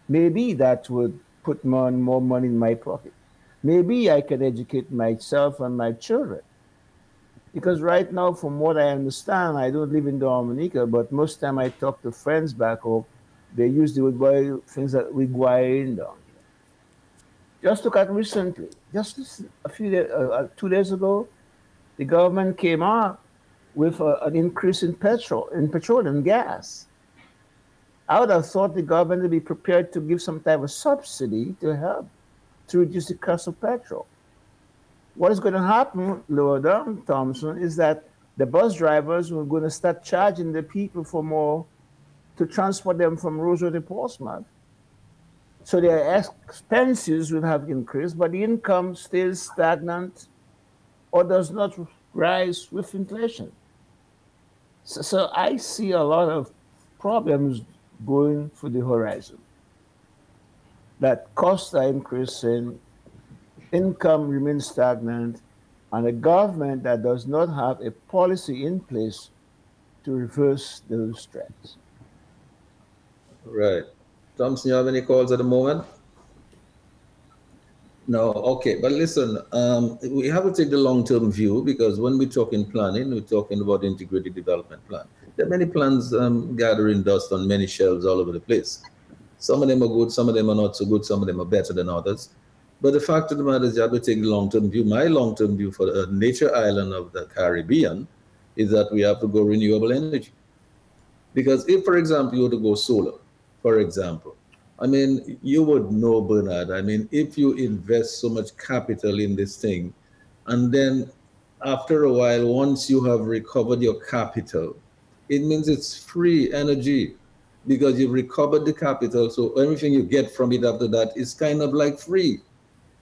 Maybe that would put more and more money in my pocket. Maybe I can educate myself and my children. Because right now, from what I understand, I don't live in Dominica, but most time I talk to friends back home, they use the buy things that we in Dominica. Just look at recently, just a few days, uh, uh, two days ago, the government came out with a, an increase in petrol, in petroleum gas. I would have thought the government would be prepared to give some type of subsidy to help to reduce the cost of petrol. What is going to happen, lower down, Thompson, is that the bus drivers are going to start charging the people for more to transport them from Roseau to Portsmouth. So their expenses will have increased, but the income stays stagnant or does not rise with inflation. So, so I see a lot of problems going for the horizon. That costs are increasing, income remains stagnant, and a government that does not have a policy in place to reverse those trends. Right. Thompson, you have any calls at the moment? No, okay, but listen, um, we have to take the long-term view because when we talk in planning, we're talking about integrated development plan. There are many plans um, gathering dust on many shelves all over the place. Some of them are good, some of them are not so good, some of them are better than others. But the fact of the matter is you have to take the long-term view. My long-term view for a nature island of the Caribbean is that we have to go renewable energy. Because if, for example, you were to go solar, for example, I mean, you would know, Bernard. I mean, if you invest so much capital in this thing, and then after a while, once you have recovered your capital, it means it's free energy because you've recovered the capital. So everything you get from it after that is kind of like free,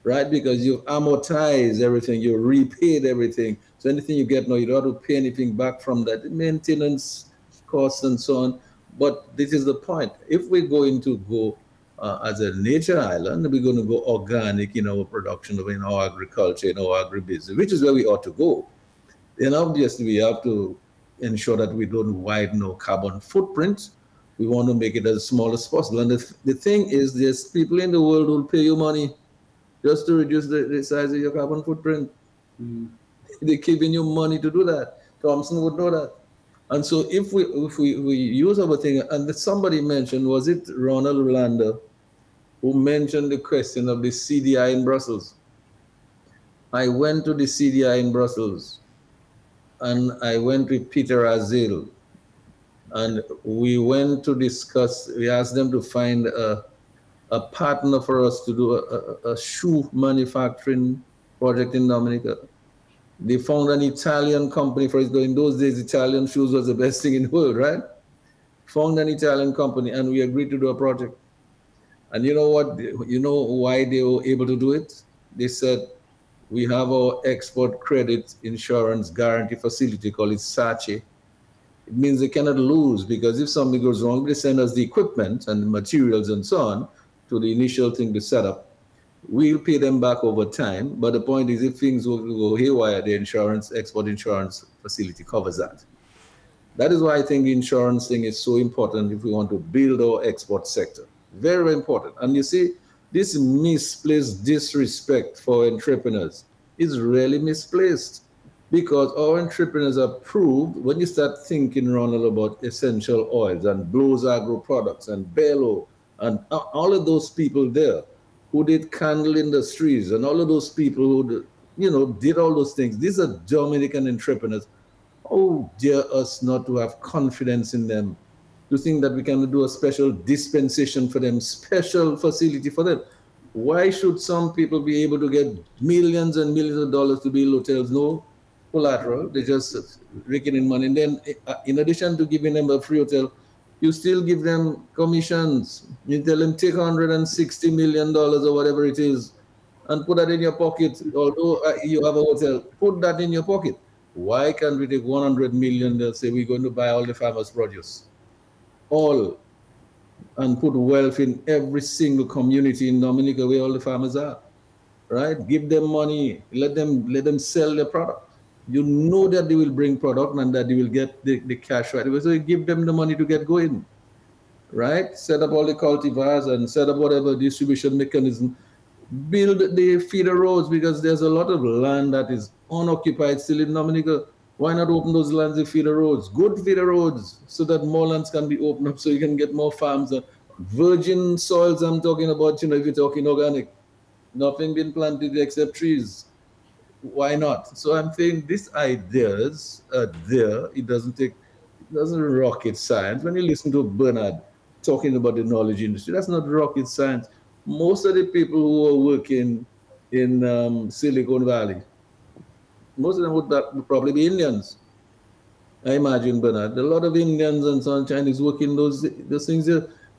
right? Because you've amortized everything, you repaid everything. So anything you get now, you don't have to pay anything back from that maintenance costs and so on. But this is the point. If we're going to go uh, as a nature island, we're going to go organic in our production, in our agriculture, in our agribusiness, which is where we ought to go. Then obviously we have to ensure that we don't widen our carbon footprint. We want to make it as small as possible. And the, the thing is, there's people in the world who will pay you money just to reduce the, the size of your carbon footprint. Mm. They're giving you money to do that. Thompson would know that. And so if we if we, we use our thing, and somebody mentioned, was it Ronald Lander who mentioned the question of the CDI in Brussels? I went to the CDI in Brussels and I went with Peter Azil and we went to discuss, we asked them to find a, a partner for us to do a, a, a shoe manufacturing project in Dominica. They found an Italian company for it. In those days, Italian shoes was the best thing in the world, right? Found an Italian company, and we agreed to do a project. And you know what? You know why they were able to do it? They said, we have our export credit insurance guarantee facility called it SACE. It means they cannot lose because if something goes wrong, they send us the equipment and the materials and so on to the initial thing to set up. We'll pay them back over time. But the point is, if things will go haywire, the insurance, export insurance facility covers that. That is why I think insurance thing is so important if we want to build our export sector. Very, very important. And you see, this misplaced disrespect for entrepreneurs is really misplaced because our entrepreneurs are proved when you start thinking, Ronald, about essential oils and Blues Agro products and Bello and all of those people there who did candle industries and all of those people who, you know, did all those things. These are Dominican entrepreneurs. Oh, dear us not to have confidence in them to think that we can do a special dispensation for them, special facility for them. Why should some people be able to get millions and millions of dollars to build hotels? No collateral, they just raking in money. And then, uh, in addition to giving them a free hotel, you still give them commissions. You tell them take 160 million dollars or whatever it is, and put that in your pocket. Although uh, you have a hotel, put that in your pocket. Why can't we take 100 million? They'll say we're going to buy all the farmers' produce all and put wealth in every single community in Dominica where all the farmers are. Right? Give them money, let them let them sell their product. You know that they will bring product and that they will get the, the cash right away. So you give them the money to get going. Right? Set up all the cultivars and set up whatever distribution mechanism. Build the feeder roads because there's a lot of land that is unoccupied still in Dominica why not open those lands and feeder roads, good feeder roads, so that more lands can be opened up so you can get more farms. Uh, virgin soils, I'm talking about, you know, if you're talking organic, nothing been planted except trees. Why not? So I'm saying these ideas are there. It doesn't take, it doesn't rocket science. When you listen to Bernard talking about the knowledge industry, that's not rocket science. Most of the people who are working in um, Silicon Valley, most of them would, probably be Indians. I imagine, Bernard. A lot of Indians and some Chinese working those those things.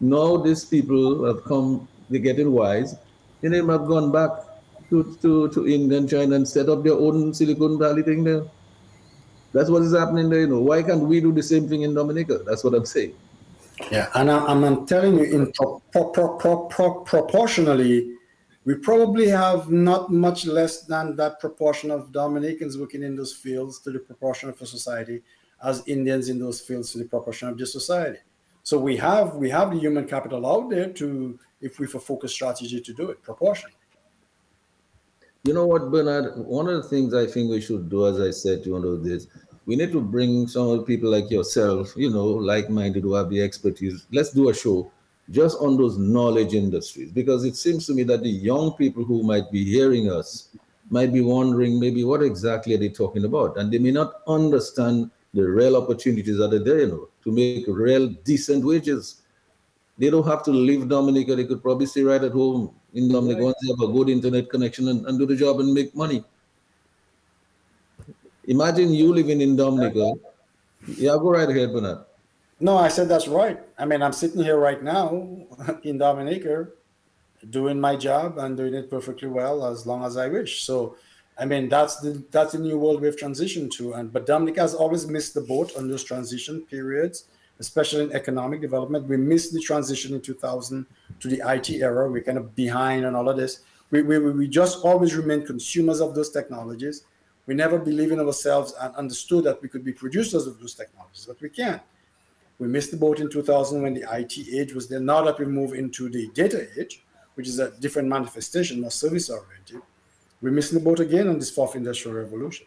Now these people have come, they're getting wise, and they have gone back to, to, to India and China and set up their own Silicon Valley thing there. That's what is happening there, you know. Why can't we do the same thing in Dominica? That's what I'm saying. Yeah, and I, am telling you, in pro, pro, pro, proportionally, we probably have not much less than that proportion of Dominicans working in those fields to the proportion of a society as Indians in those fields to the proportion of the society. So we have we have the human capital out there to, if we have a focused strategy to do it proportionally. You know what, Bernard? One of the things I think we should do, as I said to one of this, we need to bring some of the people like yourself, you know, like-minded who have the expertise. Let's do a show just on those knowledge industries because it seems to me that the young people who might be hearing us might be wondering maybe what exactly are they talking about and they may not understand the real opportunities that are there you know to make real decent wages they don't have to leave dominica they could probably stay right at home in dominica right. once they have a good internet connection and, and do the job and make money imagine you living in dominica yeah go right ahead bernard no, I said that's right. I mean, I'm sitting here right now in Dominica doing my job and doing it perfectly well as long as I wish. So, I mean, that's the that's the new world we've transitioned to. And but Dominica has always missed the boat on those transition periods, especially in economic development. We missed the transition in 2000 to the IT era. We're kind of behind on all of this. We, we, we just always remain consumers of those technologies. We never believed in ourselves and understood that we could be producers of those technologies, but we can't. We missed the boat in 2000 when the IT age was there. Now that we move into the data age, which is a different manifestation, more service oriented, we're missing the boat again on this fourth industrial revolution.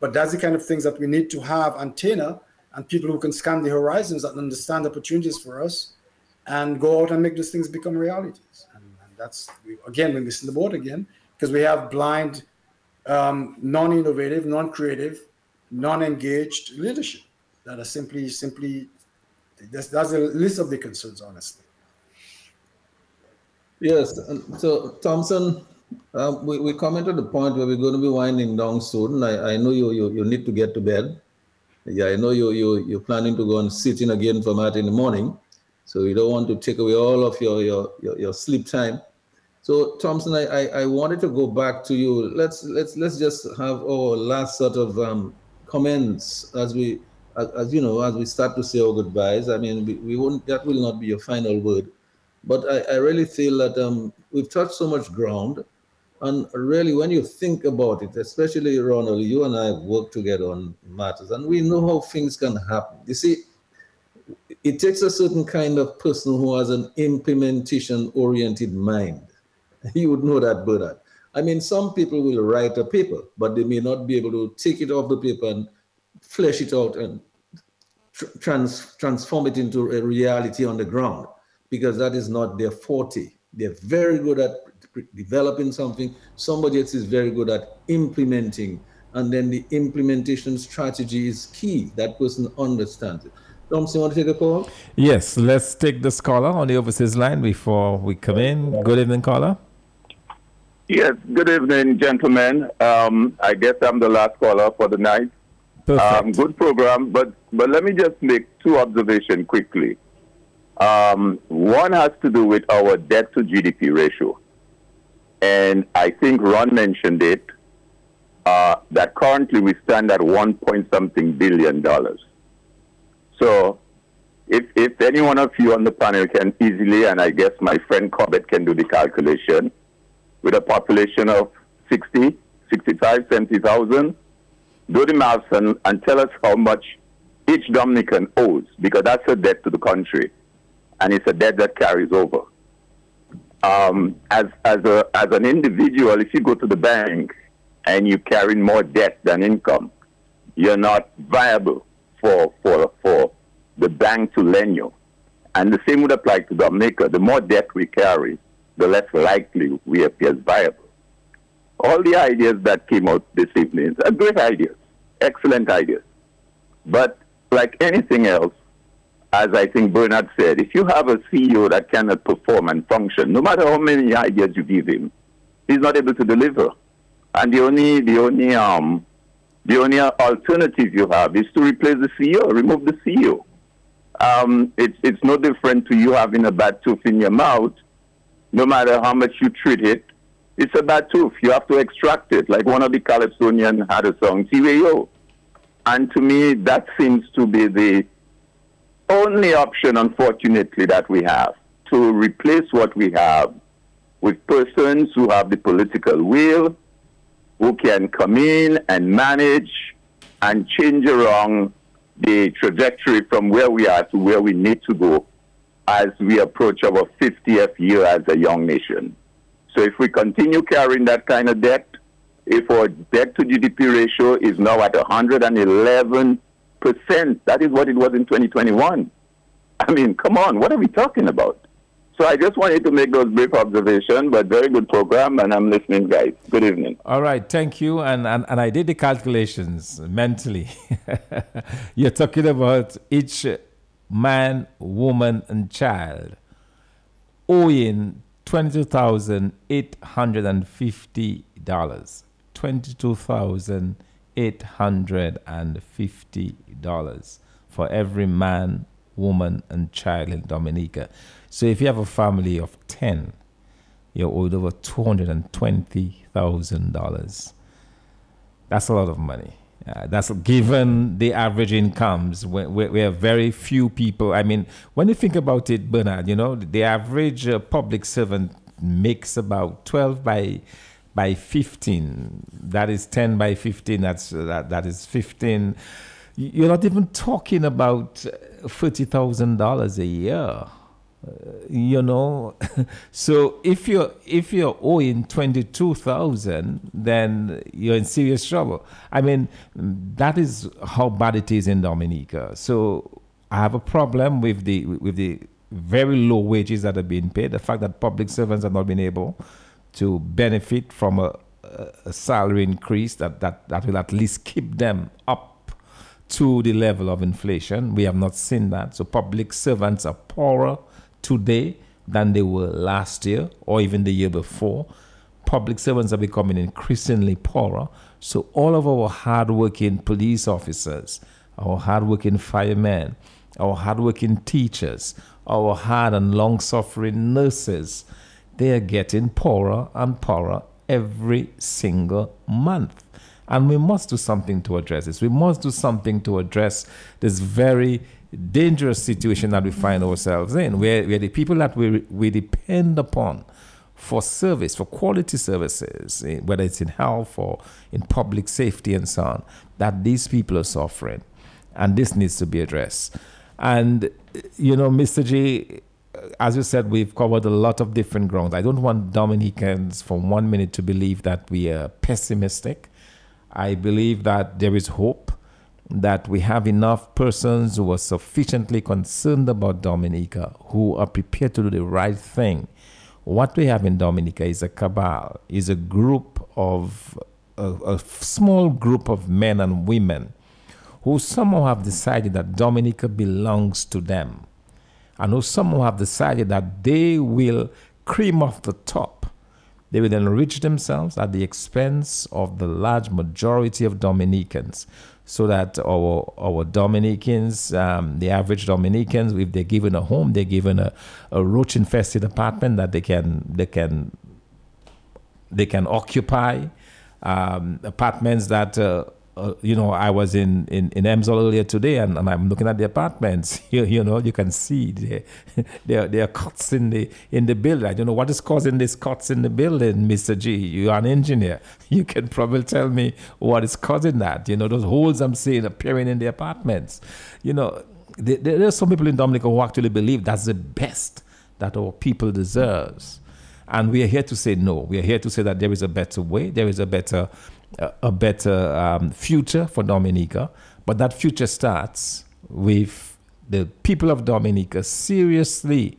But that's the kind of things that we need to have antenna and people who can scan the horizons and understand opportunities for us and go out and make those things become realities. And, and that's, again, we're missing the boat again because we have blind, um, non innovative, non creative, non engaged leadership that are simply, simply that's, that's a list of the concerns, honestly. Yes. So, Thompson, um, we, we come into the point where we're going to be winding down soon. I, I know you, you, you need to get to bed. Yeah, I know you, you, you're planning to go and sit in again for that in the morning. So we don't want to take away all of your your your, your sleep time. So Thompson, I, I, I wanted to go back to you. Let's let's let's just have our last sort of um, comments as we as, as, you know as we start to say our goodbyes. I mean we, we won't that will not be your final word, but I, I really feel that um, we've touched so much ground, and really when you think about it, especially Ronald, you and I worked together on matters, and we know how things can happen. You see, it takes a certain kind of person who has an implementation oriented mind You would know that, Bernard. I mean, some people will write a paper, but they may not be able to take it off the paper and flesh it out and trans, transform it into a reality on the ground because that is not their forte. They're very good at developing something. Somebody else is very good at implementing. And then the implementation strategy is key. That person understands it. Thompson, want to take a call? Yes, let's take this caller on the overseas line before we come in. Good evening, caller. Yes, good evening, gentlemen. Um, I guess I'm the last caller for the night. Um, good program, but but let me just make two observations quickly. Um, one has to do with our debt to GDP ratio, and I think Ron mentioned it. Uh, that currently we stand at one point something billion dollars. So, if if any one of you on the panel can easily, and I guess my friend Corbett can do the calculation, with a population of 60, 65, 70,000, do the math and, and tell us how much each Dominican owes, because that's a debt to the country, and it's a debt that carries over. Um, as, as, a, as an individual, if you go to the bank and you carry more debt than income, you're not viable for, for, for the bank to lend you. And the same would apply to Dominica. The more debt we carry, the less likely we appear viable. All the ideas that came out this evening are great ideas, excellent ideas. But like anything else, as I think Bernard said, if you have a CEO that cannot perform and function, no matter how many ideas you give him, he's not able to deliver. And the only the only um the only alternative you have is to replace the CEO, remove the CEO. Um, it's it's no different to you having a bad tooth in your mouth no matter how much you treat it, it's a bad tooth. You have to extract it. Like one of the Calypsonians had a song, TVO. And to me, that seems to be the only option, unfortunately, that we have to replace what we have with persons who have the political will, who can come in and manage and change around the trajectory from where we are to where we need to go as we approach our 50th year as a young nation. So if we continue carrying that kind of debt, if our debt to GDP ratio is now at 111%, that is what it was in 2021. I mean, come on, what are we talking about? So I just wanted to make those brief observations, but very good program, and I'm listening, guys. Good evening. All right, thank you. And, and, and I did the calculations mentally. You're talking about each man, woman, and child owing $22,850. $22,850 for every man, woman, and child in Dominica. So if you have a family of 10, you're owed over $220,000. That's a lot of money. Uh, that's given the average incomes where, where, very few people. I mean, when you think about it, Bernard, you know, the average uh, public servant makes about 12 by by 15. That is 10 by 15. That's uh, that, that is 15. You're not even talking about uh, $30,000 a year. Uh, you know so if you're if you're owing 22000 then you're in serious trouble i mean that is how bad it is in dominica so i have a problem with the with the very low wages that are being paid the fact that public servants have not been able to benefit from a, a salary increase that, that that will at least keep them up to the level of inflation we have not seen that so public servants are poorer today than they were last year or even the year before. Public servants are becoming increasingly poorer. So, all of our hardworking police officers, our hardworking firemen, our hardworking teachers, our hard and long suffering nurses, they are getting poorer and poorer every single month. And we must do something to address this. We must do something to address this very dangerous situation that we find ourselves in, where, where the people that we, we depend upon for service, for quality services, eh, whether it's in health or in public safety and so on, that these people are suffering. And this needs to be addressed. And, you know, Mr. G, as you said, we've covered a lot of different grounds. I don't want Dominicans for one minute to believe that we are pessimistic. I believe that there is hope, that we have enough persons who are sufficiently concerned about Dominica, who are prepared to do the right thing. What we have in Dominica is a cabal, is a group of, a, a small group of men and women who somehow have decided that Dominica belongs to them and who somehow have decided that they will cream off the top. They will enrich themselves at the expense of the large majority of Dominicans, so that our our Dominicans, um, the average Dominicans, if they're given a home, they're given a, a roach infested apartment that they can they can they can occupy, um, apartments that uh, uh, you know, I was in, in, in Elmshall earlier today and, and I'm looking at the apartments. You, you know, you can see there, there, there are cuts in the, in the building. I don't know what is causing these cuts in the building, Mr. G. You are an engineer. You can probably tell me what is causing that. You know, those holes I'm seeing appearing in the apartments. You know, there, there are some people in Dominica who actually believe that's the best that our people deserves. And we are here to say no. We are here to say that there is a better way, there is a better a better um, future for Dominica. But that future starts with the people of Dominica seriously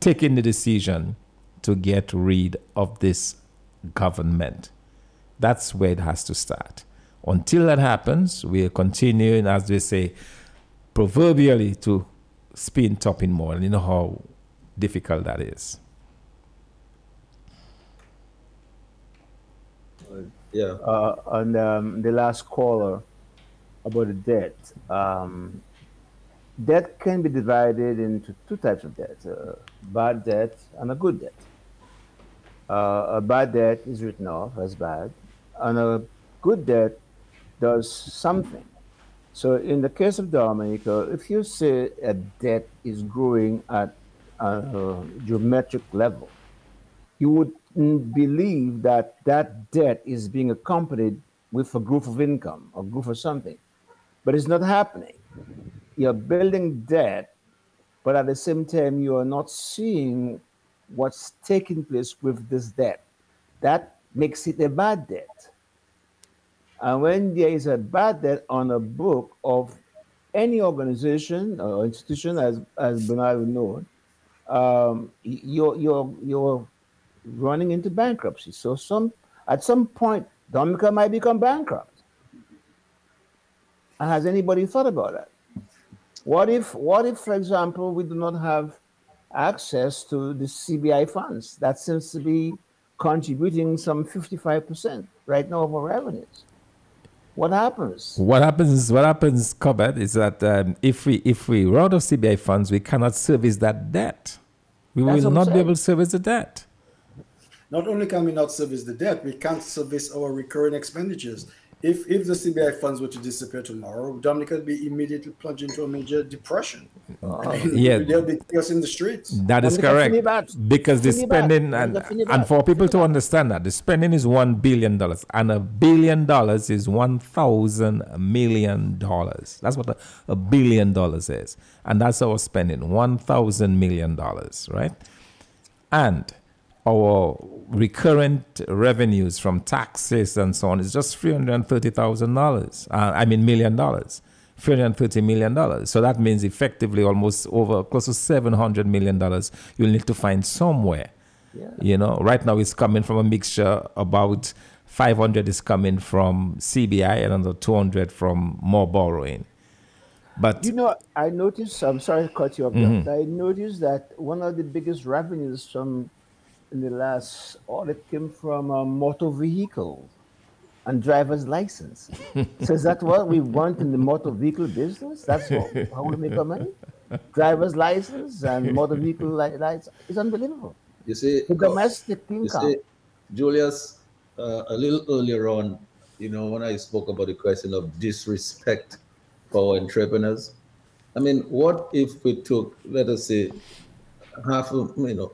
taking the decision to get rid of this government. That's where it has to start. Until that happens, we are continuing, as they say, proverbially to spin top in more. And you know how difficult that is. Yeah. Uh, on um, the last caller about the debt. Um, debt can be divided into two types of debt uh, bad debt and a good debt. Uh, a bad debt is written off as bad, and a good debt does something. So, in the case of Dominica, if you say a debt is growing at a geometric level, you would believe that that debt is being accompanied with a growth of income or growth of something. But it's not happening. You're building debt, but at the same time, you are not seeing what's taking place with this debt. That makes it a bad debt. And when there is a bad debt on a book of any organization or institution, as, as Bernard would know, um, you're, you're, you're running into bankruptcy. So some at some point, Dominica might become bankrupt. And has anybody thought about that? What if, what if, for example, we do not have access to the CBI funds? That seems to be contributing some 55% right now of our revenues. What happens? What happens? What happens, Corbett, is that um, if we if we run out of CBI funds, we cannot service that debt. We That's will not be able to service the debt. Not only can we not service the debt, we can't service our recurring expenditures. If if the CBI funds were to disappear tomorrow, Dominica would be immediately plunged into a major depression. Uh, I mean, yeah, there'll be chaos in the streets. That is correct. Because the spending and, and for people to understand that the spending is one billion dollars, and a billion dollars is one thousand million dollars. That's what a, a billion dollars is, and that's our spending one thousand million dollars, right? And our recurrent revenues from taxes and so on is just $330,000. Uh, I mean, million dollars. $330 million. So that means effectively almost over close to $700 million you'll need to find somewhere. Yeah. You know, right now it's coming from a mixture about 500 is coming from CBI and another 200 from more borrowing. But you know, I noticed. I'm sorry to cut you off. Mm-hmm. I noticed that one of the biggest revenues from in the last audit came from a motor vehicle and driver's license. so is that what we want in the motor vehicle business? That's how, how we make our money? driver's license and motor vehicle license. It's unbelievable. You see, the domestic income. See, Julius, uh, a little earlier on, you know, when I spoke about the question of disrespect for entrepreneurs, I mean, what if we took, let us say, half of, you know,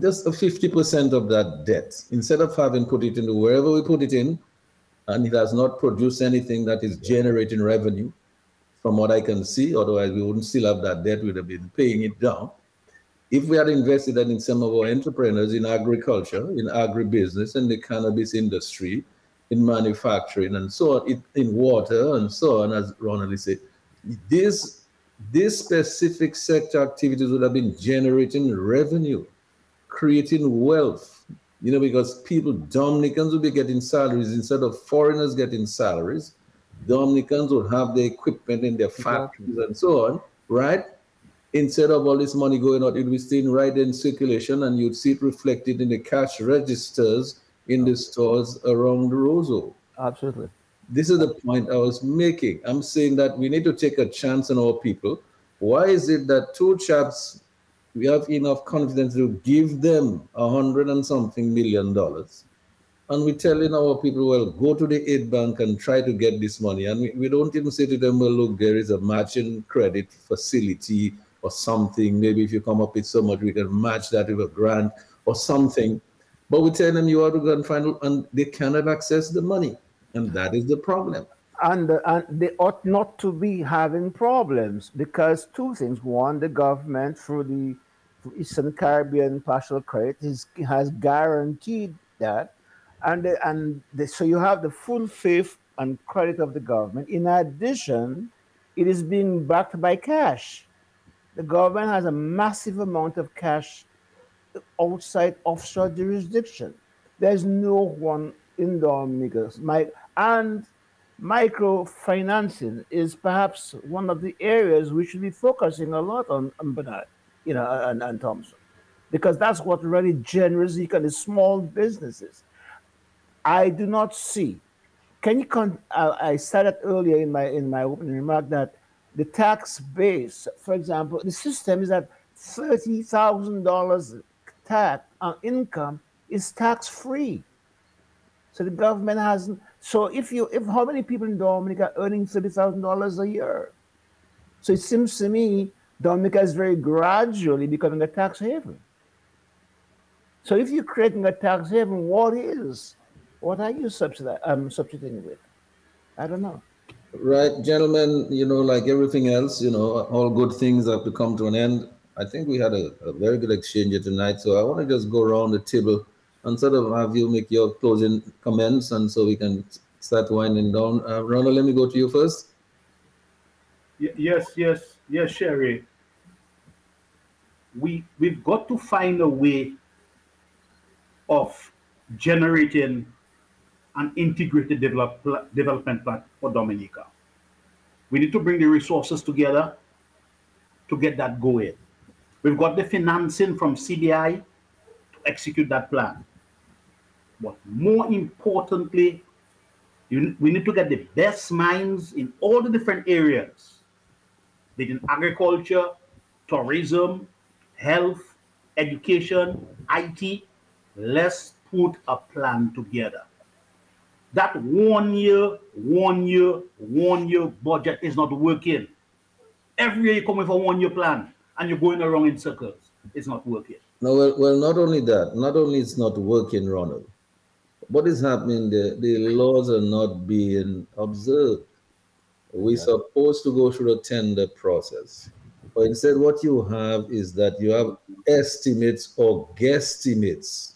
just a 50% of that debt, instead of having put it into wherever we put it in, and it has not produced anything that is generating revenue, from what I can see, otherwise we wouldn't still have that debt, we'd have been paying it down. If we had invested that in some of our entrepreneurs in agriculture, in agribusiness, in the cannabis industry, in manufacturing and so on, in water and so on, as Ronald said, this this specific sector activities would have been generating revenue, creating wealth, you know, because people, Dominicans would be getting salaries instead of foreigners getting salaries. Dominicans would have the equipment in their factories exactly. and so on, right? Instead of all this money going out, it would be staying right in circulation and you'd see it reflected in the cash registers in the stores around the Roseau. Absolutely. This is the point I was making. I'm saying that we need to take a chance on our people. Why is it that two chaps, we have enough confidence to give them a hundred and something million dollars? And we're telling our people, well, go to the aid bank and try to get this money. And we, we don't even say to them, well, look, there is a matching credit facility or something. Maybe if you come up with so much, we can match that with a grant or something. But we tell them you have to go and find, and they cannot access the money. And that is the problem. And, uh, and they ought not to be having problems because two things. One, the government through the Eastern Caribbean Partial Credit is, has guaranteed that. And, the, and the, so you have the full faith and credit of the government. In addition, it is being backed by cash. The government has a massive amount of cash outside offshore jurisdiction. There's no one in Dominica. My, and microfinancing is perhaps one of the areas we should be focusing a lot on, um, on Bernard, uh, you know, uh, and, and Thompson, because that's what really generates economy, small businesses. I do not see. Can you? Con- I, I said earlier in my in my opening remark that the tax base, for example, the system is that thirty thousand dollars tax on income is tax free. So the government hasn't. So if you, if how many people in Dominica are earning thirty thousand dollars a year? So it seems to me Dominica is very gradually becoming a tax haven. So if you're creating a tax haven, what is? What are you subsidizing, um, substituting with? I don't know. Right, gentlemen, you know, like everything else, you know, all good things have to come to an end. I think we had a, a very good exchange here tonight. So I want to just go around the table and sort of have you make your closing comments and so we can start winding down. Uh, Ronald, let me go to you first. yes, yes, yes, Sherry. We, we've got to find a way of generating an integrated develop, development plan for Dominica. We need to bring the resources together to get that going. We've got the financing from CDI to execute that plan. But more importantly, you, we need to get the best minds in all the different areas, be in agriculture, tourism, health, education, IT. Let's put a plan together. That one year, one year, one year budget is not working. Every year you come with a one year plan and you're going around in circles. It's not working. No, well, well, not only that, not only it's not working, Ronald. What is happening there? The laws are not being observed. We're supposed to go through a tender process. But instead, what you have is that you have estimates or guesstimates.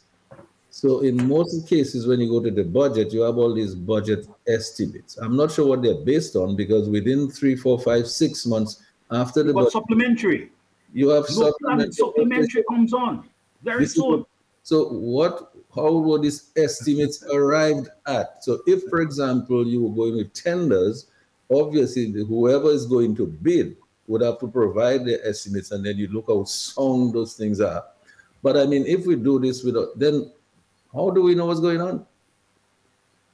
So in most cases, when you go to the budget, you have all these budget estimates. I'm not sure what they're based on because within three, four, five, six months after the budget, supplementary. You have no supplementary. supplementary comes on very soon. so what? How were these estimates arrived at? So if, for example, you were going with tenders, obviously whoever is going to bid would have to provide their estimates, and then you look how sound those things are. But I mean, if we do this without, then how do we know what's going on?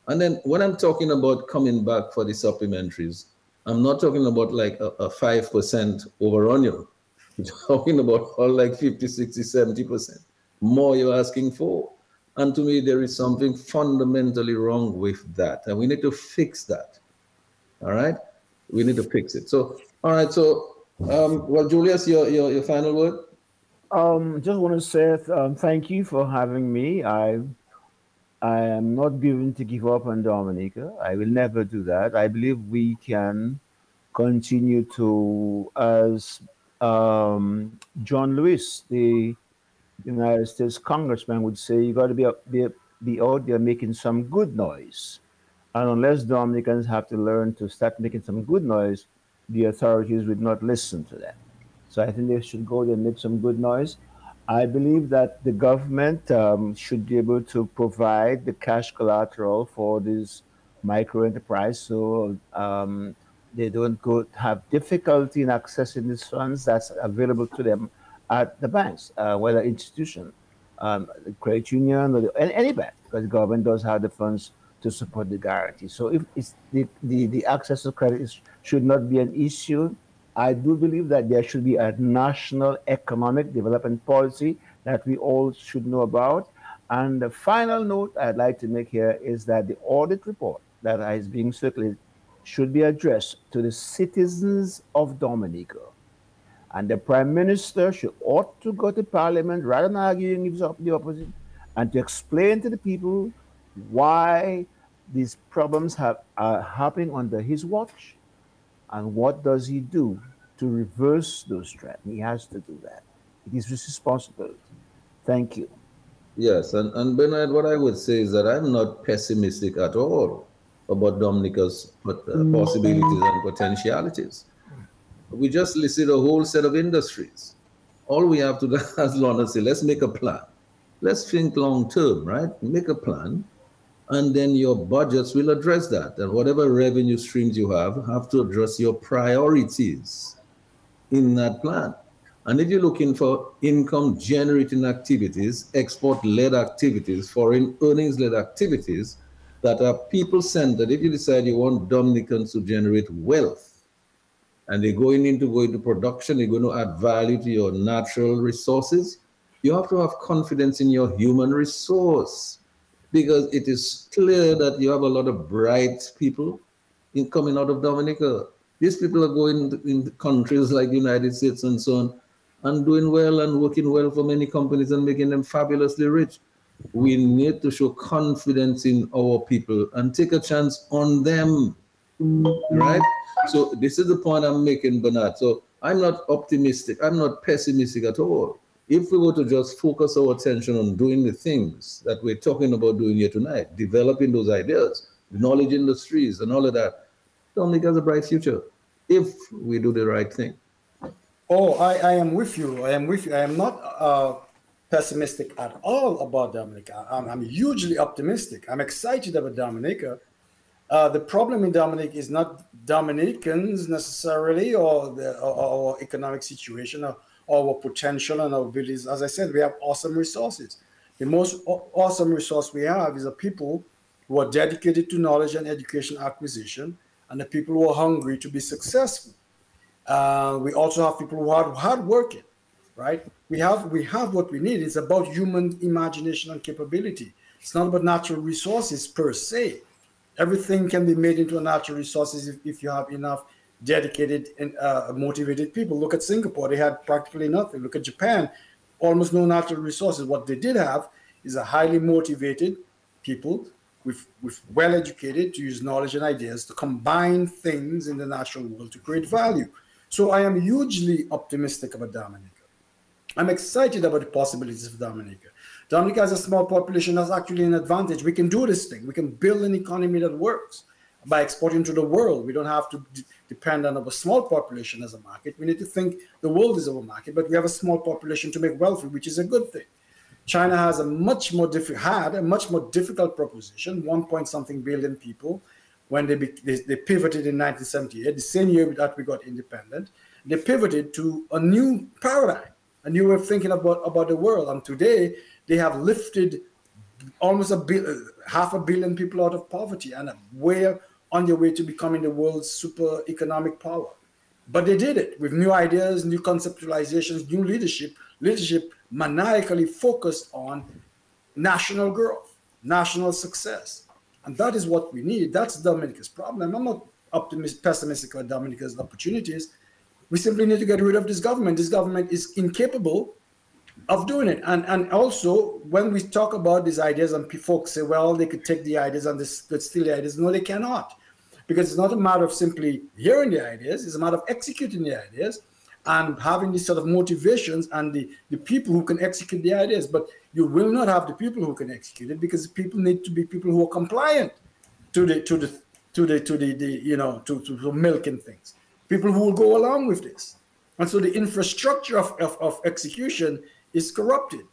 And then when I'm talking about coming back for the supplementaries, I'm not talking about like a, 5% overrun you. You're talking about all like 50, 60, 70% more you're asking for. And to me, there is something fundamentally wrong with that. And we need to fix that. All right? We need to fix it. So, all right. So, um, well, Julius, your, your, your final word? Um, just want to say um, thank you for having me. I I am not given to give up on Dominica. I will never do that. I believe we can continue to, as um, John Lewis, the United States congressman, would say, you got to be, be, be out there making some good noise. And unless Dominicans have to learn to start making some good noise, the authorities would not listen to them. So I think they should go there and make some good noise. I believe that the government um, should be able to provide the cash collateral for this micro enterprise so um, they don't go have difficulty in accessing these funds that's available to them at the banks, uh, whether institution, um, the credit union, or the, any, bank, because the government does have the funds to support the guarantee. So if it's the, the, the access to credit is, should not be an issue, I do believe that there should be a national economic development policy that we all should know about. And the final note I'd like to make here is that the audit report that is being circulated should be addressed to the citizens of Dominica. And the prime minister should ought to go to parliament rather than arguing with the opposite and to explain to the people why these problems have, are happening under his watch and what does he do to reverse those trends? He has to do that. It is his responsibility. Thank you. Yes, and, and Bernard, what I would say is that I'm not pessimistic at all about Dominica's uh, possibilities and potentialities. We just listed a whole set of industries. All we have to do, as Lorna said, let's make a plan. Let's think long term, right? Make a plan and then your budgets will address that. And whatever revenue streams you have, have to address your priorities in that plan. And if you're looking for income generating activities, export led activities, foreign earnings led activities that are people centered, if you decide you want Dominicans to generate wealth and they're going into going to production, they're going to add value to your natural resources, you have to have confidence in your human resource because it is clear that you have a lot of bright people in coming out of Dominica. These people are going in countries like the United States and so on and doing well and working well for many companies and making them fabulously rich. We need to show confidence in our people and take a chance on them. Right? So this is the point I'm making, Bernard. So I'm not optimistic. I'm not pessimistic at all. If we were to just focus our attention on doing the things that we're talking about doing here tonight, developing those ideas, the knowledge industries and all of that, Dominica has a bright future if we do the right thing. Oh, I, I am with you. I am with you. I am not uh, pessimistic at all about Dominica. I'm, I'm hugely optimistic. I'm excited about Dominica. Uh, the problem in Dominica is not Dominicans necessarily or the or, or economic situation or our potential and our abilities. As I said, we have awesome resources. The most awesome resource we have is the people who are dedicated to knowledge and education acquisition, and the people who are hungry to be successful. Uh, we also have people who are hardworking, right? We have we have what we need. It's about human imagination and capability. It's not about natural resources per se. Everything can be made into a natural resources if, if you have enough dedicated and uh, motivated people. Look at Singapore; they had practically nothing. Look at Japan; almost no natural resources. What they did have is a highly motivated people with with well educated to use knowledge and ideas to combine things in the natural world to create value. So I am hugely optimistic about Dominica. I'm excited about the possibilities of Dominica. Dominica has a small population that's actually an advantage. We can do this thing. We can build an economy that works by exporting to the world. We don't have to d- depend on a small population as a market. We need to think the world is our market, but we have a small population to make wealthy, which is a good thing. China has a much more diff- had a much more difficult proposition, one point something billion people, when they, be- they, they pivoted in 1978, the same year that we got independent. They pivoted to a new paradigm, a new way of thinking about, about the world. And today they have lifted almost a half a billion people out of poverty and where on their way to becoming the world's super economic power. But they did it with new ideas, new conceptualizations, new leadership, leadership maniacally focused on national growth, national success. And that is what we need. That's Dominica's problem. I'm not optimistic, pessimistic about Dominica's opportunities. We simply need to get rid of this government. This government is incapable of doing it. And and also when we talk about these ideas and folks say, well, they could take the ideas and they could steal the ideas. No, they cannot. Because it's not a matter of simply hearing the ideas, it's a matter of executing the ideas and having these sort of motivations and the, the people who can execute the ideas. But you will not have the people who can execute it because people need to be people who are compliant to the to the to the to the, the you know to, to, to milking things. People who will go along with this. And so the infrastructure of, of, of execution is corrupted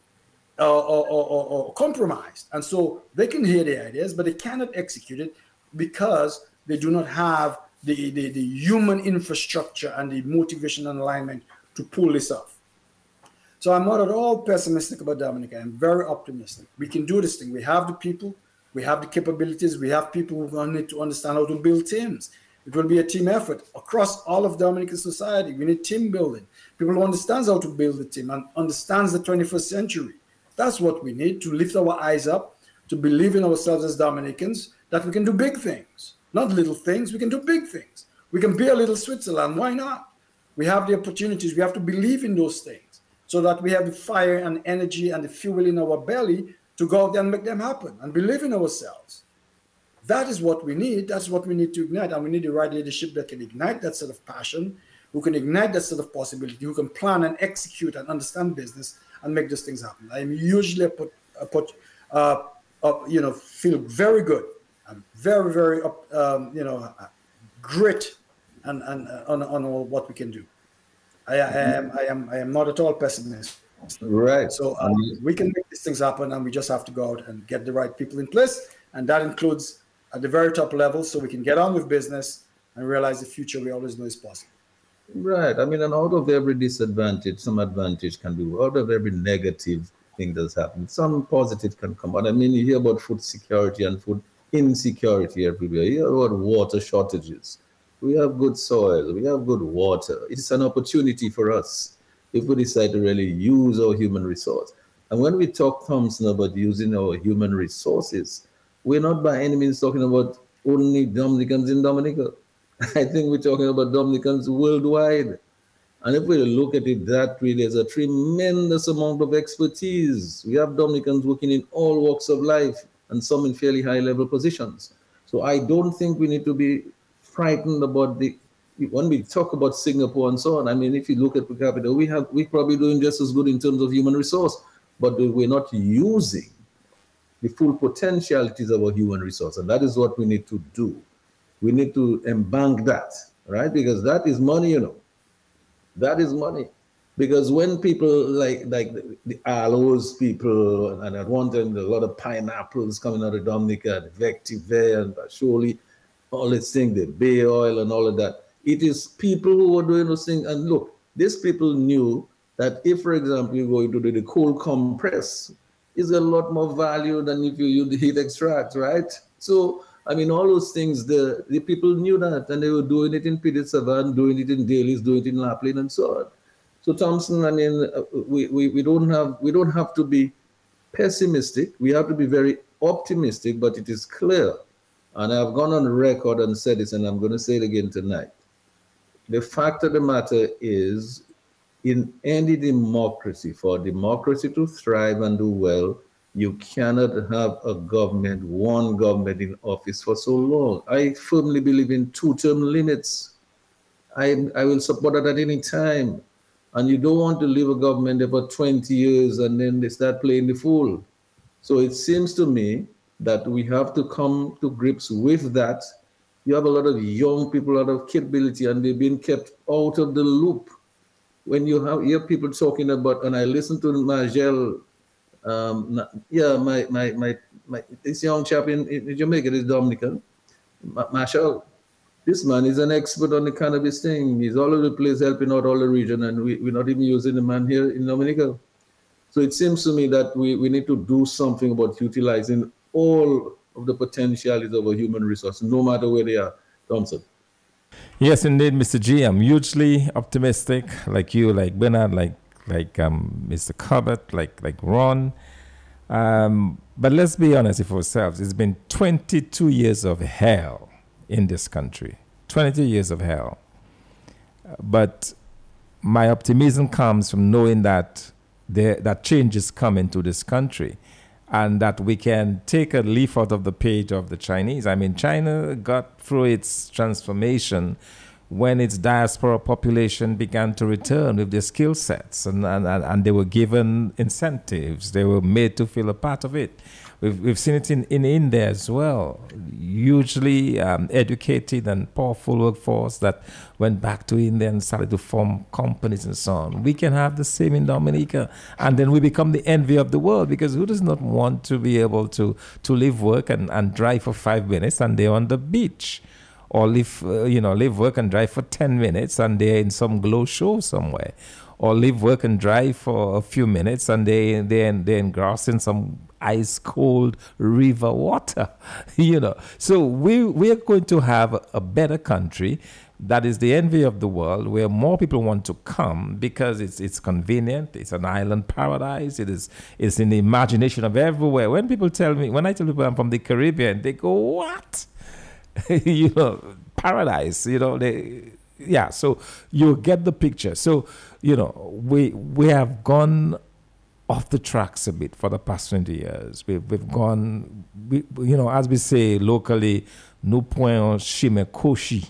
or, or, or, or, compromised. And so they can hear the ideas, but they cannot execute it because they do not have the, the, the human infrastructure and the motivation and alignment to pull this off. So I'm not at all pessimistic about Dominica. I'm very optimistic. We can do this thing. We have the people, we have the capabilities, we have people who need to understand how to build teams. It will be a team effort across all of Dominican society. We need team building. People who understands how to build a team and understands the 21st century. That's what we need to lift our eyes up, to believe in ourselves as Dominicans that we can do big things, not little things. We can do big things. We can be a little Switzerland. Why not? We have the opportunities. We have to believe in those things so that we have the fire and energy and the fuel in our belly to go out there and make them happen and believe in ourselves. That is what we need. That's what we need to ignite. And we need the right leadership that can ignite that sort of passion, who can ignite that sort of possibility, who can plan and execute and understand business and make those things happen. I'm usually put, put uh, uh, you know, feel very good. I'm very, very, um, you know, uh, grit and, and uh, on, on all what we can do. I, I, am, I am, I am not at all pessimist. Right. So um, we can make these things happen, and we just have to go out and get the right people in place, and that includes at the very top level so we can get on with business and realize the future we always know is possible. Right. I mean, and out of every disadvantage, some advantage can be, out of every negative thing that's happened, some positive can come out. I mean, you hear about food security and food insecurity everywhere. You hear about water shortages. We have good soil, we have good water. It's an opportunity for us if we decide to really use our human resource. And when we talk, Thompson, about using our human resources, we're not by any means talking about only Dominicans in Dominica. I think we're talking about Dominicans worldwide. And if we look at it that way, there's a tremendous amount of expertise. We have Dominicans working in all walks of life and some in fairly high level positions. So I don't think we need to be frightened about the when we talk about Singapore and so on. I mean, if you look at per capita, we have we're probably doing just as good in terms of human resource, but we're not using the full potentialities of our human resource. And that is what we need to do. We need to embank that, right? Because that is money, you know. That is money. Because when people like like the, the aloes people, and at one time a lot of pineapples coming out of Dominica, Vective and surely all this thing, the bay oil and all of that. It is people who are doing those things. And look, these people knew that if, for example, you go into the, the cold compress, is a lot more value than if you use the heat extract, right? So, I mean, all those things, the, the people knew that and they were doing it in Petite Savanne, doing it in Delices, doing it in La Plaine and so on. So Thompson, I mean, uh, we, we, we don't have we don't have to be pessimistic. We have to be very optimistic, but it is clear, and I've gone on record and said this, and I'm going to say it again tonight. The fact of the matter is in any democracy, for democracy to thrive and do well, you cannot have a government, one government in office for so long. I firmly believe in two-term limits. I, I will support that at any time. And you don't want to leave a government there for 20 years and then they start playing the fool. So it seems to me that we have to come to grips with that. You have a lot of young people, lot of capability, and they've been kept out of the loop when you have hear people talking about, and I listen to Margel, um, yeah, my, my, my, my, this young chap in, Jamaica, this Dominican, Marshall, this man is an expert on the cannabis thing. He's all over the place helping out all the region, and we, we're not even using the man here in Dominica. So it seems to me that we, we need to do something about utilizing all of the potentialities of a human resource, no matter where they are. Thompson. Yes, indeed, Mr. G. I'm hugely optimistic, like you, like Bernard, like like um, Mr. Corbett, like like Ron. Um, but let's be honest with ourselves. It's been 22 years of hell in this country. 22 years of hell. But my optimism comes from knowing that there, that change is coming to this country and that we can take a leaf out of the page of the Chinese. I mean, China got through its transformation when its diaspora population began to return with their skill sets and, and, and they were given incentives. They were made to feel a part of it. We've, we've seen it in, in India as well. Hugely um, educated and powerful workforce that went back to India and started to form companies and so on. We can have the same in Dominica. And then we become the envy of the world because who does not want to be able to, to live, work, and, and drive for five minutes and they're on the beach? Or live, uh, you know, live, work, and drive for 10 minutes and they're in some glow show somewhere or live, work, and drive for a few minutes, and they they they engrossed in some ice cold river water, you know. So we we are going to have a better country that is the envy of the world, where more people want to come because it's it's convenient. It's an island paradise. It is it's in the imagination of everywhere. When people tell me, when I tell people I'm from the Caribbean, they go, "What?" you know, paradise. You know, they yeah. So you get the picture. So you know, we we have gone off the tracks a bit for the past 20 years. We've, we've gone, we, you know, as we say locally, no point shime koshi.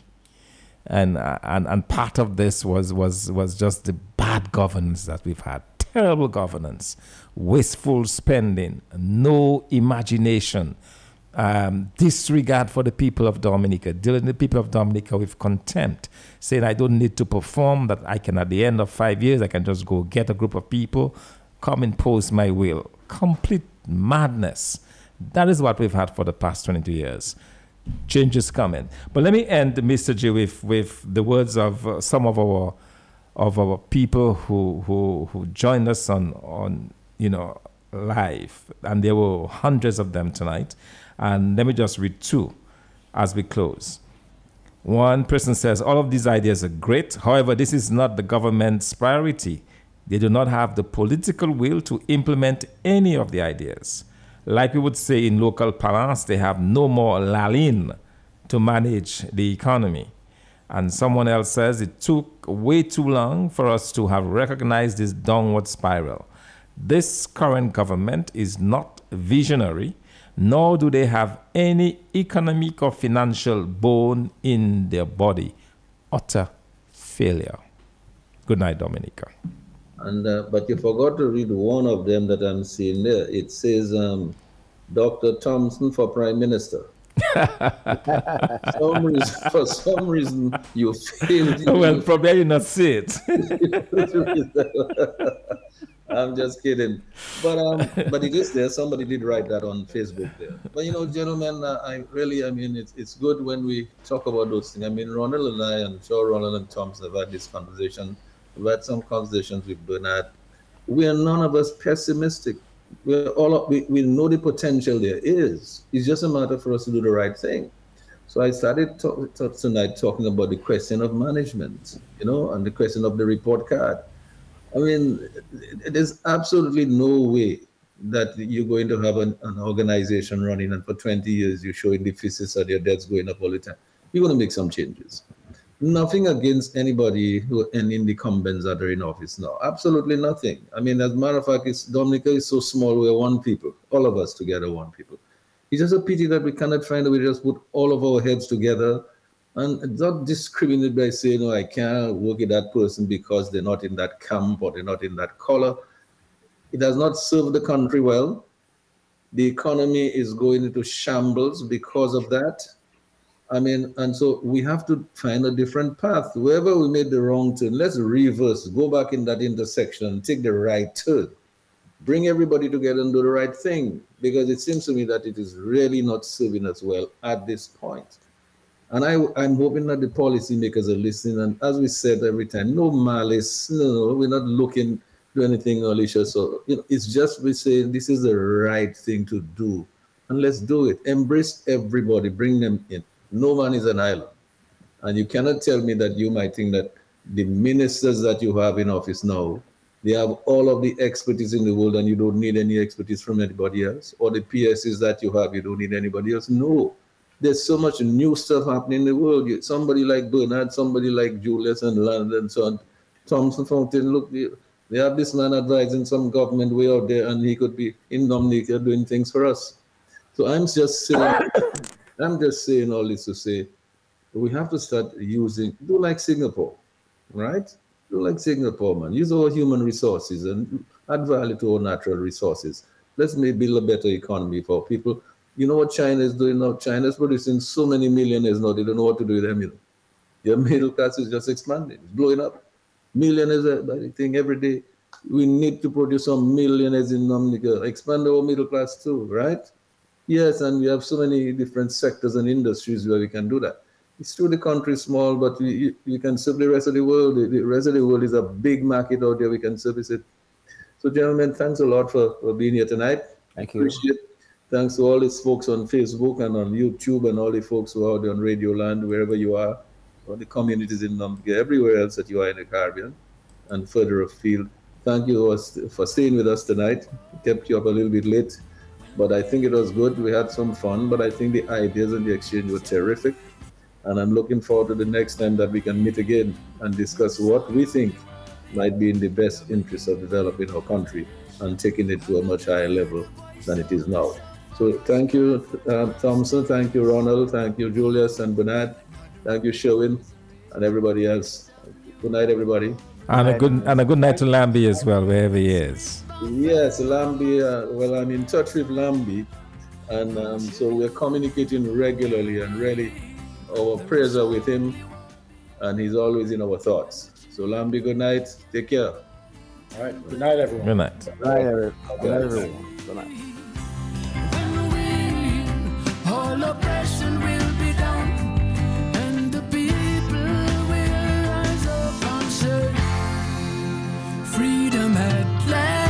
And, and, and part of this was, was, was just the bad governance that we've had. Terrible governance, wasteful spending, no imagination, um, disregard for the people of Dominica, dealing the people of Dominica with contempt, saying I don't need to perform, that I can, at the end of five years, I can just go get a group of people come impose my will. Complete madness. That is what we've had for the past 22 years. Change is coming. But let me end, Mr. G, with, with the words of uh, some of our of our people who, who, who joined us on, on, you know, live. And there were hundreds of them tonight. And let me just read two as we close. One person says, All of these ideas are great. However, this is not the government's priority. They do not have the political will to implement any of the ideas. Like we would say in local parlance, they have no more lalin to manage the economy. And someone else says it took way too long for us to have recognized this downward spiral. This current government is not visionary, nor do they have any economic or financial bone in their body. Utter failure. Good night, Dominica. And uh, but you forgot to read one of them that I'm seeing there. It says um, Dr. Thompson for Prime Minister. some reason, for some reason, you failed. well, probably you not see it. I'm just kidding, but um, but it is there. Somebody did write that on Facebook there. But you know, gentlemen, uh, I really, I mean, it's it's good when we talk about those things. I mean, Ronald and I, and sure Ronald and Thompson have had this conversation We've had some conversations with Bernard. We are none of us pessimistic. We're all we, we know the potential there is. It's just a matter for us to do the right thing. So I started talk, talk tonight talking about the question of management, you know, and the question of the report card. I mean, there's absolutely no way that you're going to have an, an organization running and for 20 years you're showing deficits and your debts going up all the time. You're going to make some changes nothing against anybody who any incumbents that are in office now. Absolutely nothing. I mean, as a matter of fact, it's Dominica is so small, we're one people, all of us together, one people. It's just a pity that we cannot find a way to just put all of our heads together and not discriminate by saying, no, I can't work with that person because they're not in that camp or they're not in that color. It does not serve the country well. The economy is going into shambles because of that I mean, and so we have to find a different path. Wherever we made the wrong turn, let's reverse, go back in that intersection, and take the right turn, bring everybody together and do the right thing. Because it seems to me that it is really not serving us well at this point. And I, I'm hoping that the policymakers are listening. And as we said every time, no malice, no, we're not looking to anything malicious. So, you know, it's just we say this is the right thing to do. And let's do it. Embrace everybody, bring them in no man is an island. And you cannot tell me that you might think that the ministers that you have in office now, they have all of the expertise in the world and you don't need any expertise from anybody else. Or the PSs that you have, you don't need anybody else. No. There's so much new stuff happening in the world. Somebody like Bernard, somebody like Julius and London, so on. Thompson Fountain, look, they have this man advising some government way out there, and he could be in Dominica doing things for us. So I'm just saying, I'm just saying all this to say we have to start using, do like Singapore, right? Do like Singapore, man. Use our human resources and add value to our natural resources. Let's maybe build a better economy for people. You know what China is doing now? China is producing so many millionaires now, they don't know what to do with them. You know? Your middle class is just expanding, it's blowing up. Millionaires, I think, every day. We need to produce some millionaires in Dominica, expand our middle class too, right? Yes, and we have so many different sectors and industries where we can do that. It's true the country is small, but you, you can serve the rest of the world. The rest of the world is a big market out there. We can service it. So, gentlemen, thanks a lot for, for being here tonight. Thank you. Appreciate Thanks to all these folks on Facebook and on YouTube and all the folks who are out there on Radio Land, wherever you are, or the communities in Namibia, everywhere else that you are in the Caribbean and further afield. Thank you for staying with us tonight. Kept you up a little bit late, but I think it was good. We had some fun, but I think the ideas and the exchange were terrific. And I'm looking forward to the next time that we can meet again and discuss what we think might be in the best interest of developing our country and taking it to a much higher level than it is now. So thank you, uh, Thompson. Thank you, Ronald. Thank you, Julius and Bernard. Thank you, Sherwin, and everybody else. Good night, everybody. And a good and a good night to Lambie as well, wherever he is. Yes, Lambie. Uh, well, I'm in touch with Lambie, and um, so we're communicating regularly, and really, our prayers are with him, and he's always in our thoughts. So Lambie, good night. Take care. All right. Good night, everyone. Good night. Good night, everyone. Good night, everyone. Good night freedom had last!"